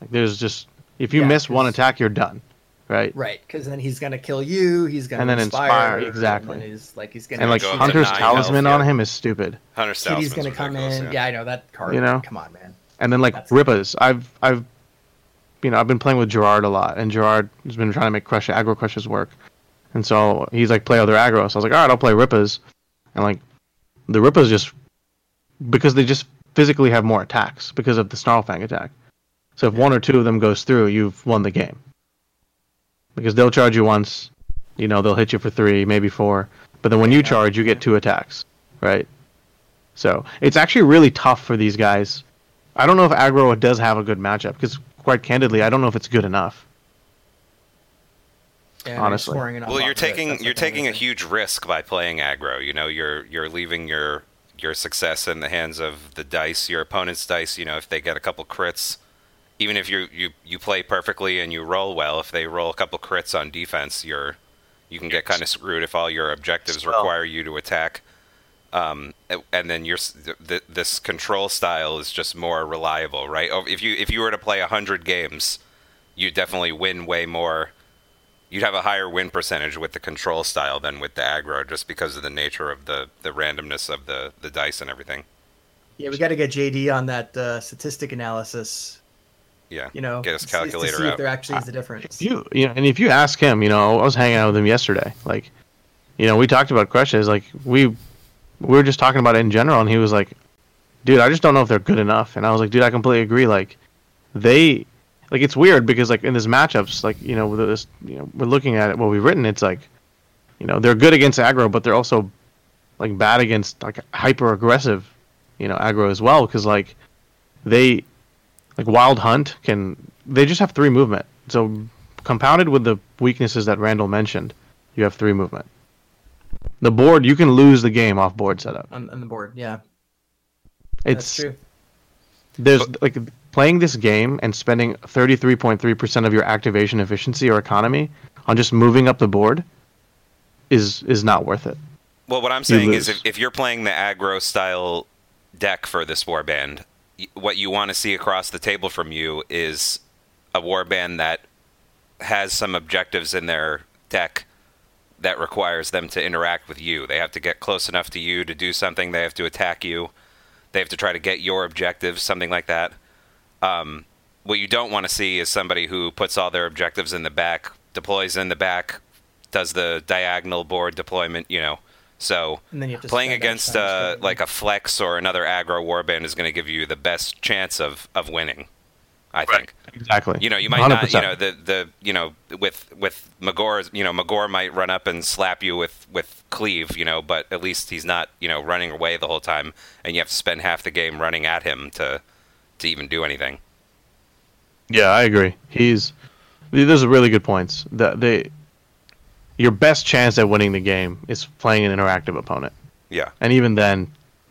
Like there's just if you Yeah, miss one attack, you're done, right? Right, because then he's gonna kill you. He's gonna And then inspire, inspire, exactly. And then he's like he's gonna And like go up to Hunter's Talisman health, on yeah. him is stupid. Hunter Kitty's Talisman's gonna come in. Yeah. I know that card. You know? come on, man. And then like That's- Rippas, I've I've you know I've been playing with Gerard a lot, and Gerard has been trying to make crush aggro Krushas work, and so he's like play other aggro. So I was like, all right, I'll play Rippas, and like the Rippas just because they just physically have more attacks because of the Snarlfang attack. So if one or two of them goes through, you've won the game. Because they'll charge you once, you know they'll hit you for three, maybe four, but then when you charge, you get two attacks, right? So it's actually really tough for these guys. I don't know if aggro does have a good matchup because, quite candidly, I don't know if it's good enough. Yeah, Honestly. scoring it on Well, you're of it, taking you're thing, taking a huge risk by playing aggro. You know, you're you're leaving your your success in the hands of the dice, your opponent's dice. You know, if they get a couple crits, even if you you you play perfectly and you roll well, if they roll a couple crits on defense, you're you can get kind of screwed if all your objectives Spell. require you to attack. Um, and then your th- this control style is just more reliable, right? Oh, If you if you were to play hundred games, you definitely win way more you'd have a higher win percentage with the control style than with the aggro just because of the nature of the, the randomness of the, the dice and everything. Yeah, we got to get JD on that uh, statistic analysis. Yeah. You know, Get his s- to calculator see if out. there actually is a difference. You, you know, and if you ask him, you know, I was hanging out with him yesterday. Like, you know, we talked about Krushas. Like, we we were just talking about it in general, and he was like, "Dude, I just don't know if they're good enough." And I was like, "Dude, I completely agree. Like, they, like, it's weird because like in this matchups, like you know, with this, you know, we're looking at it what we've written. It's like, you know, they're good against aggro, but they're also like bad against like hyper aggressive, you know, aggro as well. Because like they like wild hunt can they just have three movement. So compounded with the weaknesses that randall mentioned you have three movement. The board you can lose the game off board setup. On, on the board, yeah, it's that's true. there's like playing this game and spending 33.3% of your activation efficiency or economy on just moving up the board is is not worth it. Well, what I'm saying is if, if you're playing the aggro style deck for this warband, y- what you want to see across the table from you is a warband that has some objectives in their deck that requires them to interact with you. They have to get close enough to you to do something. They have to attack you. They have to try to get your objectives, something like that. Um, what you don't want to see is somebody who puts all their objectives in the back, deploys in the back, does the diagonal board deployment, you know. So And then you have to playing against extra uh, like a flex or another aggro warband is going to give you the best chance of, of winning. I think. exactly You know, you might not. 100%. You know, the the you know with with Magore, you know, Magore might run up and slap you with with cleave. You know, but at least he's not you know running away the whole time, and you have to spend half the game running at him to to even do anything. Yeah, I agree. He's those are really good points. That they your best chance at winning the game is playing an interactive opponent. Yeah. And even then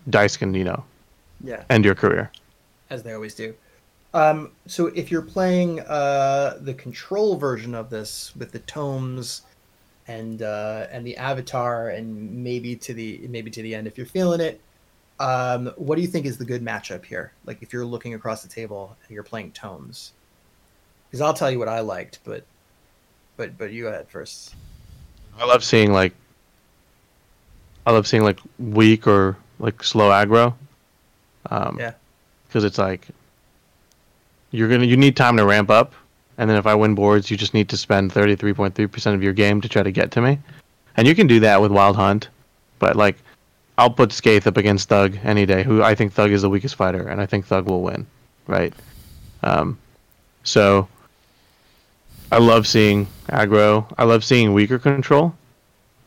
dice can, you know, Yeah, end your career. as they always do. Um, so if you're playing uh, the control version of this with the tomes and uh, and the avatar and maybe to the maybe to the end if you're feeling it, um, what do you think is the good matchup here? Like if you're looking across the table and you're playing tomes, because I'll tell you what I liked, but but but you go ahead first. I love seeing like I love seeing like weak or like slow aggro. Um, Yeah. Because it's like you're gonna you need time to ramp up, and then if I win boards, you just need to spend thirty three point three percent of your game to try to get to me, and you can do that with Wild Hunt, but like I'll put Skaeth up against Thugg any day. Who I think Thugg is the weakest fighter, and I think Thugg will win, right? Um, so I love seeing aggro. I love seeing weaker control.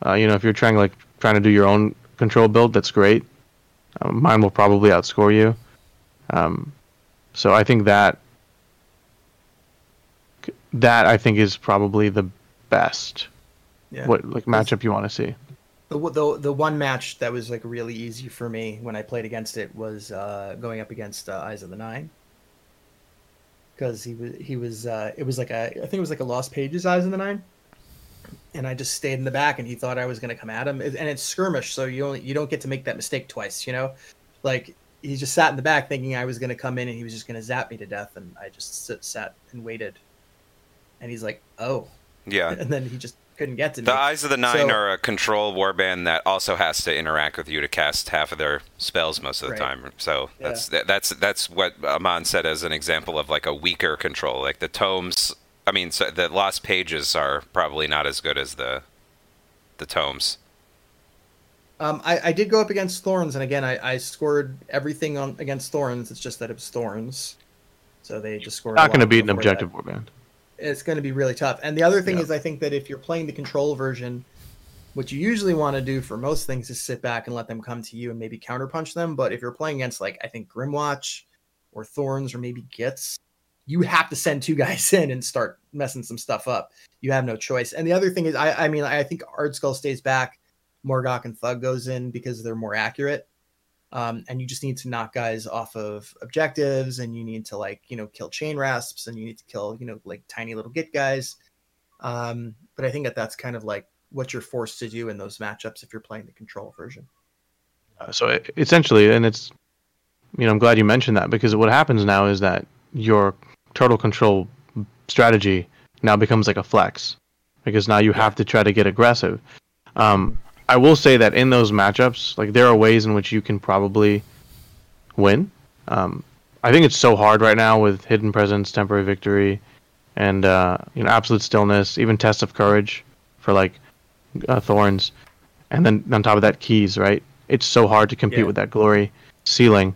Uh, you know, if you're trying to like trying to do your own control build, that's great. Um, mine will probably outscore you. Um, so I think that that I think is probably the best. Yeah. What like matchup you want to see? The, the the one match that was like really easy for me when I played against it was uh, going up against uh, Eyes of the Nine because he was he was uh, it was like a I think it was like a Lost Pages Eyes in the Nine, and I just stayed in the back and he thought I was gonna come at him. And it's skirmish so you only you don't get to make that mistake twice you know, like he just sat in the back thinking I was gonna come in and he was just gonna zap me to death and I just sit, sat and waited, and he's like oh. Yeah. [LAUGHS] and then he just couldn't get to me. The Eyes of the Nine So- are a control warband that also has to interact with you to cast half of their spells most of the Right. time. So Yeah. that's that, that's that's what Aman said as an example of like a weaker control. Like the tomes, I mean, so the lost pages are probably not as good as the the tomes. Um, I, I did go up against Thorns, and again, I, I scored everything on against Thorns. It's just that it was Thorns, so they just scored. a Not going to lot beat an objective that. warband. It's going to be really tough. And the other thing Yeah. is, I think that if you're playing the control version, what you usually want to do for most things is sit back and let them come to you and maybe counterpunch them. But if you're playing against like I think Grymwatch or Thorns or maybe Gits, you have to send two [LAUGHS] guys in and start messing some stuff up. You have no choice. And the other thing is, I, I mean, I think Ardskull stays back, Morgok and Thugg goes in because they're more accurate. Um, and you just need to knock guys off of objectives, and you need to like you know kill chain rasps, and you need to kill you know like tiny little git guys. Um, but I think that that's kind of like what you're forced to do in those matchups if you're playing the control version. Uh, so it, essentially, and it's, you know, I'm glad you mentioned that because what happens now is that your turtle control strategy now becomes like a flex because now you have to try to get aggressive. Um, I will say that in those matchups, like there are ways in which you can probably win. Um, I think it's so hard right now with hidden presence, temporary victory, and uh, you know absolute stillness, even test of courage for like uh, thorns, and then on top of that keys. Right, it's so hard to compete Yeah. with that glory ceiling.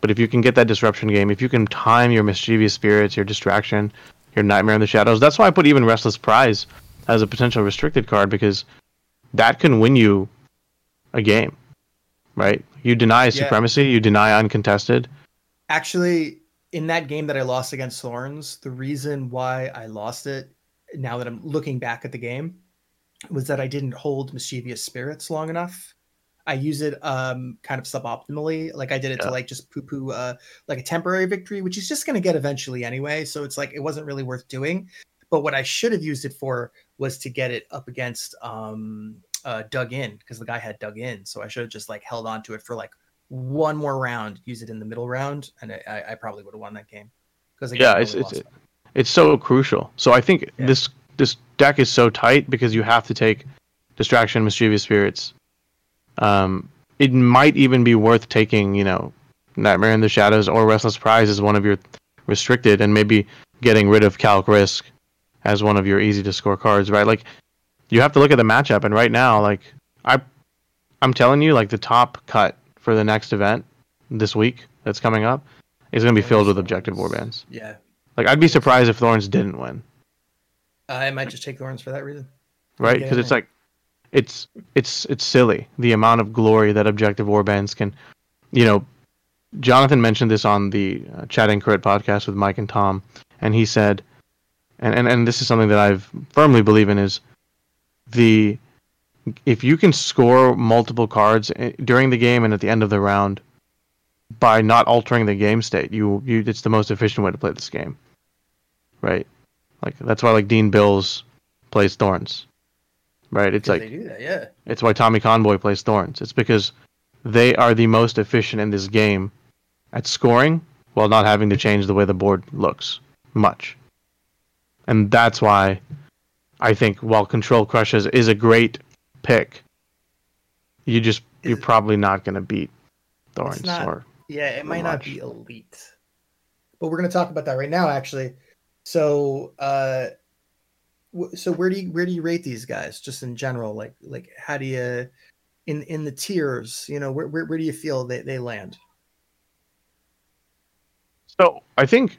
But if you can get that disruption game, if you can time your mischievous spirits, your distraction, your nightmare in the shadows, that's why I put even restless prize as a potential restricted card because that can win you a game, right? You deny Yeah. supremacy, you deny uncontested. Actually, in that game that I lost against Thorns, the reason why I lost it, now that I'm looking back at the game, was that I didn't hold mischievous spirits long enough. I use it um kind of suboptimally. Like I did it Yeah. to like just poo poo uh like a temporary victory, which is just gonna get eventually anyway. So it's like it wasn't really worth doing. But what I should have used it for was to get it up against um uh dug in because the guy had dug in. So I should have just like held on to it for like one more round, use it in the middle round, and I- I, probably would have won that game. Because Yeah, it's it's it's so crucial. So I think Yeah. this this deck is so tight because you have to take distraction, mischievous spirits. Um, it might even be worth taking, you know, Nightmare in the Shadows or Restless Prize as one of your restricted, and maybe getting rid of Calc Risk as one of your easy to score cards, right? Like you have to look at the matchup, and right now, like I, I'm telling you, like the top cut for the next event this week that's coming up is going to be filled with objective warbands. Yeah, Like I'd be surprised if Thorns didn't win, I might just take Thorns for that reason. right? Because it's like, it's it's it's silly the amount of glory that objective warbands can, you know. Jonathan mentioned this on the uh, Chatting Crit podcast with Mike and Tom, and he said, and, and and this is something that I've firmly believe in is the if you can score multiple cards eh, during the game and at the end of the round by not altering the game state, you you it's the most efficient way to play this game, right? Like that's why like Dean Bills plays Thorns, right? It's Because like they do that, yeah. it's why Tommy Conboy plays Thorns. It's because they are the most efficient in this game at scoring while not having to change the way the board looks much. And that's why I think while Control Krushas is a great pick, you just you're Is- probably not going to beat Thorns not- or Yeah, it might not be elite, but we're going to talk about that right now, actually. So, uh, wh- so where do you where do you rate these guys, just in general? Like, like how do you in in the tiers? You know, where where, where do you feel they, they land? So I think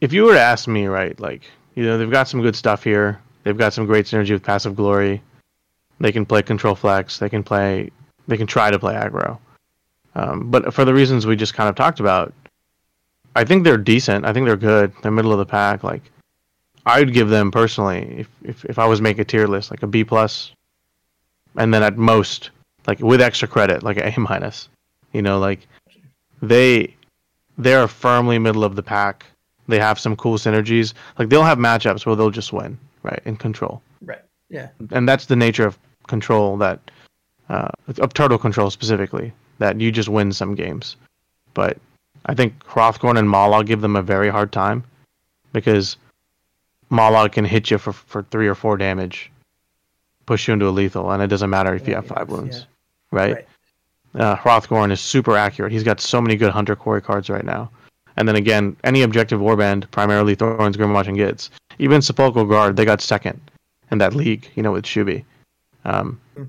if you were to ask me, right, like you know, they've got some good stuff here. They've got some great synergy with passive glory. They can play control flex. They can play. They can try to play aggro. Um, but for the reasons we just kind of talked about, I think they're decent. I think they're good. They're middle of the pack. Like I'd give them personally, if if, if I was making a tier list, like a B plus, and then at most, like with extra credit, like A minus. You know, like they they're firmly middle of the pack. They have some cool synergies. Like they'll have matchups where they'll just win, right? In control. Right. Yeah. And that's the nature of control that uh, of turtle control specifically that you just win some games. But I think Hrothgorn and Mollog give them a very hard time because Mollog can hit you for, for three or four damage, push you into a lethal, and it doesn't matter if you have five wounds, yeah. right? Right. Uh, Hrothgorn is super accurate. He's got so many good Hunter Quarry cards right now. And then again, any objective warband, primarily Thorns, Grymwatch, and Gits. Even Sepulchral Guard, they got second in that league, you know, with Shubi. Um, Hmm.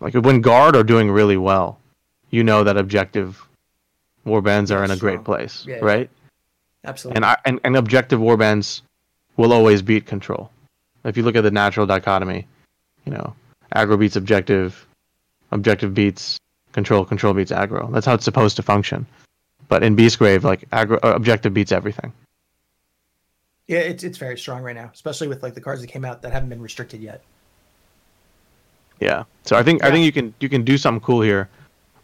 like when Guard are doing really well, you know that objective warbands are in a great place, Yeah, yeah. right? Absolutely. And, I, and and objective warbands will always beat control. If you look at the natural dichotomy, you know, aggro beats objective, objective beats control, control beats aggro. That's how it's supposed to function. But in Beastgrave, like aggro, uh, objective beats everything. yeah, it's it's very strong right now, especially with like the cards that came out that haven't been restricted yet. Yeah. So I think I think you can you can do something cool here,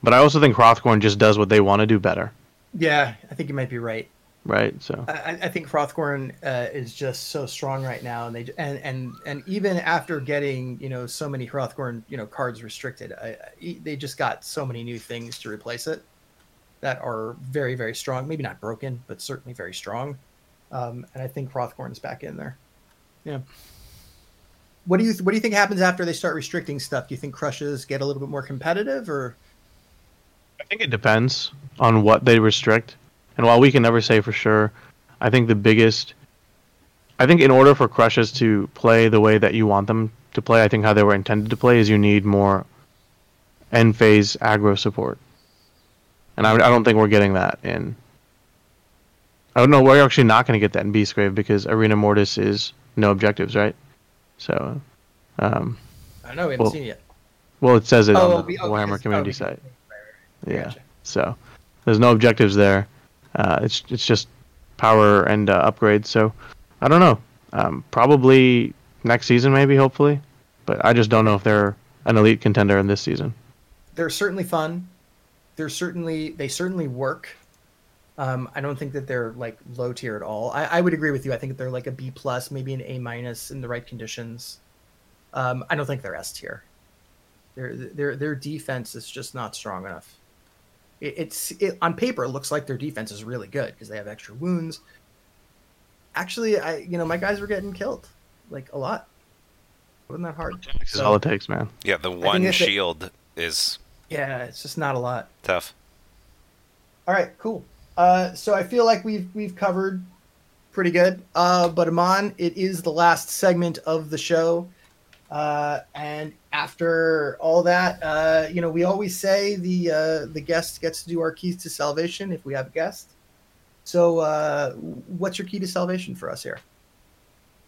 but I also think Hrothgorn just does what they want to do better, Yeah, I think you might be right. right? So I, I think Hrothgorn uh, is just so strong right now, and they and and and even after getting you know so many Hrothgorn you know cards restricted, I, I, they just got so many new things to replace it that are very very strong. Maybe not broken, but certainly very strong. Um, and I think Hrothgorn's back in there. Yeah. What do you what do you think happens after they start restricting stuff? Do you think Krushas get a little bit more competitive, or I think it depends on what they restrict. And while we can never say for sure, I think the biggest I think in order for Krushas to play the way that you want them to play, I think how they were intended to play is you need more end phase aggro support. And I, I don't think we're getting that in I don't know, we're actually not going to get that in Beastgrave because Arena Mortis is no objectives, right? So um, I don't know. We haven't Well, seen it yet. well, it says it Oh, on the we- oh, Warhammer community oh, site. because- Yeah. Gotcha. So there's no objectives there. Uh, it's it's just power and uh, upgrades. So I don't know. Um, probably next season, maybe hopefully, but I just don't know if they're an elite contender in this season. they're certainly fun. They're certainly they certainly work. Um, I don't think that they're like low tier at all. I, I would agree with you. I think they're like a B plus, maybe an A minus in the right conditions. Um, I don't think they're S tier. Their their their defense is just not strong enough. It, it's it, on paper it looks like their defense is really good because they have extra wounds. Actually, I you know my guys were getting killed like a lot. Wasn't that hard? This is So- all it takes, man. Yeah, the one that's it. shield is Yeah, it's just not a lot. tough. All right, cool. Uh, so I feel like we've we've covered pretty good. Uh, but Aman, it is the last segment of the show, uh, and after all that, uh, you know, we always say the uh, the guest gets to do our keys to salvation if we have a guest. So, uh, what's your key to salvation for us here?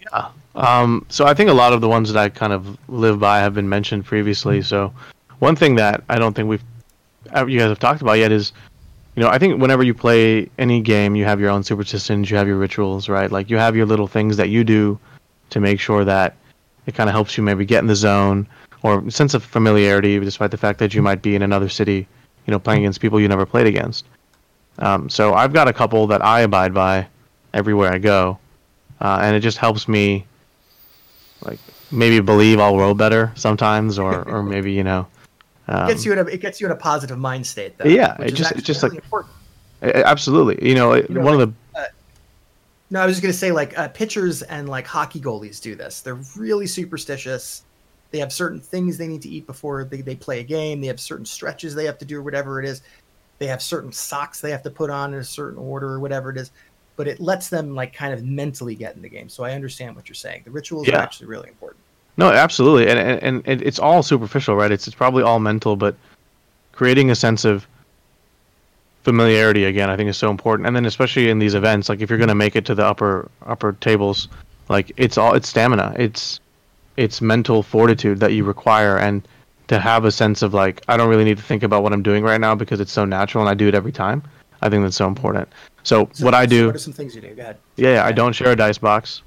Yeah. Um, so I think a lot of the ones that I kind of live by have been mentioned previously. So one thing that I don't think we've uh, you guys have talked about yet is, you know, I think whenever you play any game, you have your own superstitions, you have your rituals, right? Like you have your little things that you do to make sure that it kind of helps you maybe get in the zone or sense of familiarity, despite the fact that you might be in another city, you know, playing against people you never played against. Um, so I've got a couple that I abide by everywhere I go uh, and it just helps me like maybe believe I'll roll better sometimes, or or maybe you know, um, It gets you in a it gets you in a positive mind state. Though, Yeah, it just- it actually just really like- important. absolutely. You know, You know, one of the No, I was just gonna say like uh, pitchers and like hockey goalies do this. They're really superstitious. They have certain things they need to eat before they, they play a game. They have certain stretches they have to do or whatever it is. They have certain socks they have to put on in a certain order or whatever it is. But it lets them like kind of mentally get in the game. So I understand what you're saying. The rituals are actually really important. No, absolutely, and and, and it's all superficial, right? It's it's probably all mental, but creating a sense of familiarity again, I think is so important. And then especially in these events, like if you're gonna make it to the upper upper tables, like it's all it's stamina. It's it's mental fortitude that you require and to have a sense of like I don't really need to think about what I'm doing right now because it's so natural and I do it every time. I think that's so important. So, So- what I do, What are some things you do? Go ahead. yeah, I don't share a dice box.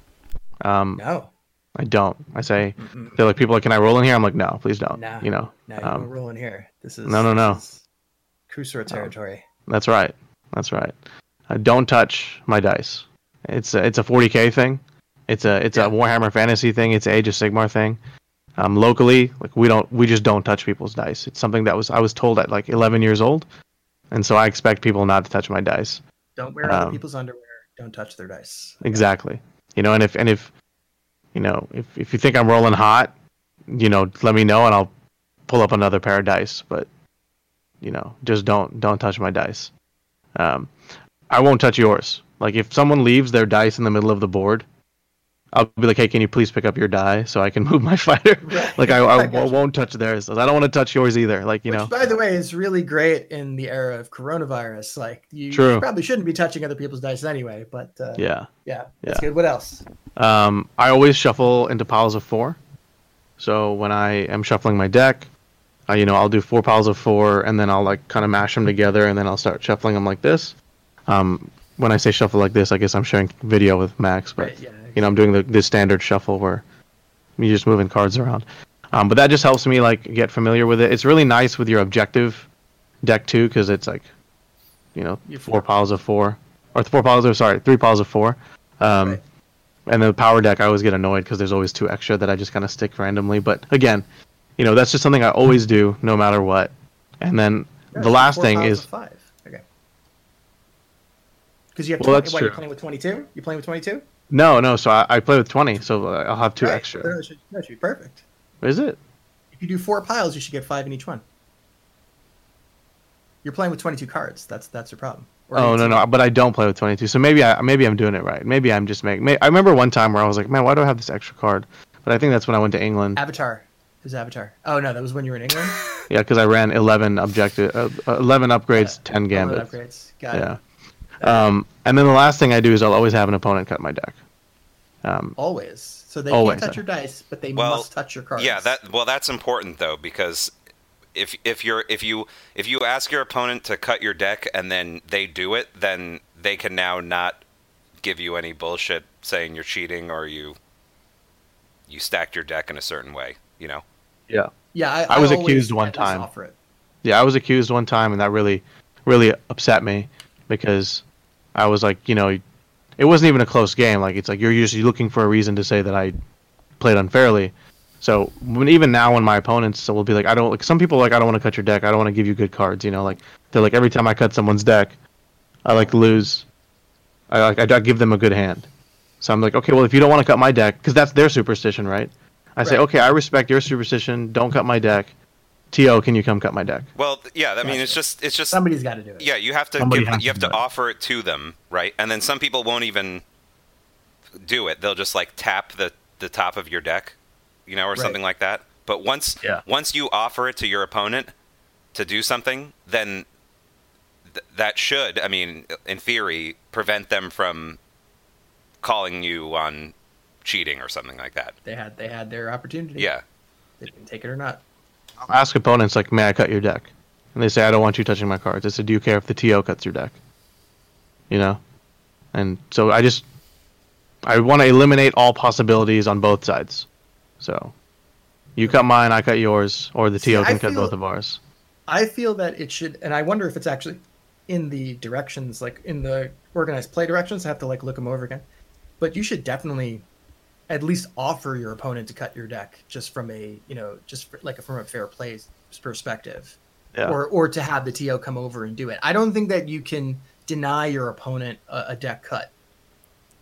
Um, No. I don't. I say Mm-mm. they're like people like, can I roll in here? I'm like, no, please don't. No. You know, No, you um, don't roll in here. This is no, no, no. Crusader territory. That's right. That's right. Uh, don't touch my dice. It's a, it's a 40k thing. It's a it's Yeah. a Warhammer Fantasy thing. It's Age of Sigmar thing. Um, locally, like we don't we just don't touch people's dice. It's something that was I was told at like 11 years old, and so I expect people not to touch my dice. Don't wear other um, people's underwear. Don't touch their dice. Exactly. You know, and if and if you know if if you think I'm rolling hot, you know, let me know and I'll pull up another pair of dice. But you know, just don't don't touch my dice. Um, I won't touch yours. Like if someone leaves their dice in the middle of the board, I'll be like, hey, can you please pick up your die so I can [LAUGHS] move my fighter? Right. like I, I, [LAUGHS] I won't touch theirs. I don't want to touch yours either. Like you Which, know, by the way, is really great in the era of coronavirus. Like you True. probably shouldn't be touching other people's dice anyway. But uh, yeah. yeah, that's Yeah. good. What else? Um, I always shuffle into piles of four. So when I am shuffling my deck, uh, you know, I'll do four piles of four, and then I'll like kind of mash them together, and then I'll start shuffling them like this. Um, when I say shuffle like this, I guess I'm sharing video with Max, but Right, yeah. You know, I'm doing the, the standard shuffle where you're just moving cards around. Um, but that just helps me like get familiar with it. It's really nice with your objective deck too, because it's like, you know, four four. piles of four, or four piles of sorry, three piles of four. Um, Right. And the power deck, I always get annoyed because there's always two extra that I just kind of stick randomly. But again, you know, that's just something I always do, no matter what. And then Yeah, the last thing is, five. Okay. Because you have Well, 20, that's what, you're playing with 22? You're playing with 22? No, no. So I, I play with 20, so I'll have two Right. extra. It should, it should be perfect. Is it? If you do four piles, you should get five in each one. You're playing with 22 cards. That's that's your problem. Or Oh no 18. no, but I don't play with 22. So maybe I maybe I'm doing it right. Maybe I'm just making. May, I remember one time where I was like, man, why do I have this extra card? But I think that's when I went to England. Avatar. Who's Avatar? Oh no, that was when you were in England. Yeah, because I ran 11 objective, uh, 11 upgrades, 10 All the gambits. upgrades. Got Yeah. it. Um, and then the last thing I do is I'll always have an opponent cut my deck. Um, Always. So they Always. can't touch your dice, but they Well, must touch your cards. Yeah, that well, that's important though because if if you're if you if you ask your opponent to cut your deck and then they do it, then they can now not give you any bullshit saying you're cheating or you you stacked your deck in a certain way. You know. yeah. Yeah, I, I was accused one time. Offer it. Yeah, I was accused one time, and that really, really upset me because I was like, you know, it wasn't even a close game. Like it's like you're usually looking for a reason to say that I played unfairly. So when, even now, when my opponents will be like, I don't like some people like I don't want to cut your deck. I don't want to give you good cards. You know, like they're like every time I cut someone's deck, I like lose. I like I, I give them a good hand. So I'm like, okay, well if you don't want to cut my deck, because that's their superstition, right? I say, okay, I respect your superstition. Don't cut my deck. To, can you come cut my deck? Well, yeah. I mean, it's just it's just Somebody's got to do it. yeah. You have to Somebody give, you have to to offer it to them, right? And then some people won't even do it. They'll just like tap the the top of your deck, you know, or Right. something like that. But once Yeah. once you offer it to your opponent to do something, then th- that should, I mean, in theory, prevent them from calling you on cheating or something like that. They had they had their opportunity. Yeah. They didn't take it or not. Ask opponents like, "May I cut your deck?" And they say, "I don't want you touching my cards." I said, "Do you care if the TO cuts your deck?" You know, and so I just I want to eliminate all possibilities on both sides. So you cut mine, I cut yours, or the See, TO I can cut feel- both of ours. I feel that it should, and I wonder if it's actually in the directions, like in the organized play directions. I have to like look them over again. But you should definitely at least offer your opponent to cut your deck, just from a you know, just for, like from a fair play perspective, Yeah. or or to have the TO come over and do it. I don't think that you can deny your opponent a, a deck cut.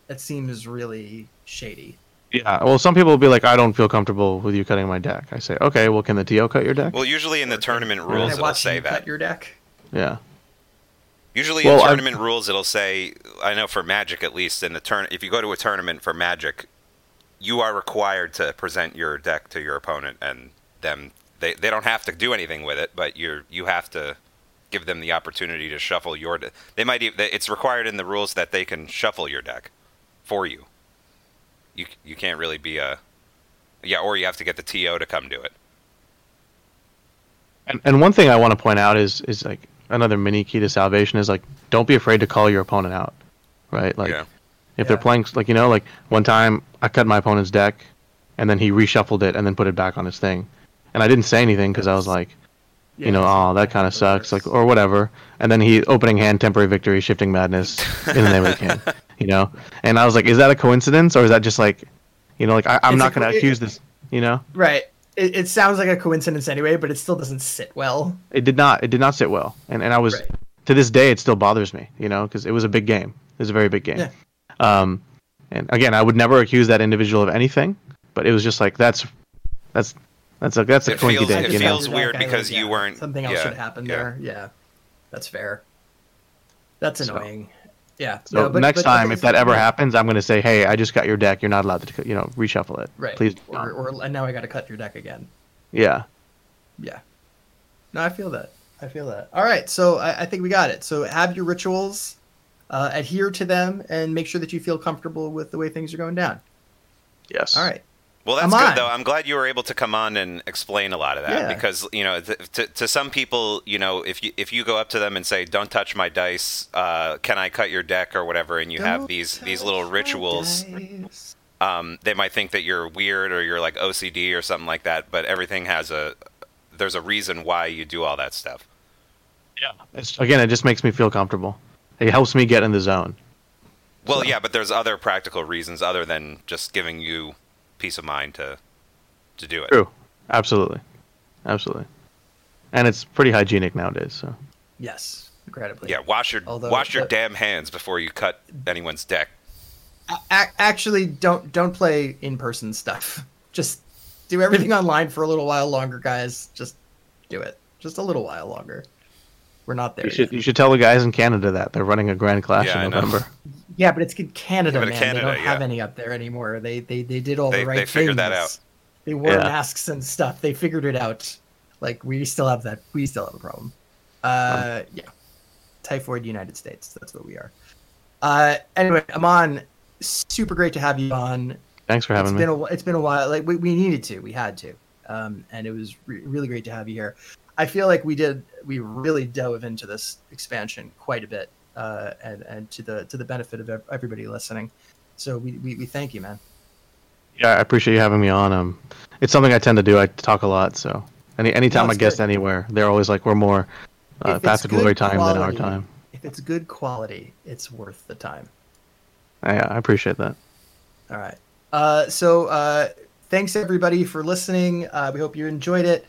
That seems really shady. Yeah. Well, some people will be like, "I don't feel comfortable with you cutting my deck." I say, "Okay, well, can the TO cut your deck?" Well, usually in the tournament rules, I it'll watch say you that. cut your deck. yeah. Usually Well, in I've- tournament rules, it'll say, I know for Magic at least, in the turn, if you go to a tournament for Magic, you are required to present your deck to your opponent, and them they, they don't have to do anything with it, but you're you have to give them the opportunity to shuffle your. De- they might even, it's required in the rules that they can shuffle your deck for you. You you can't really be a Yeah, or you have to get the TO to come do it. And, and one thing I want to point out is is like another mini key to salvation is like don't be afraid to call your opponent out, right? Like Yeah. If they're playing like you know like one time I cut my opponent's deck, and then he reshuffled it and then put it back on his thing, and I didn't say anything because I was like, you know, oh that kind of sucks, like or whatever. And then he opening hand temporary victory, shifting madness in the name of the king, you know. And I was like, is that a coincidence or is that just like, you know, like I, I'm It's not gonna co- accuse this, you know. Right. It, it sounds like a coincidence anyway, but it still doesn't sit well. It did not. It did not sit well, and and I was Right. to this day it still bothers me, you know, because it was a big game. It was a very big game. Yeah. Um, and again, I would never accuse that individual of anything, but it was just like that's that's that's a that's a It twinkie feels- dick, it you know. feels weird because you weren't- Something else yeah, should happen yeah. there. Yeah, that's fair. That's So- annoying. yeah. So no, but- next but time, if that ever yeah, happens, I'm gonna say, hey, I just got your deck. You're not allowed to, you know, reshuffle it. right? Please. Or, or and now I got to cut your deck again. yeah. Yeah. No, I feel that. I feel that. All right, so I, I think we got it. So have your rituals, uh, adhere to them, and make sure that you feel comfortable with the way things are going down. Yes. All right. Well, that's I'm good on. though. I'm glad you were able to come on and explain a lot of that Yeah. because you know, th- to to some people, you know, if you if you go up to them and say, "Don't touch my dice," uh, can I cut your deck or whatever, and you have Don't these these little rituals, um, they might think that you're weird or you're like OCD or something like that. But everything has a there's a reason why you do all that stuff. Yeah. It's, again, it just makes me feel comfortable. It helps me get in the zone. Well, So- yeah, but there's other practical reasons other than just giving you peace of mind to to do it. True. Absolutely. Absolutely. And it's pretty hygienic nowadays. So. Yes, incredibly. Yeah, wash your Although- wash your but- damn hands before you cut anyone's deck. Actually, don't don't play in person stuff. [LAUGHS] Just do everything [LAUGHS] online for a little while longer, guys. Just do it. Just a little while longer. We're not there. You should yet. you should tell the guys in Canada that they're running a grand clash Yeah, in. November. [LAUGHS] Yeah, but it's in Canada, Yeah, but man. Canada, they don't have yeah. any up there anymore. They they, they did all They- the right things. they figured that out. They wore Yeah. masks and stuff. They figured it out. Like we still have that. We still have a problem. Uh, yeah. Typhoid United States. That's what we are. Uh, anyway, Aman, super great to have you on. Thanks for It's having me. been a wh- it's been a while. Like we, we needed to. We had to. Um, and it was re- really great to have you here. I feel like we did. We really dove into this expansion quite a bit, uh, and and to the to the benefit of everybody listening. So we, we, we thank you, man. Yeah, I appreciate you having me on. Um, it's something I tend to do. I talk a lot, so any anytime No, I guest anywhere, they're always like, "We're more uh, path glory time than our time." If it's good quality, it's worth the time. I, I appreciate that. All right. Uh, so uh, thanks everybody for listening. Uh, we hope you enjoyed it.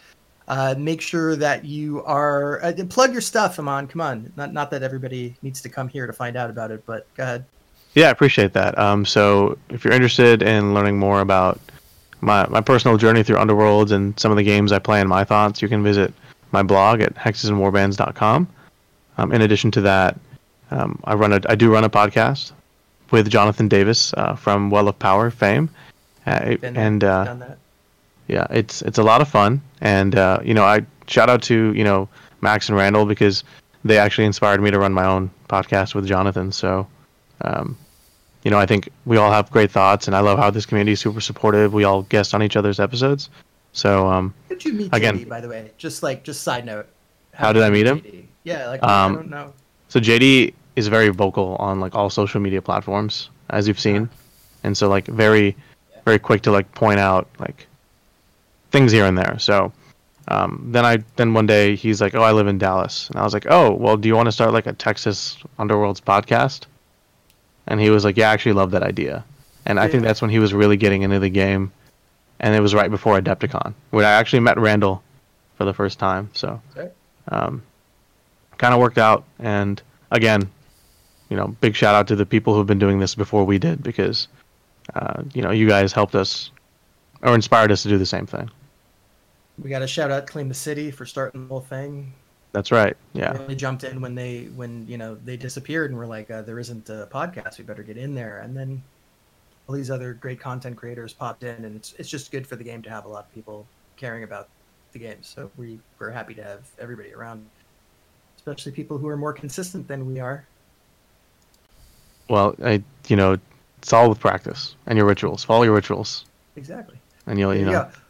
Uh, make sure that you are uh, plug your stuff, Aman. Come on. Not not that everybody needs to come here to find out about it, but go ahead. Yeah, I appreciate that. Um, so if you're interested in learning more about my my personal journey through Underworlds and some of the games I play and my thoughts, you can visit my blog at hexesandwarbands.com. Um, in addition to that, um, I run a I do run a podcast with Jonathan Davis uh, from Well of Power fame, uh, and uh, yeah, it's it's a lot of fun, and uh, you know, I shout out to you know Max and Randall because they actually inspired me to run my own podcast with Jonathan. So, um, you know, I think we all have great thoughts, and I love how this community is super supportive. We all guest on each other's episodes. So, um, How did you meet again- JD, by the way? Just like just side note. How did I meet him? JD? Yeah, like I Um, don't know. so JD is very vocal on like all social media platforms, as you've seen, and so like very, very quick to like point out like things here and there. So um, then I then one day he's like, "Oh, I live in Dallas," and I was like, "Oh, well, do you want to start like a Texas Underworlds podcast?" And he was like, "Yeah, I actually love that idea," and I think that's when he was really getting into the game, and it was right before Adepticon when I actually met Randall for the first time. So um, kind of worked out. And again, you know, big shout out to the people who've been doing this before we did because, uh, you know, you guys helped us or inspired us to do the same thing. We got to shout out Claim the City for starting the whole thing. That's right. Yeah. They jumped in when they when you know they disappeared and we're like, uh, there isn't a podcast. We better get in there. And then all these other great content creators popped in, and it's it's just good for the game to have a lot of people caring about the game. So we we're happy to have everybody around, especially people who are more consistent than we are. Well, I, you know, it's all with practice and your rituals. Follow your rituals. Exactly. and you'll you know. you.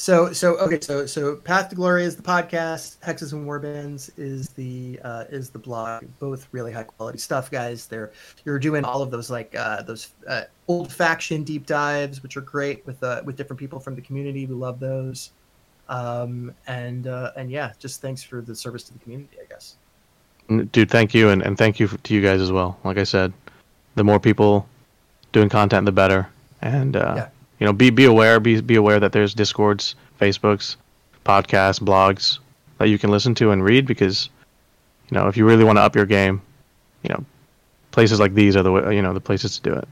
So so okay so so Path to Glory is the podcast. Hexes and Warbands is the uh, is the blog. Both really high quality stuff, guys. They're you're doing all of those like uh, those uh, old faction deep dives, which are great with uh, with different people from the community. We love those. Um, and uh, and yeah, just thanks for the service to the community. I guess. Dude, thank you, and, and thank you to you guys as well. Like I said, the more people doing content, the better. And uh, Yeah. You know, be be aware, be be aware that there's discords, Facebooks, podcasts, blogs that you can listen to and read because, you know, if you really want to up your game, you know, places like these are the you know the places to do it.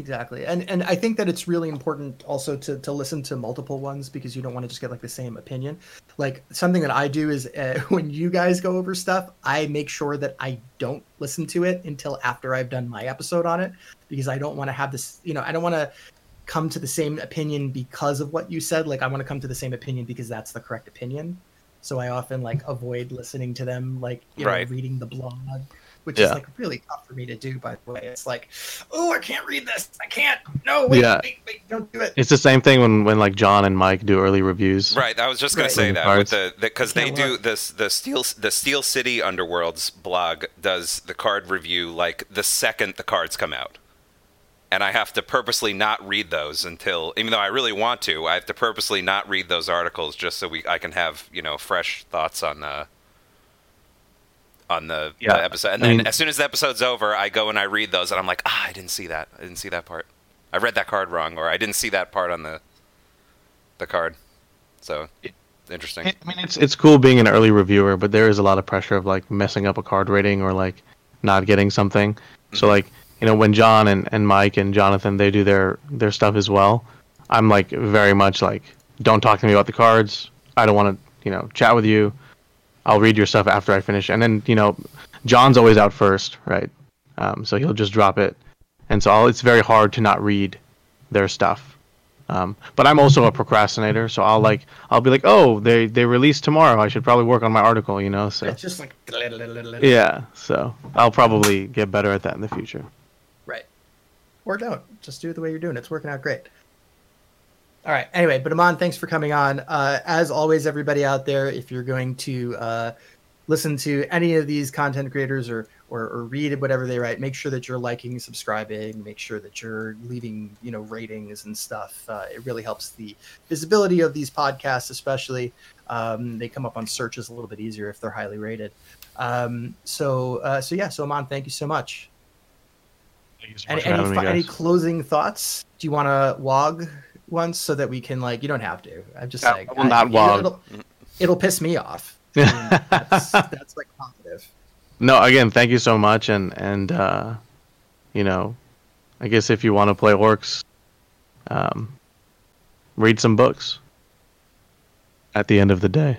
Exactly. And and I think that it's really important also to to listen to multiple ones because you don't want to just get like the same opinion. Like something that I do is uh, [LAUGHS] when you guys go over stuff, I make sure that I don't listen to it until after I've done my episode on it because I don't want to have this, you know, I don't want to come to the same opinion because of what you said. Like I want to come to the same opinion because that's the correct opinion. So I often like avoid listening to them like you know, Right. reading the blog which is like really tough for me to do. By the way, it's like, oh, I can't read this. I can't. No, wait, Yeah. wait, wait, don't do it. It's the same thing when when like John and Mike do early reviews. Right, I was just gonna Right. say that cards. with the because they do look. this the Steel the Steel City Underworlds blog does the card review like the second the cards come out, and I have to purposely not read those until even though I really want to, I have to purposely not read those articles just so we I can have you know fresh thoughts on the on the, Yeah, the episode, and I then mean- as soon as the episode's over, I go and I read those, and I'm like, ah, I didn't see that, I didn't see that part, I read that card wrong, or I didn't see that part on the the card, so interesting. I mean, it's it's cool being an early reviewer, but there is a lot of pressure of like messing up a card rating or like not getting something. So like you know when John and, and Mike and Jonathan they do their their stuff as well, I'm like very much like don't talk to me about the cards. I don't want to you know chat with you. I'll read your stuff after I finish, and then you know John's always out first, right? Um, so he'll just drop it, and so I'll, it's very hard to not read their stuff. Um, but I'm also a procrastinator, so I'll like I'll be like, oh, they they release tomorrow. I should probably work on my article, you know. So It's just like [LAUGHS] yeah, so I'll probably get better at that in the future. Or don't. Just do it the way you're doing. It's working out great. All right. Anyway, but Aman, thanks for coming on. Uh, as always, everybody out there, if you're going to uh, listen to any of these content creators or, or or read whatever they write, make sure that you're liking, subscribing, make sure that you're leaving you know ratings and stuff. Uh, it really helps the visibility of these podcasts, especially. Um, they come up on searches a little bit easier if they're highly rated. Um, so uh, so yeah, so Aman, thank you so much. Thank you so Any much for any, me, any closing thoughts? Do you want to wog once so that we can like? You don't have to. I'm just I- saying. I will not you- wog. It'll, it'll piss me off. [LAUGHS] I mean, that's, that's like positive. No, again, thank you so much, and and uh, you know, I guess if you want to play orcs, um, read some books. At the end of the day.